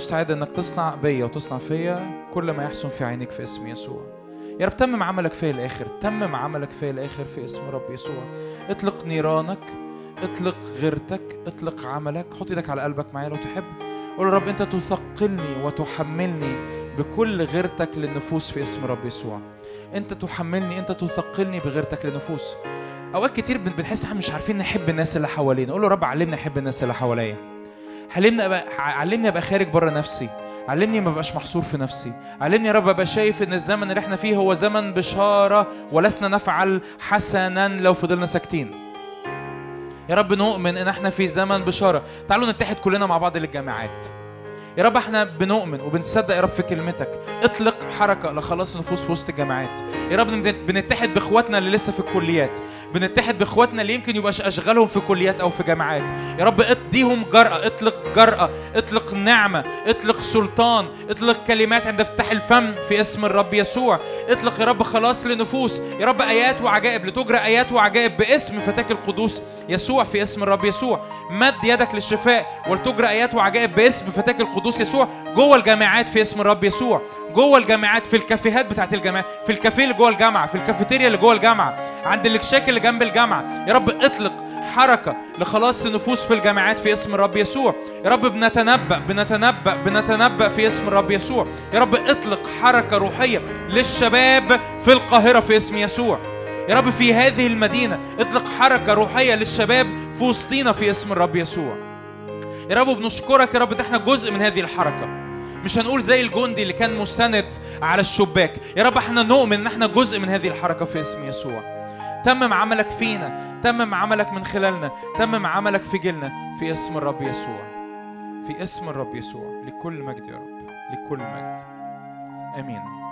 مستعد إنك تصنع بيا وتصنع فيا كل ما يحسن في عينيك في اسم يسوع. يا رب تمم عملك فيا الآخر تمم عملك فيا الآخر في اسم رب يسوع. اطلق نيرانك اطلق غيرتك اطلق عملك. حط إيدك على قلبك معايا لو تحب. قول رب أنت تثقلني وتحملني بكل غيرتك للنفوس في اسم رب يسوع. أنت تحملني أنت تثقلني بغيرتك للنفوس. أوقات كتير بن- بنحس إحنا مش عارفين نحب الناس اللي حوالينا. قول له رب علمني أحب الناس اللي حواليا. علمني ابقى علمني أبقى خارج بره نفسي. علمني ما بقاش محصور في نفسي. علمني يا رب أبقى شايف إن الزمن اللي إحنا فيه هو زمن بشارة ولسنا نفعل حسنا لو فضلنا ساكتين. يا رب نؤمن إن إحنا في زمن بشارة. تعالوا نتحد كلنا مع بعض للجامعات. يا رب إحنا بنؤمن وبنصدق يا رب في كلمتك. اطلق حركة لخلاص النفوس في وسط الجامعات. يا رب بنت- بنتحد باخواتنا اللي لسه في الكليات. بنتحد باخواتنا اللي يمكن يبقاش أشغالهم في كليات أو في جامعات. يا رب اديهم جرأة اطلق جرأة اطلق نعمة اطلق سلطان اطلق كلمات عند افتح الفم في اسم الرب يسوع. اطلق يا رب خلاص لنفوس. يا رب آيات وعجائب لتجرى آيات وعجائب باسم فتاك القدوس يسوع في اسم الرب يسوع. مد يدك للشفاء ولتجرى آيات وعجائب باسم فتاك القدوس. يسوع جوه الجامعات في اسم الرب يسوع جوه الجامعات في الكافيهات بتاعت الجامعات في الكافيه اللي جوه الجامعة في الكافيتيريا اللي جوه الجامعة عند الاكشاك اللي جنب الجامعة يا رب اطلق حركة لخلاص النفوس في الجامعات في اسم الرب يسوع. يا رب بنتنبأ بنتنبأ بنتنبأ في اسم الرب يسوع. يا رب اطلق حركة روحية للشباب في القاهرة في اسم يسوع. يا رب في هذه المدينة اطلق حركة روحية للشباب في وسطينا في اسم الرب يسوع. يا رب بنشكرك يا رب إن إحنا جزء من هذه الحركة. مش هنقول زي الجندي اللي كان مستند على الشباك. يا رب إحنا نؤمن إن إحنا جزء من هذه الحركة في اسم يسوع. تمم عملك فينا تمم عملك من خلالنا تمم عملك في جيلنا في اسم الرب يسوع. في اسم الرب يسوع لكل مجد يا رب لكل مجد. آمين.